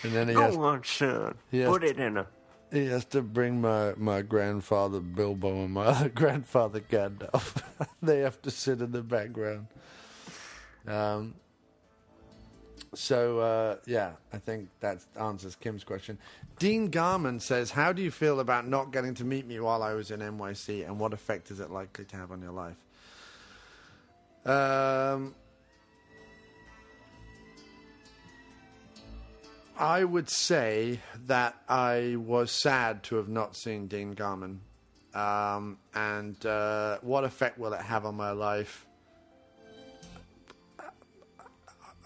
then he has, Go on, son. has Put to- it in a. he has to bring my my grandfather Bilbo and my other grandfather Gandalf. they have to sit in the background. Um. So uh, yeah, I think that answers Kim's question. Dean Garman says, "How do you feel about not getting to meet me while I was in NYC, and what effect is it likely to have on your life?" Um, I would say that I was sad to have not seen Dean Garman, um, and uh, what effect will it have on my life?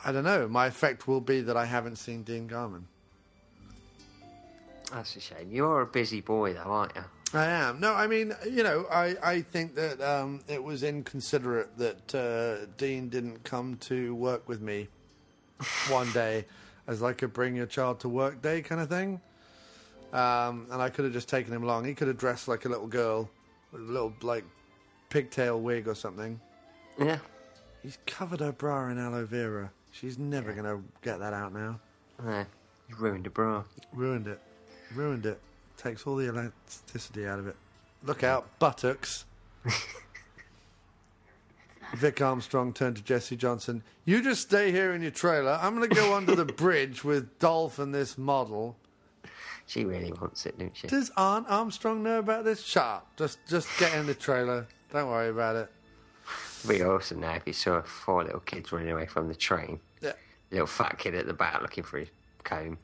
I don't know. My effect will be that I haven't seen Dean Garman. That's a shame. You're a busy boy, though, aren't you? I am. No, I mean, you know, I, I think that um, it was inconsiderate that uh, Dean didn't come to work with me one day as like a bring your child to work day kind of thing. Um, and I could have just taken him along. He could have dressed like a little girl with a little, like, pigtail wig or something. Yeah. He's covered her bra in aloe vera. She's never going to get that out now. Yeah. You ruined a bra. Ruined it. Ruined it. Takes all the elasticity out of it. Look out, buttocks. Vic Armstrong turned to Jesse Johnson. You just stay here in your trailer. I'm going to go under the bridge with Dolph and this model. She really wants it, don't she? Does Aunt Armstrong know about this? Shut up. Just, just get in the trailer. Don't worry about it. It'd be awesome now if you saw four little kids running away from the train. Yeah. Little fat kid at the back looking for his comb.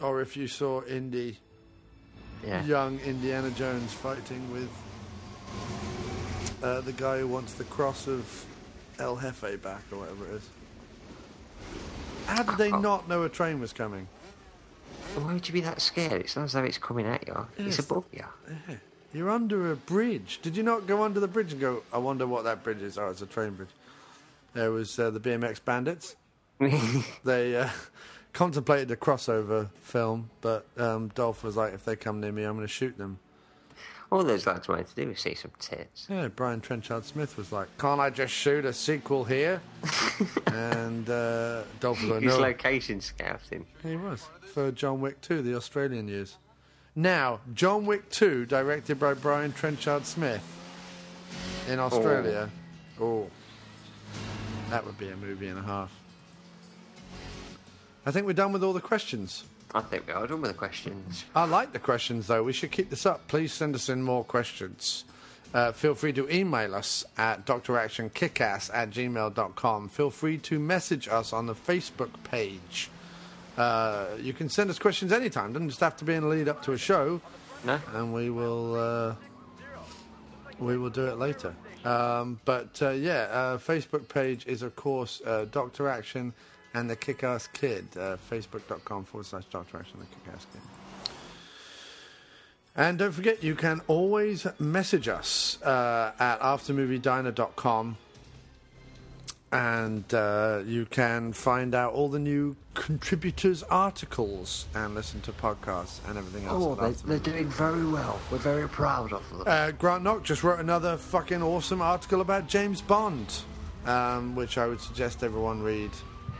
Or if you saw Indy, Yeah. young Indiana Jones fighting with uh, the guy who wants the cross of El Jefe back or whatever it is. How did they not know a train was coming? Why would you be that scared? Not as though it's coming at you. It's above you. Yeah. You're under a bridge. Did you not go under the bridge and go, I wonder what that bridge is? Oh, it's a train bridge. There was uh, the BMX bandits. they uh, contemplated a crossover film, but um, Dolph was like, if they come near me, I'm going to shoot them. All those lads wanted to do was see some tits. Yeah, Brian Trenchard Smith was like, can't I just shoot a sequel here? and uh, Dolph was like, He's location scouting. He was for John Wick 2, the Australian years. Now, John Wick 2, directed by Brian Trenchard Smith in Australia. Oh. That would be a movie and a half. I think we're done with all the questions. I think we are done with the questions. I like the questions, though. We should keep this up. Please send us in more questions. Uh, feel free to email us at dractionkickass at gmail.com. Feel free to message us on the Facebook page. Uh, you can send us questions anytime. Doesn't just have to be in the lead up to a show. No. And we will uh, we will do it later. Um, but uh, yeah, uh, Facebook page is of course uh, Doctor Action and the Kick-Ass Kid. Uh, Facebook.com forward slash Doctor Action and the Kick-Ass Kid. And don't forget, you can always message us uh, at aftermoviediner.com. And uh, you can find out all the new contributors' articles and listen to podcasts and everything else. Oh, they, they're Movie. doing very well. We're very proud of them. Uh, Grant Knock just wrote another fucking awesome article about James Bond, um, which I would suggest everyone read.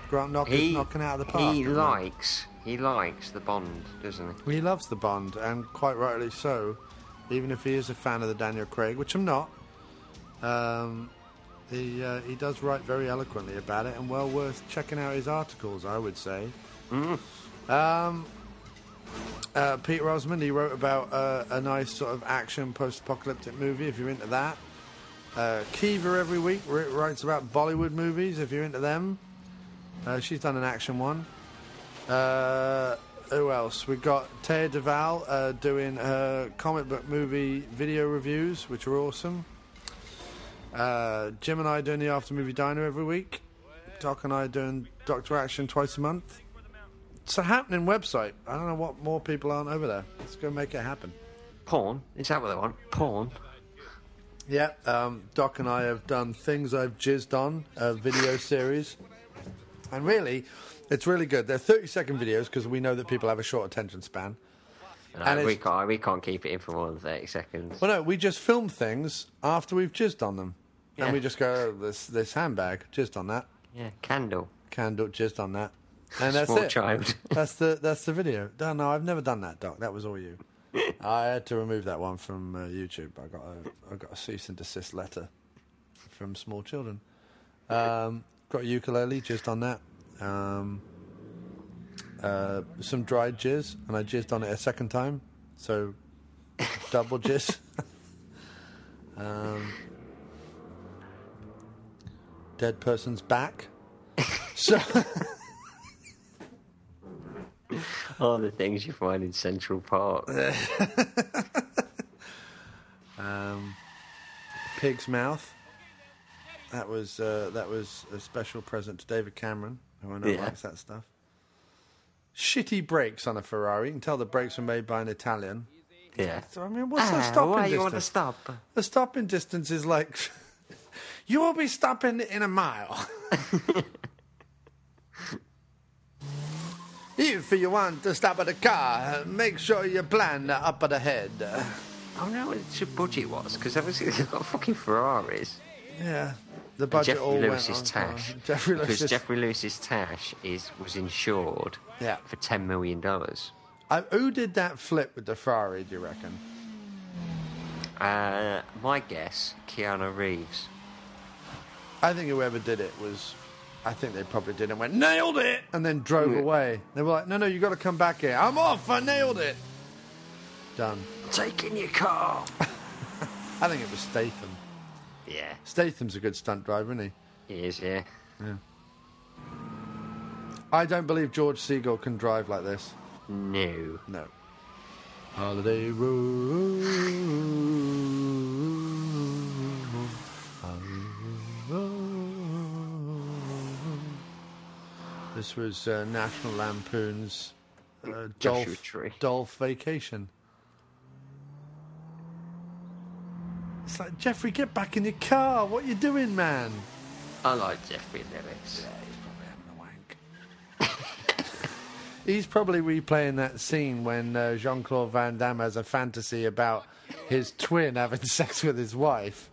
Grant Knock is knocking out of the park. He likes, he likes the Bond, doesn't he? He loves the Bond, and quite rightly so. Even if he is a fan of the Daniel Craig, which I'm not, um, he uh, he does write very eloquently about it, and well worth checking out his articles. I would say. Um, uh, Pete Rosman, he wrote about uh, a nice sort of action post-apocalyptic movie. If you're into that, uh, Kiva every week wri- writes about Bollywood movies. If you're into them, uh, she's done an action one. Uh, who else? We've got Taya Deval uh, doing her comic book movie video reviews, which are awesome. Uh, Jim and I are doing the After Movie Diner every week. Doc and I are doing Doctor Action twice a month. It's a happening website. I don't know what more people aren't over there. Let's go make it happen. Porn? Is that what they want? Porn? Yeah, um, Doc and I have done things I've jizzed on, a video series, and really, it's really good. They're thirty-second videos because we know that people have a short attention span. No, And we can't. We can't keep it in for more than thirty seconds. Well, no, we just film things after we've jizzed on them, Yeah. and we just go, "This this handbag just on that, Yeah, candle. candle just on that," and that's Small it. child. that's the that's the video. No, no, I've never done that, Doc. That was all you. I had to remove that one from uh, YouTube. I got a I got a cease and desist letter from small children. Um, got a ukulele just on that. Um, uh, some dried jizz, and I jizzed on it a second time, so double jizz. um, dead person's back. So. All the things you find in Central Park. um, Pig's Mouth. That was uh, that was a special present to David Cameron, who I know Yeah. likes that stuff. Shitty brakes on a Ferrari. You can tell the brakes were made by an Italian. Yeah. So, I mean, what's Ah, the stopping why distance? you want to stop? The stopping distance is like you will be stopping in a mile. if you want to stop at a car, make sure you plan up at ahead. I don't know what your budget was because obviously they've got fucking Ferraris. Yeah, the And budget Geoffrey all Lewis's went on. tash. Geoffrey because Geoffrey Lewis's tash is was insured Yeah. for ten million dollars. Uh, who did that flip with the Ferrari? Do you reckon? Uh, my guess, Keanu Reeves. I think whoever did it was. I think they probably did and went nailed it, and then drove Yeah. away. They were like, "No, no, you got to come back here. I'm off. I nailed it." Done. Taking your car. I think it was Statham. Yeah, Statham's a good stunt driver, isn't he? he is. Yeah. Yeah. I don't believe George Segal can drive like this. No. No. Holiday Road. This was uh, National Lampoon's uh, Dolph. Dolph Vacation. It's like, Geoffrey, get back in your car. What you doing, man? I like Geoffrey Lewis. Yeah, he's probably having a wank. He's probably replaying that scene when uh, Jean Claude Van Damme has a fantasy about his twin having sex with his wife.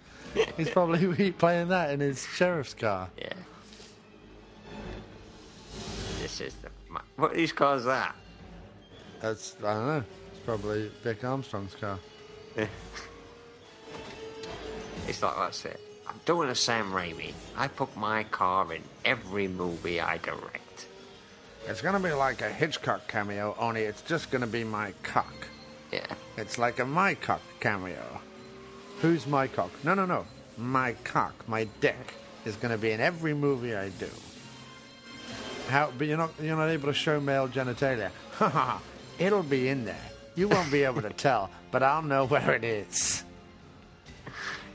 He's probably replaying that in his sheriff's car. Yeah. This is the. my- What whose car is that? That's I don't know. It's probably Vic Armstrong's car. It's like that's it. I'm doing a Sam Raimi. I put my car in every movie I direct. It's gonna be like a Hitchcock cameo, only it's just gonna be my cock. Yeah. It's like a my cock cameo. Who's my cock? No, no, no. My cock, my dick, is gonna be in every movie I do. How? But you're not you're not able to show male genitalia. Ha ha ha. It'll be in there. You won't be able to tell, but I'll know where it is.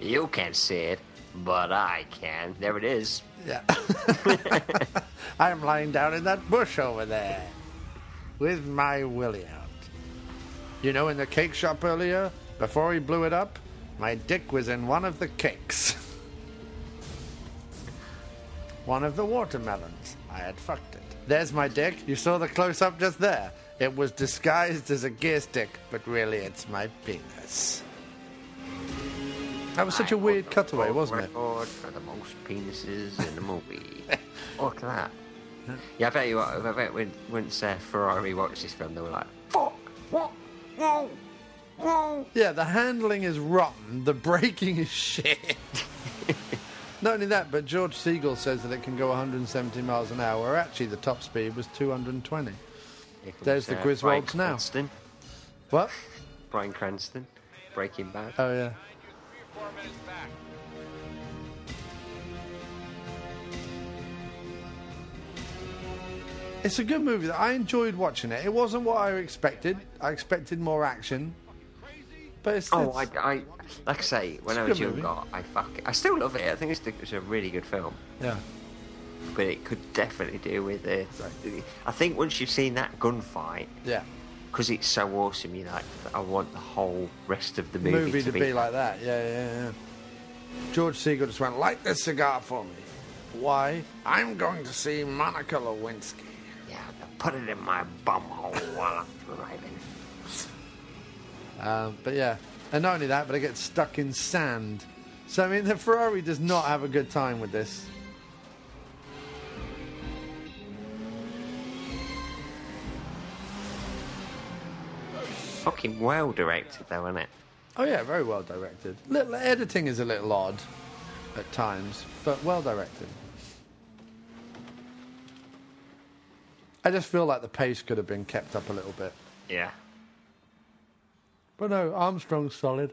You can't see it, but I can. There it is. Yeah. I'm lying down in that bush over there with my willy out. You know, in the cake shop earlier, before he blew it up, my dick was in one of the cakes. one of the watermelons. I had fucked it. There's my dick. You saw the close up just there. It was disguised as a gear stick, but really it's my penis. That was such a weird cutaway, wasn't it? Record for the most penises in the movie. Look at that. Yeah, I bet you. what, I bet when once uh, Ferrari watched this film, they were like, "Fuck! What? Whoa! Whoa!" Yeah, the handling is rotten. The braking is shit. Not only that, but George Segal says that it can go 170 miles an hour. Where actually, the top speed was 220. Here There's the uh, Griswolds Bryan now. Cranston. What? Bryan Cranston, Breaking Bad. Oh yeah. It's a good movie. I enjoyed watching it. It wasn't what I expected. I expected more action. But it's, Oh, I, it's- I, like I say, when I was younger, I fuck, I still love it. I think it's, it's a really good film, yeah. but it could definitely do with it. I think once you've seen that gunfight, Yeah. because it's so awesome, you like, I want the whole rest of the movie, movie, to, to be, like that. Yeah, yeah, yeah. George Segal just went, light this cigar for me. Why? I'm going to see Monica Lewinsky. Yeah, put it in my bumhole while I'm driving. Um, but yeah, and not only that, but it gets stuck in sand. So I mean, the Ferrari does not have a good time with this. Fucking well directed, though, isn't it? Oh yeah, very well directed. Little editing is a little odd at times, but well directed. I just feel like the pace could have been kept up a little bit. Yeah. But no, Armstrong's solid.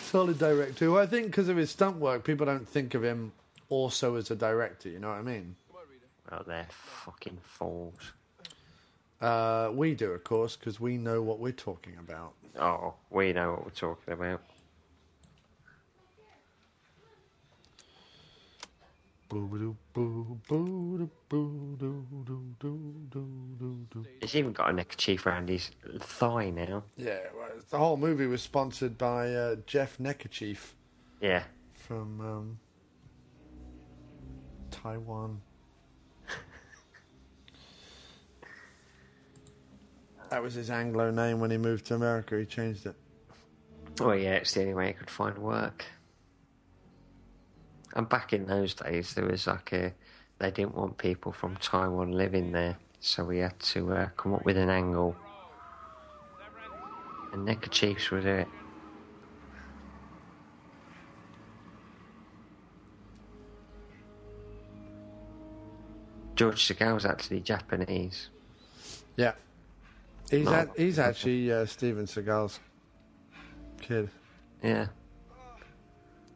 Solid director. Who I think because of his stunt work, people don't think of him also as a director. You know what I mean? Well, they're fucking fools. Uh, we do, of course, because we know what we're talking about. Oh, we know what we're talking about. He's even got a neckerchief around his thigh now. Yeah, well, the whole movie was sponsored by uh, Jeff Neckerchief Yeah. from um, Taiwan. that was his Anglo name when he moved to America. He changed it. Oh, yeah, it's the only way he could find work. And back in those days, there was like a. They didn't want people from Taiwan living there, so we had to uh, come up with an angle. And neckerchiefs do it. George Segal's actually Japanese. Yeah, he's No. he's actually uh, Steven Seagal's kid Yeah.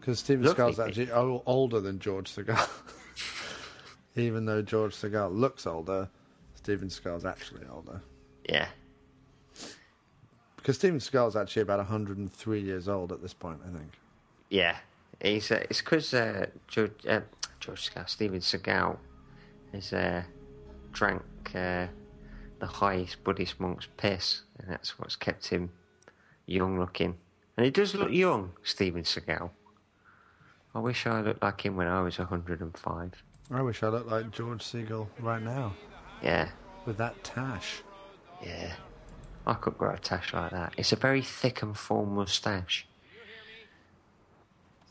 Because Steven Seagal's actually o- older than George Seagal. Even though George Seagal looks older, Steven Seagal's actually older. Yeah. Because Steven Seagal's actually about 103 years old at this point, I think. Yeah, he's uh, it's because uh, George uh, George Segal, Steven Seagal, has uh, drank uh, the highest Buddhist monk's piss, and that's what's kept him young looking. And he does look young, Steven Seagal. I wish I looked like him when I was 105. I wish I looked like George Seagal right now. Yeah, with that tash. yeah. I could grow a tash like that. It's a very thick and full moustache.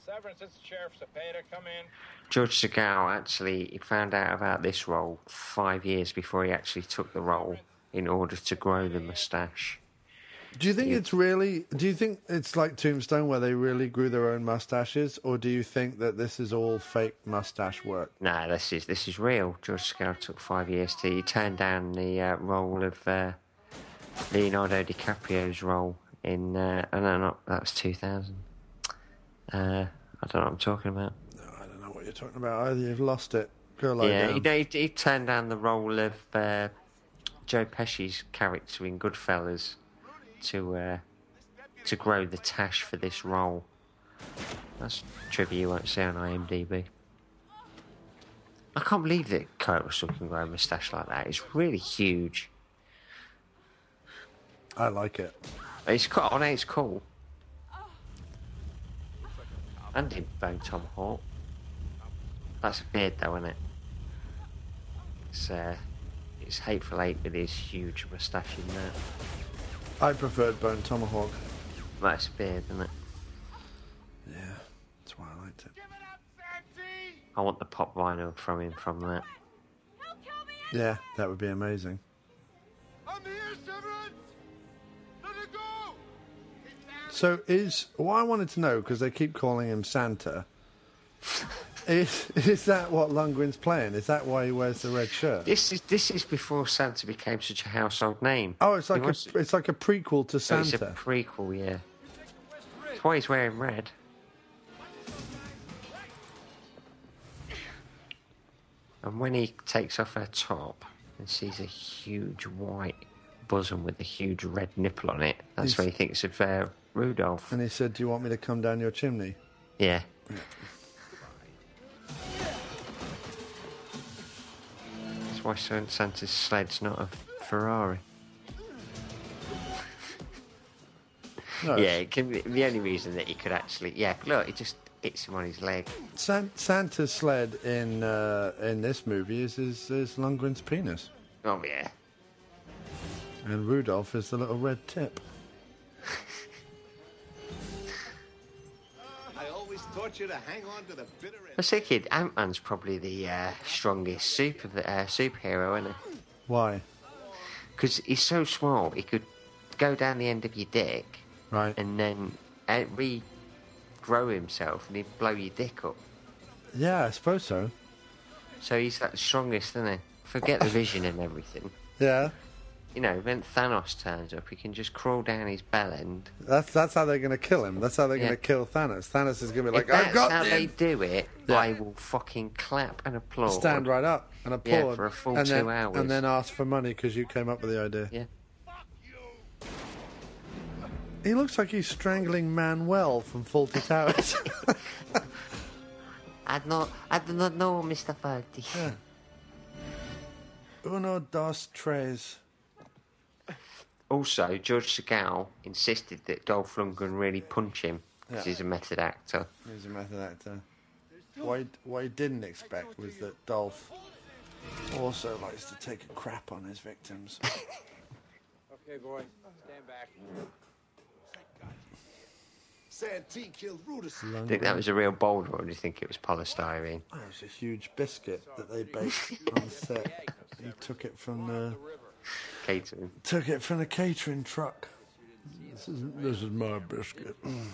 Severance, it's Sheriff Cepeda. Come in. George Segal actually he found out about this role five years before he actually took the role in order to grow the moustache. Do you think it's really? Do you think it's like Tombstone where they really grew their own mustaches, or do you think that this is all fake mustache work? No, this is this is real. George Segal took five years to. He turned down the uh, role of uh, Leonardo DiCaprio's role in. Uh, oh no, not that was two thousand. Uh, I don't know what I'm talking about. I don't know what you're talking about either. You've lost it. Go lie yeah, down. he, no, he, he turned down the role of uh, Joe Pesci's character in Goodfellas to uh, to grow the tash for this role. That's trivia you won't see on IMDb. I can't believe that Kurt Russell can grow a moustache like that. It's really huge. I like it. It's cool. I know it's cool. And did Bone Tomahawk. That's a beard though, isn't it? It's uh, it's Hateful Eight with his huge moustache in there. I preferred Bone Tomahawk. That's a beard, isn't it? Yeah, that's why I liked it. I want the pop vinyl from him from that. Yeah, that would be amazing. So is what I wanted to know because they keep calling him Santa. is is that what Lundgren's playing? Is that why he wears the red shirt? This is this is before Santa became such a household name. Oh, it's like He was- a it's like a prequel to Santa. it's a prequel, yeah. That's why he's wearing red. And when he takes off her top and sees a huge white bosom with a huge red nipple on it, that's He's- when he thinks of uh, Rudolph. And he said, "Do you want me to come down your chimney?" Yeah. That's why San- Santa's sled's not a Ferrari. No, yeah, it can be, the only reason that he could actually. Yeah, look, it just hits him on his leg. San- Santa's sled in uh, in this movie is, is is Lundgren's penis, Oh, yeah. and Rudolph is the little red tip. taught you to hang on to the bitter end. I was thinking Ant Man's probably the uh, strongest super uh, superhero, isn't he? Why? Because he's so small, he could go down the end of your dick Right. and then uh, regrow himself and he'd blow your dick up. Yeah, I suppose so. So he's that strongest, isn't he? Forget the vision and everything. Yeah, You know, when Thanos turns up, he can just crawl down his bell end. that's that's how they're going to kill him. That's how they're Yeah. going to kill Thanos. Thanos is going to be like, if "I've got how the they do it, Yeah. I will fucking clap and applaud. stand right up and Yeah, applaud for a full and two then, hours. and then ask for money because you came up with the idea. Yeah. He looks like he's strangling Manuel from Fawlty Towers. I not, I do not know, Mr. Farty. Uno, dos, tres. Also, George Segal insisted that Dolph Lundgren really punch him because Yeah. he's a method actor. He's a method actor. What, what he didn't expect was that Dolph also likes to take a crap on his victims. Okay, boy, stand back. Santee killed Rudis. Do you think that was a real boulder, or do you think it was polystyrene? That was a huge biscuit that they baked on set. He took it from the Catering. took it from the catering truck. This is this is my biscuit. Mm.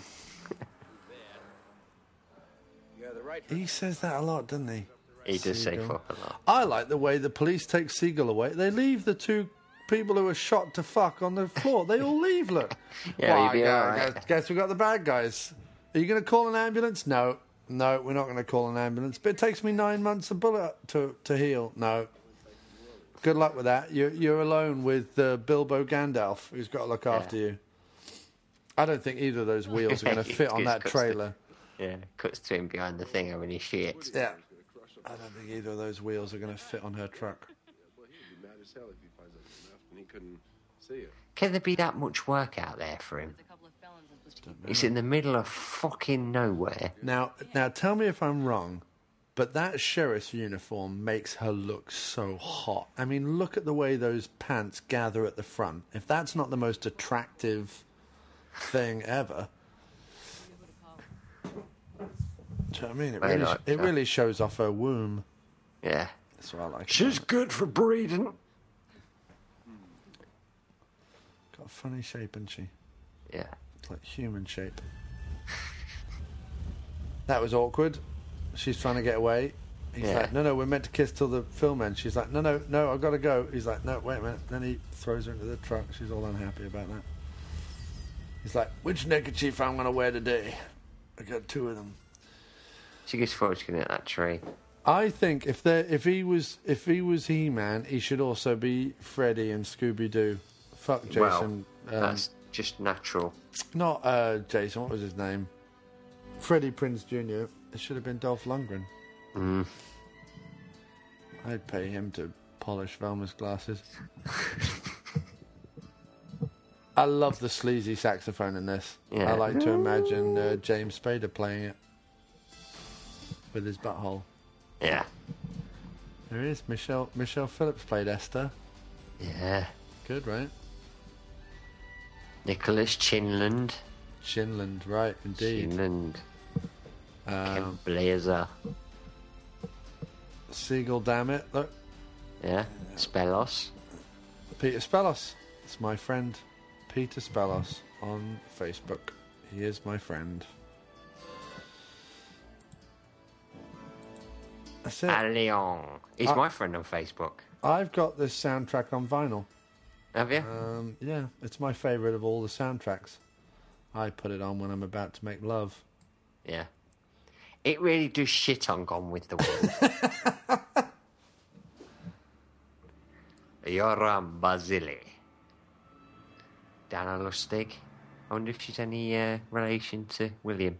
He says that a lot, doesn't he? He does say Seagull. fuck a lot. I like the way the police take Segal away. They leave the two people who were shot to fuck on the floor. They all leave, look. Yeah, Well, you'd be I all guess, right. guess we got the bad guys. Are you going to call an ambulance? No. No, we're not going to call an ambulance. But it takes me nine months of bullet to, to heal. No. Good luck with that. You're, you're alone with uh, Bilbo Gandalf, who's got to look after you. I don't think either of those wheels are going to fit on that cuts to- trailer. Yeah, cuts to him behind the thing having his shit. Yeah. I don't think either of those wheels are going to fit on her truck. Well, he'd be mad as hell if he finds out it's enough and he couldn't see it. Can there be that much work out there for him? It's in the middle of fucking nowhere. Now, now tell me if I'm wrong. But that sheriff's uniform makes her look so hot. I mean, look at the way those pants gather at the front. If that's not the most attractive thing ever. Do you know what I mean? It really, nice, it yeah. really shows off her womb. Yeah. That's what I like. She's good for breeding. Got a funny shape, isn't she? Yeah. It's like human shape. that was awkward. She's trying to get away. He's Yeah. like, no, no, we're meant to kiss till the film ends. She's like, no, no, no, I've got to go. He's like, no, wait a minute. Then he throws her into the truck. She's all unhappy about that. He's like, which neckerchief I'm going to wear today? I got two of them. She gets fortune at that tree. I think if there, if he was, if he was He-Man, he should also be Freddy and Scooby Doo. Fuck Jason. well, um, that's just natural. Not uh, Jason. What was his name? Freddie Prinze Jr. It should have been Dolph Lundgren. Mm. I'd pay him to polish Velma's glasses. I love the sleazy saxophone in this. Yeah. I like to imagine uh, James Spader playing it with his butthole. Yeah. There he is. Michelle Michelle Phillips played Esther. Yeah. Good, right? Nicholas Chinlund. Chinlund, right? Indeed. Chinlund. Um, Blazer. Siegel, damn it! Look, Yeah. Spellos. Peter Spellos. It's my friend, Peter Spellos on Facebook. He is my friend. That's it. Allion. He's I- my friend on Facebook. I've got this soundtrack on vinyl. Have you? Um, yeah, it's my favourite of all the soundtracks. I put it on when I'm about to make love. Yeah. It really does shit on Gone with the Wind. Yoram Basile. Dana Lustig. I wonder if she's any uh, relation to William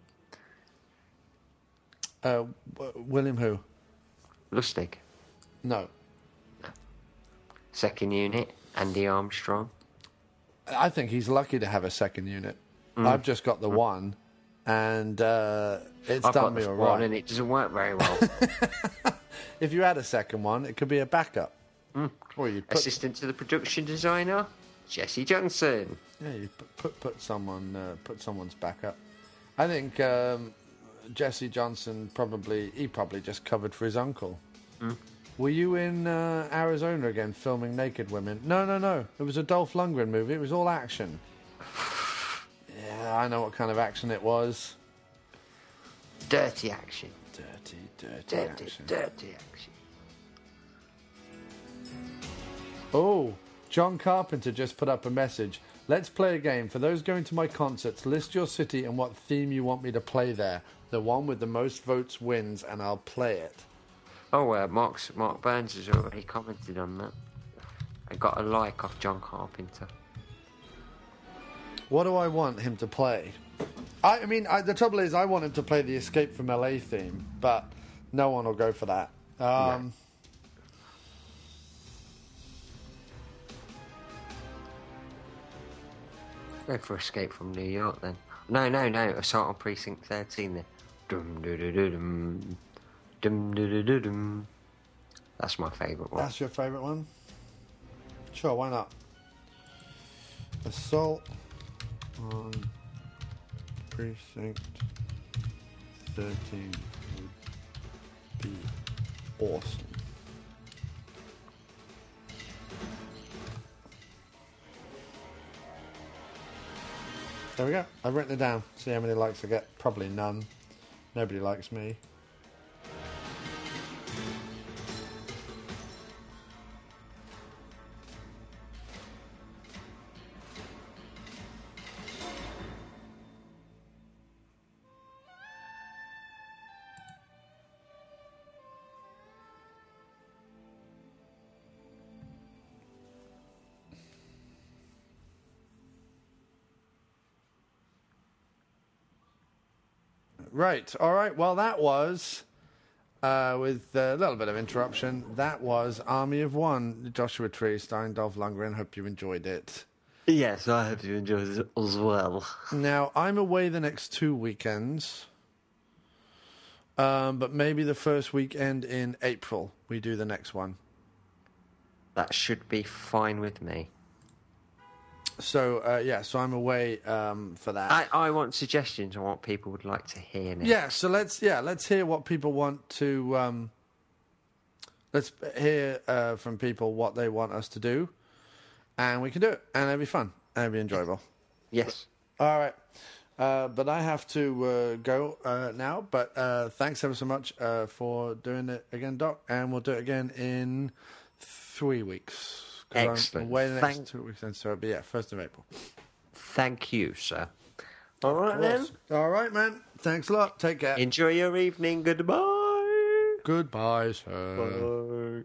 Uh, w- William who? Lustig. No. Second unit, Andy Armstrong. I think he's lucky to have a second unit. Mm. I've just got the one, and uh, it's I've done me all right. and it doesn't work very well. If you had a second one, it could be a backup. Mm. Or you put, Assistant to the production designer, Jesse Johnson. yeah, you put put, put someone uh, put someone's backup. I think um, Jesse Johnson probably he probably just covered for his uncle. Mm. Were you in uh, Arizona again filming naked women? No, no, no. It was a Dolph Lundgren movie. It was all action. I know what kind of action it was. Dirty action. Dirty, dirty, Dirty, action. dirty action. Oh, John Carpenter just put up a message. Let's play a game. For those going to my concerts, list your city and what theme you want me to play there. The one with the most votes wins, and I'll play it. Oh, uh, Mark's, Mark Burns has already commented on that. I got a like off John Carpenter. What do I want him to play? I, I mean, I, the trouble is, I want him to play the Escape from LA theme, but no one will go for that. Um, Go for Escape from New York then. No, no, no. Assault on Precinct 13 then. Dum dum. Dum doo doo doo dum. That's my favourite one. That's your favourite one? Sure, why not? Assault on Precinct 13 would be awesome. There we go. I've written it down. See how many likes I get. Probably none. Nobody likes me. Right. All right. Well, that was, uh, with a little bit of interruption, that was Army of One, Joshua Tree, starring Dolph Lundgren. Hope you enjoyed it. Yes, I hope you enjoyed it as well. Now, I'm away the next two weekends. Um, but maybe the first weekend in April we do the next one. That should be fine with me. So uh, yeah, so I'm away um, for that. I, I want suggestions on what people would like to hear next. Yeah, so let's yeah let's hear what people want to um, let's hear uh, from people what they want us to do, and we can do it, and it'll be fun and it'll be enjoyable. Yes. All right. Uh, but I have to uh, go uh, now. But uh, thanks ever so much uh, for doing it again, Doc. And we'll do it again in three weeks. 'Cause I'm Excellent. away the next Thank- two weeks. And so it'll be, yeah, 1st of April. Thank you, sir. All right then. All right, man. Thanks a lot. Take care. Enjoy your evening. Goodbye. Goodbye, sir.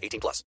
18 plus.